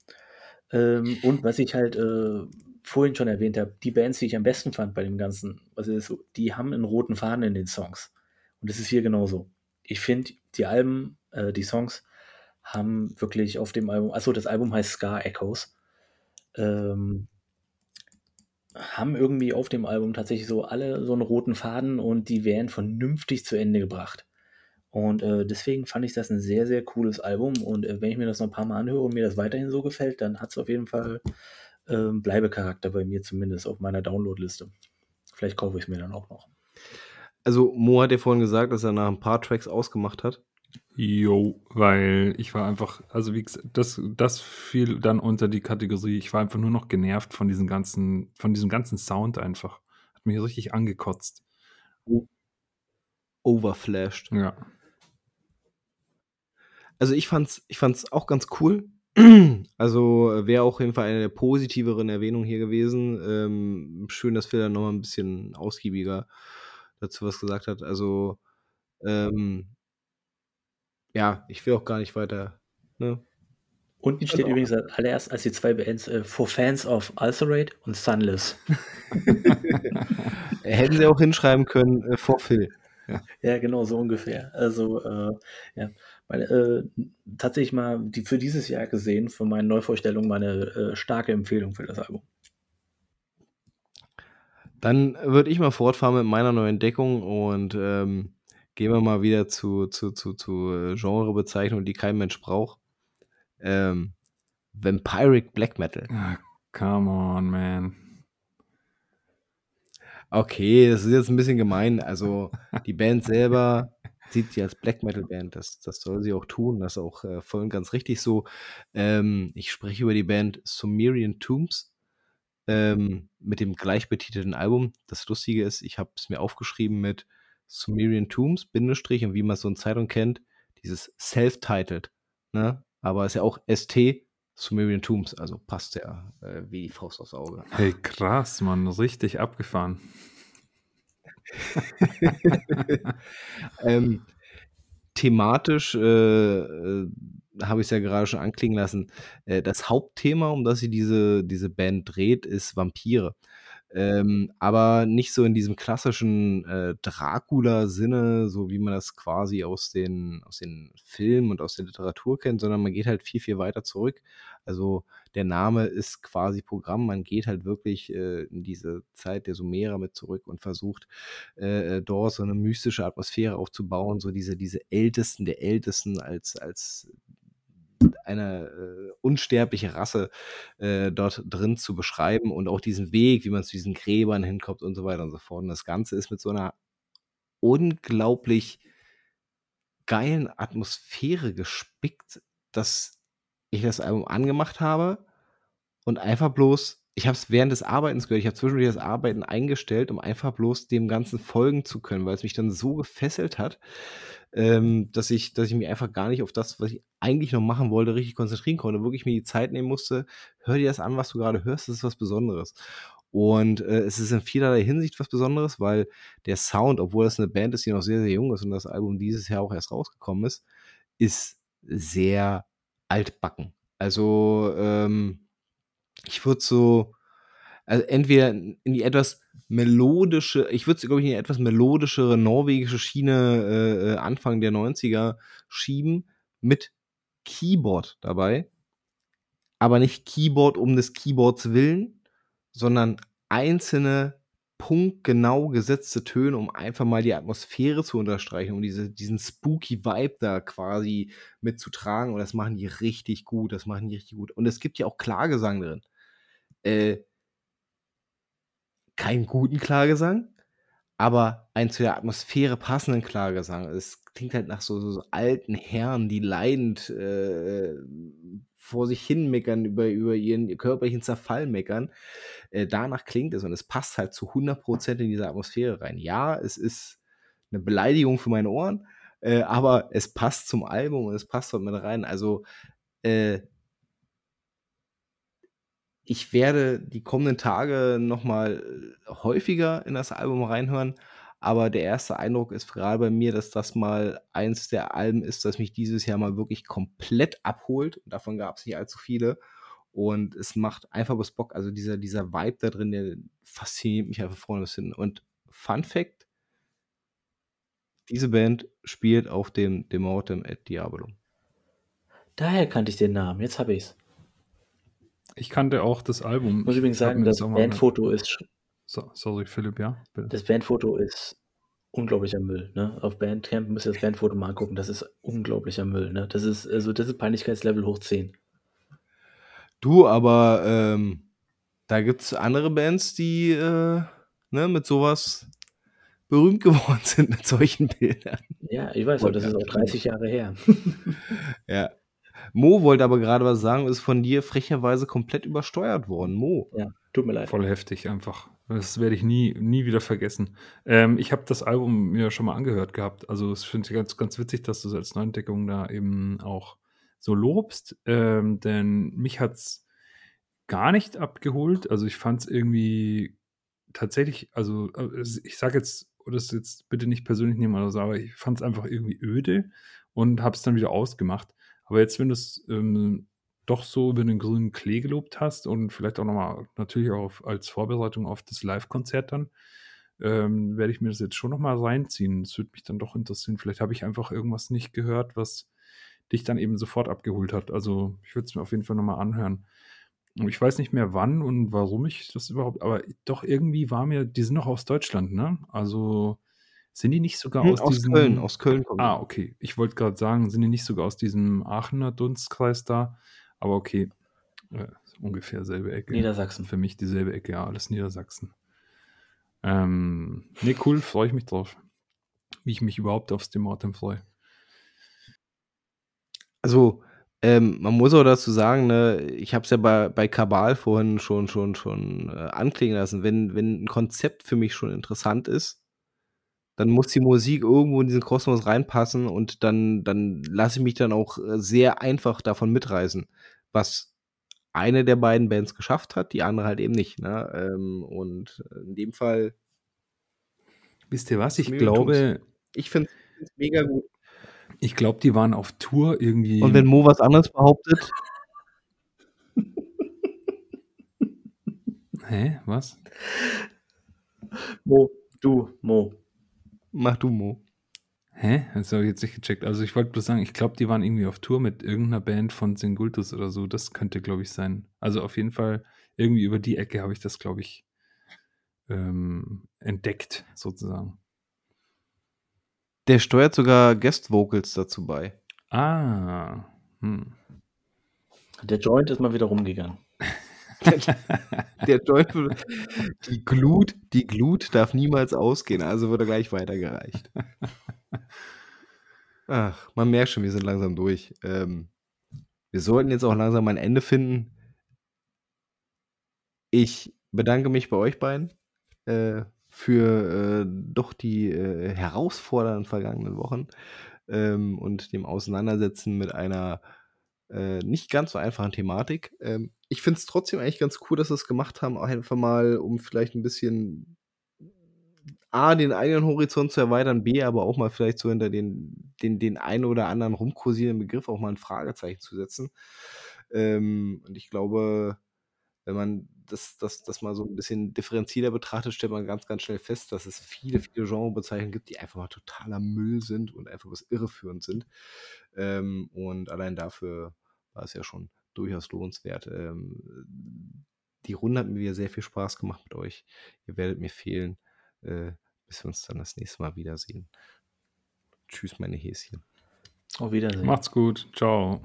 Ähm, und was ich halt äh, vorhin schon erwähnt habe, die Bands, die ich am besten fand bei dem Ganzen, also ist, die haben einen roten Faden in den Songs. Und das ist hier genauso. Ich finde, die Alben, äh, die Songs haben wirklich auf dem Album, achso, das Album heißt Scar Echoes, ähm, haben irgendwie auf dem Album tatsächlich so alle so einen roten Faden und die werden vernünftig zu Ende gebracht. Und äh, deswegen fand ich das ein sehr, sehr cooles Album. Und äh, wenn ich mir das noch ein paar Mal anhöre und mir das weiterhin so gefällt, dann hat es auf jeden Fall äh, Bleibecharakter bei mir zumindest auf meiner Downloadliste. Vielleicht kaufe ich es mir dann auch noch.
Also Mo hat ja vorhin gesagt, dass er nach ein paar Tracks ausgemacht hat.
Jo, weil ich war einfach, also wie gesagt, das, das fiel dann unter die Kategorie, ich war einfach nur noch genervt von diesem ganzen, von diesem ganzen Sound einfach. Hat mich richtig angekotzt.
Overflashed.
Ja.
Also ich fand's, ich fand's auch ganz cool. Also wäre auch auf jeden Fall eine der positiveren Erwähnungen hier gewesen. Ähm, schön, dass Phil dann nochmal ein bisschen ausgiebiger dazu was gesagt hat. Also ähm, ja, ich will auch gar nicht weiter. Ne?
Unten steht übrigens allererst als die zwei Bands äh, For Fans of Ulcerate und Sunless.
Hätten sie auch hinschreiben können, äh, for Phil.
Ja. ja, genau, so ungefähr. Also, äh, ja, meine, äh, tatsächlich mal die, für dieses Jahr gesehen, für meine Neuvorstellung, meine äh, starke Empfehlung für das Album.
Dann würde ich mal fortfahren mit meiner neuen Entdeckung und ähm, Gehen wir mal wieder zu, zu, zu, zu äh, Genrebezeichnungen, die kein Mensch braucht. Ähm, Vampiric Black Metal.
Ah, come on, man.
Okay, das ist jetzt ein bisschen gemein. Also, die Band selber sieht sie als Black Metal Band. Das, das soll sie auch tun. Das ist auch äh, voll und ganz richtig so. Ähm, ich spreche über die Band Sumerian Tombs ähm, mit dem gleichbetitelten Album. Das Lustige ist, ich habe es mir aufgeschrieben mit Sumerian Tombs, Bindestrich, und wie man es so in Zeitung kennt, dieses Self-Titled, ne? Aber ist ja auch ST, Sumerian Tombs, also passt ja äh, wie die Faust aufs Auge.
Hey, krass, Mann, richtig abgefahren.
ähm, thematisch äh, äh, habe ich es ja gerade schon anklingen lassen. Äh, das Hauptthema, um das sie diese, diese Band dreht, ist Vampire. Ähm, aber nicht so in diesem klassischen äh, Dracula-Sinne, so wie man das quasi aus den, aus den Filmen und aus der Literatur kennt, sondern man geht halt viel, viel weiter zurück. Also der Name ist quasi Programm. Man geht halt wirklich äh, in diese Zeit der Sumerer mit zurück und versucht äh, äh dort so eine mystische Atmosphäre aufzubauen, so diese, diese Ältesten der Ältesten als, als eine äh, unsterbliche Rasse äh, dort drin zu beschreiben und auch diesen Weg, wie man zu diesen Gräbern hinkommt und so weiter und so fort. Und das Ganze ist mit so einer unglaublich geilen Atmosphäre gespickt, dass ich das Album angemacht habe und einfach bloß ich habe es während des Arbeitens gehört. Ich habe zwischendurch das Arbeiten eingestellt, um einfach bloß dem Ganzen folgen zu können, weil es mich dann so gefesselt hat, ähm, dass ich dass ich mich einfach gar nicht auf das, was ich eigentlich noch machen wollte, richtig konzentrieren konnte. Wirklich mir die Zeit nehmen musste: „Hör dir das an, was du gerade hörst, das ist was Besonderes.“ Und, äh, es ist in vielerlei Hinsicht was Besonderes, weil der Sound, obwohl das eine Band ist, die noch sehr, sehr jung ist und das Album dieses Jahr auch erst rausgekommen ist, ist sehr altbacken. Also, ähm, ich würde so also, entweder in die etwas melodische ich würde es, glaube ich, in die etwas melodischere norwegische Schiene, äh, äh, Anfang der 90er schieben mit Keyboard dabei. Aber nicht Keyboard um des Keyboards willen, sondern einzelne punktgenau gesetzte Töne, um einfach mal die Atmosphäre zu unterstreichen, um diese diesen spooky Vibe da quasi mitzutragen und das machen die richtig gut, das machen die richtig gut. Und es gibt ja auch Klagesang drin. Äh keinen guten Klagesang, aber einen zu der Atmosphäre passenden Klagesang. Es klingt halt nach so so so alten Herren, die leidend, äh, vor sich hin meckern, über über ihren körperlichen Zerfall meckern. Äh, danach klingt es und es passt halt zu 100% in diese Atmosphäre rein. Ja, es ist eine Beleidigung für meine Ohren, äh, aber es passt zum Album und es passt dort mit rein. Also, äh ich werde die kommenden Tage noch mal häufiger in das Album reinhören, aber der erste Eindruck ist gerade bei mir, dass das mal eins der Alben ist, das mich dieses Jahr mal wirklich komplett abholt. Davon gab es nicht allzu viele. Und es macht einfach was Bock. Also dieser, dieser Vibe da drin, der fasziniert mich einfach vorne bis hinten. Und Fun Fact: Diese Band spielt auf dem Demortem et Diabolo.
Daher kannte ich den Namen, jetzt habe ich's.
Ich kannte auch das Album.
Ich muss übrigens
Ich habe
sagen, das
mit
Bandfoto ist
So sorry, Philipp, ja, bitte.
das Bandfoto ist unglaublicher Müll, ne? Auf Bandcamp müsst ihr das Bandfoto mal angucken. Das ist unglaublicher Müll, ne? Das ist also, das ist Peinlichkeitslevel hoch 10.
Du, aber, ähm, da gibt's andere Bands, die, äh, ne, mit sowas berühmt geworden sind mit solchen Bildern.
Ja, ich weiß, aber das ist auch 30 Jahre her.
Ja. Mo wollte aber gerade was sagen, ist von dir frecherweise komplett übersteuert worden. Mo.
Ja, tut mir leid.
Voll heftig einfach. Das werde ich nie nie wieder vergessen. Ähm, ich habe das Album mir schon mal angehört gehabt. Also, es finde ich ganz ganz witzig, dass du's als Neuentdeckung da eben auch so lobst, ähm, denn mich hat's gar nicht abgeholt. Also, ich fand's irgendwie tatsächlich also, äh, ich sage jetzt das jetzt bitte nicht persönlich nehmen oder so, aber ich fand's einfach irgendwie öde und habe es dann wieder ausgemacht. Aber jetzt, wenn du's, ähm, doch so über den grünen Klee gelobt hast und vielleicht auch noch mal natürlich auch als Vorbereitung auf das Livekonzert dann, ähm, werde ich mir das jetzt schon noch mal reinziehen. Das würde mich dann doch interessieren. Vielleicht habe ich einfach irgendwas nicht gehört, was dich dann eben sofort abgeholt hat. Also, ich würde es mir auf jeden Fall noch mal anhören. Ich weiß nicht mehr, wann und warum ich das überhaupt aber doch irgendwie war mir die sind doch aus Deutschland, ne? Also, sind die nicht sogar
Hm,
aus
aus
diesem
Köln, aus Köln kommen.
Ah, okay. Ich wollte gerade sagen, sind die nicht sogar aus diesem Aachener Dunstkreis da? Aber okay, äh, ungefähr selbe Ecke.
Niedersachsen.
Für mich dieselbe Ecke, ja, alles Niedersachsen. Ähm, ne, cool, freue ich mich drauf. Wie ich mich überhaupt aufs Demortem freue.
Also, ähm, man muss auch dazu sagen, ne, ich habe es ja bei bei Kabal vorhin schon schon schon, äh, anklingen lassen. Wenn wenn 'n Konzept für mich schon interessant ist dann muss die Musik irgendwo in diesen Kosmos reinpassen und dann dann lasse ich mich dann auch, äh, sehr einfach davon mitreißen, was eine der beiden Bands geschafft hat, die andere halt eben nicht, ne? Ähm, und in dem Fall
Wisst ihr was? Ich glaube
Ich finde es mega gut.
ich glaube, die waren auf Tour irgendwie
Und wenn Mo was anderes behauptet
Hä, was?
Mo, du, Mo.
Mach du, Mo.
Hä? Das habe ich jetzt nicht gecheckt. Also, ich wollte bloß sagen, ich glaube, die waren irgendwie auf Tour mit irgend 'ner Band von Singultus oder so. Das könnte, glaube ich, sein. Also, auf jeden Fall irgendwie über die Ecke habe ich das, glaube ich, ähm, entdeckt sozusagen.
Der steuert sogar Guest Vocals dazu bei.
Ah, hm.
Der Joint ist mal wieder rumgegangen.
Der Joint, die Glut, die Glut darf niemals ausgehen, also wird er gleich weitergereicht. Ach, man merkt schon, wir sind langsam durch. Ähm, wir sollten jetzt auch langsam ein Ende finden. Ich bedanke mich bei euch beiden äh, für äh, doch die äh, herausfordernden vergangenen Wochen ähm, und dem Auseinandersetzen mit einer äh, nicht ganz so einfachen Thematik. Ähm, ich finde es trotzdem eigentlich ganz cool, dass wir es gemacht haben, einfach mal, um vielleicht ein bisschen A, den eigenen Horizont zu erweitern, B, aber auch mal vielleicht so hinter den, den, den einen oder anderen rumkursierenden Begriff auch mal ein Fragezeichen zu setzen. Ähm, und ich glaube, wenn man das, das, das mal so ein bisschen differenzierter betrachtet, stellt man ganz, ganz schnell fest, dass es viele, viele Genrebezeichnungen gibt, die einfach mal totaler Müll sind und einfach was irreführend sind. Ähm, und allein dafür war es ja schon durchaus lohnenswert. Ähm, die Runde hat mir wieder sehr viel Spaß gemacht mit euch. Ihr werdet mir fehlen, äh, bis wir uns dann das nächste Mal wiedersehen. Tschüss, meine Häschen.
Auf Wiedersehen.
Macht's gut. Ciao.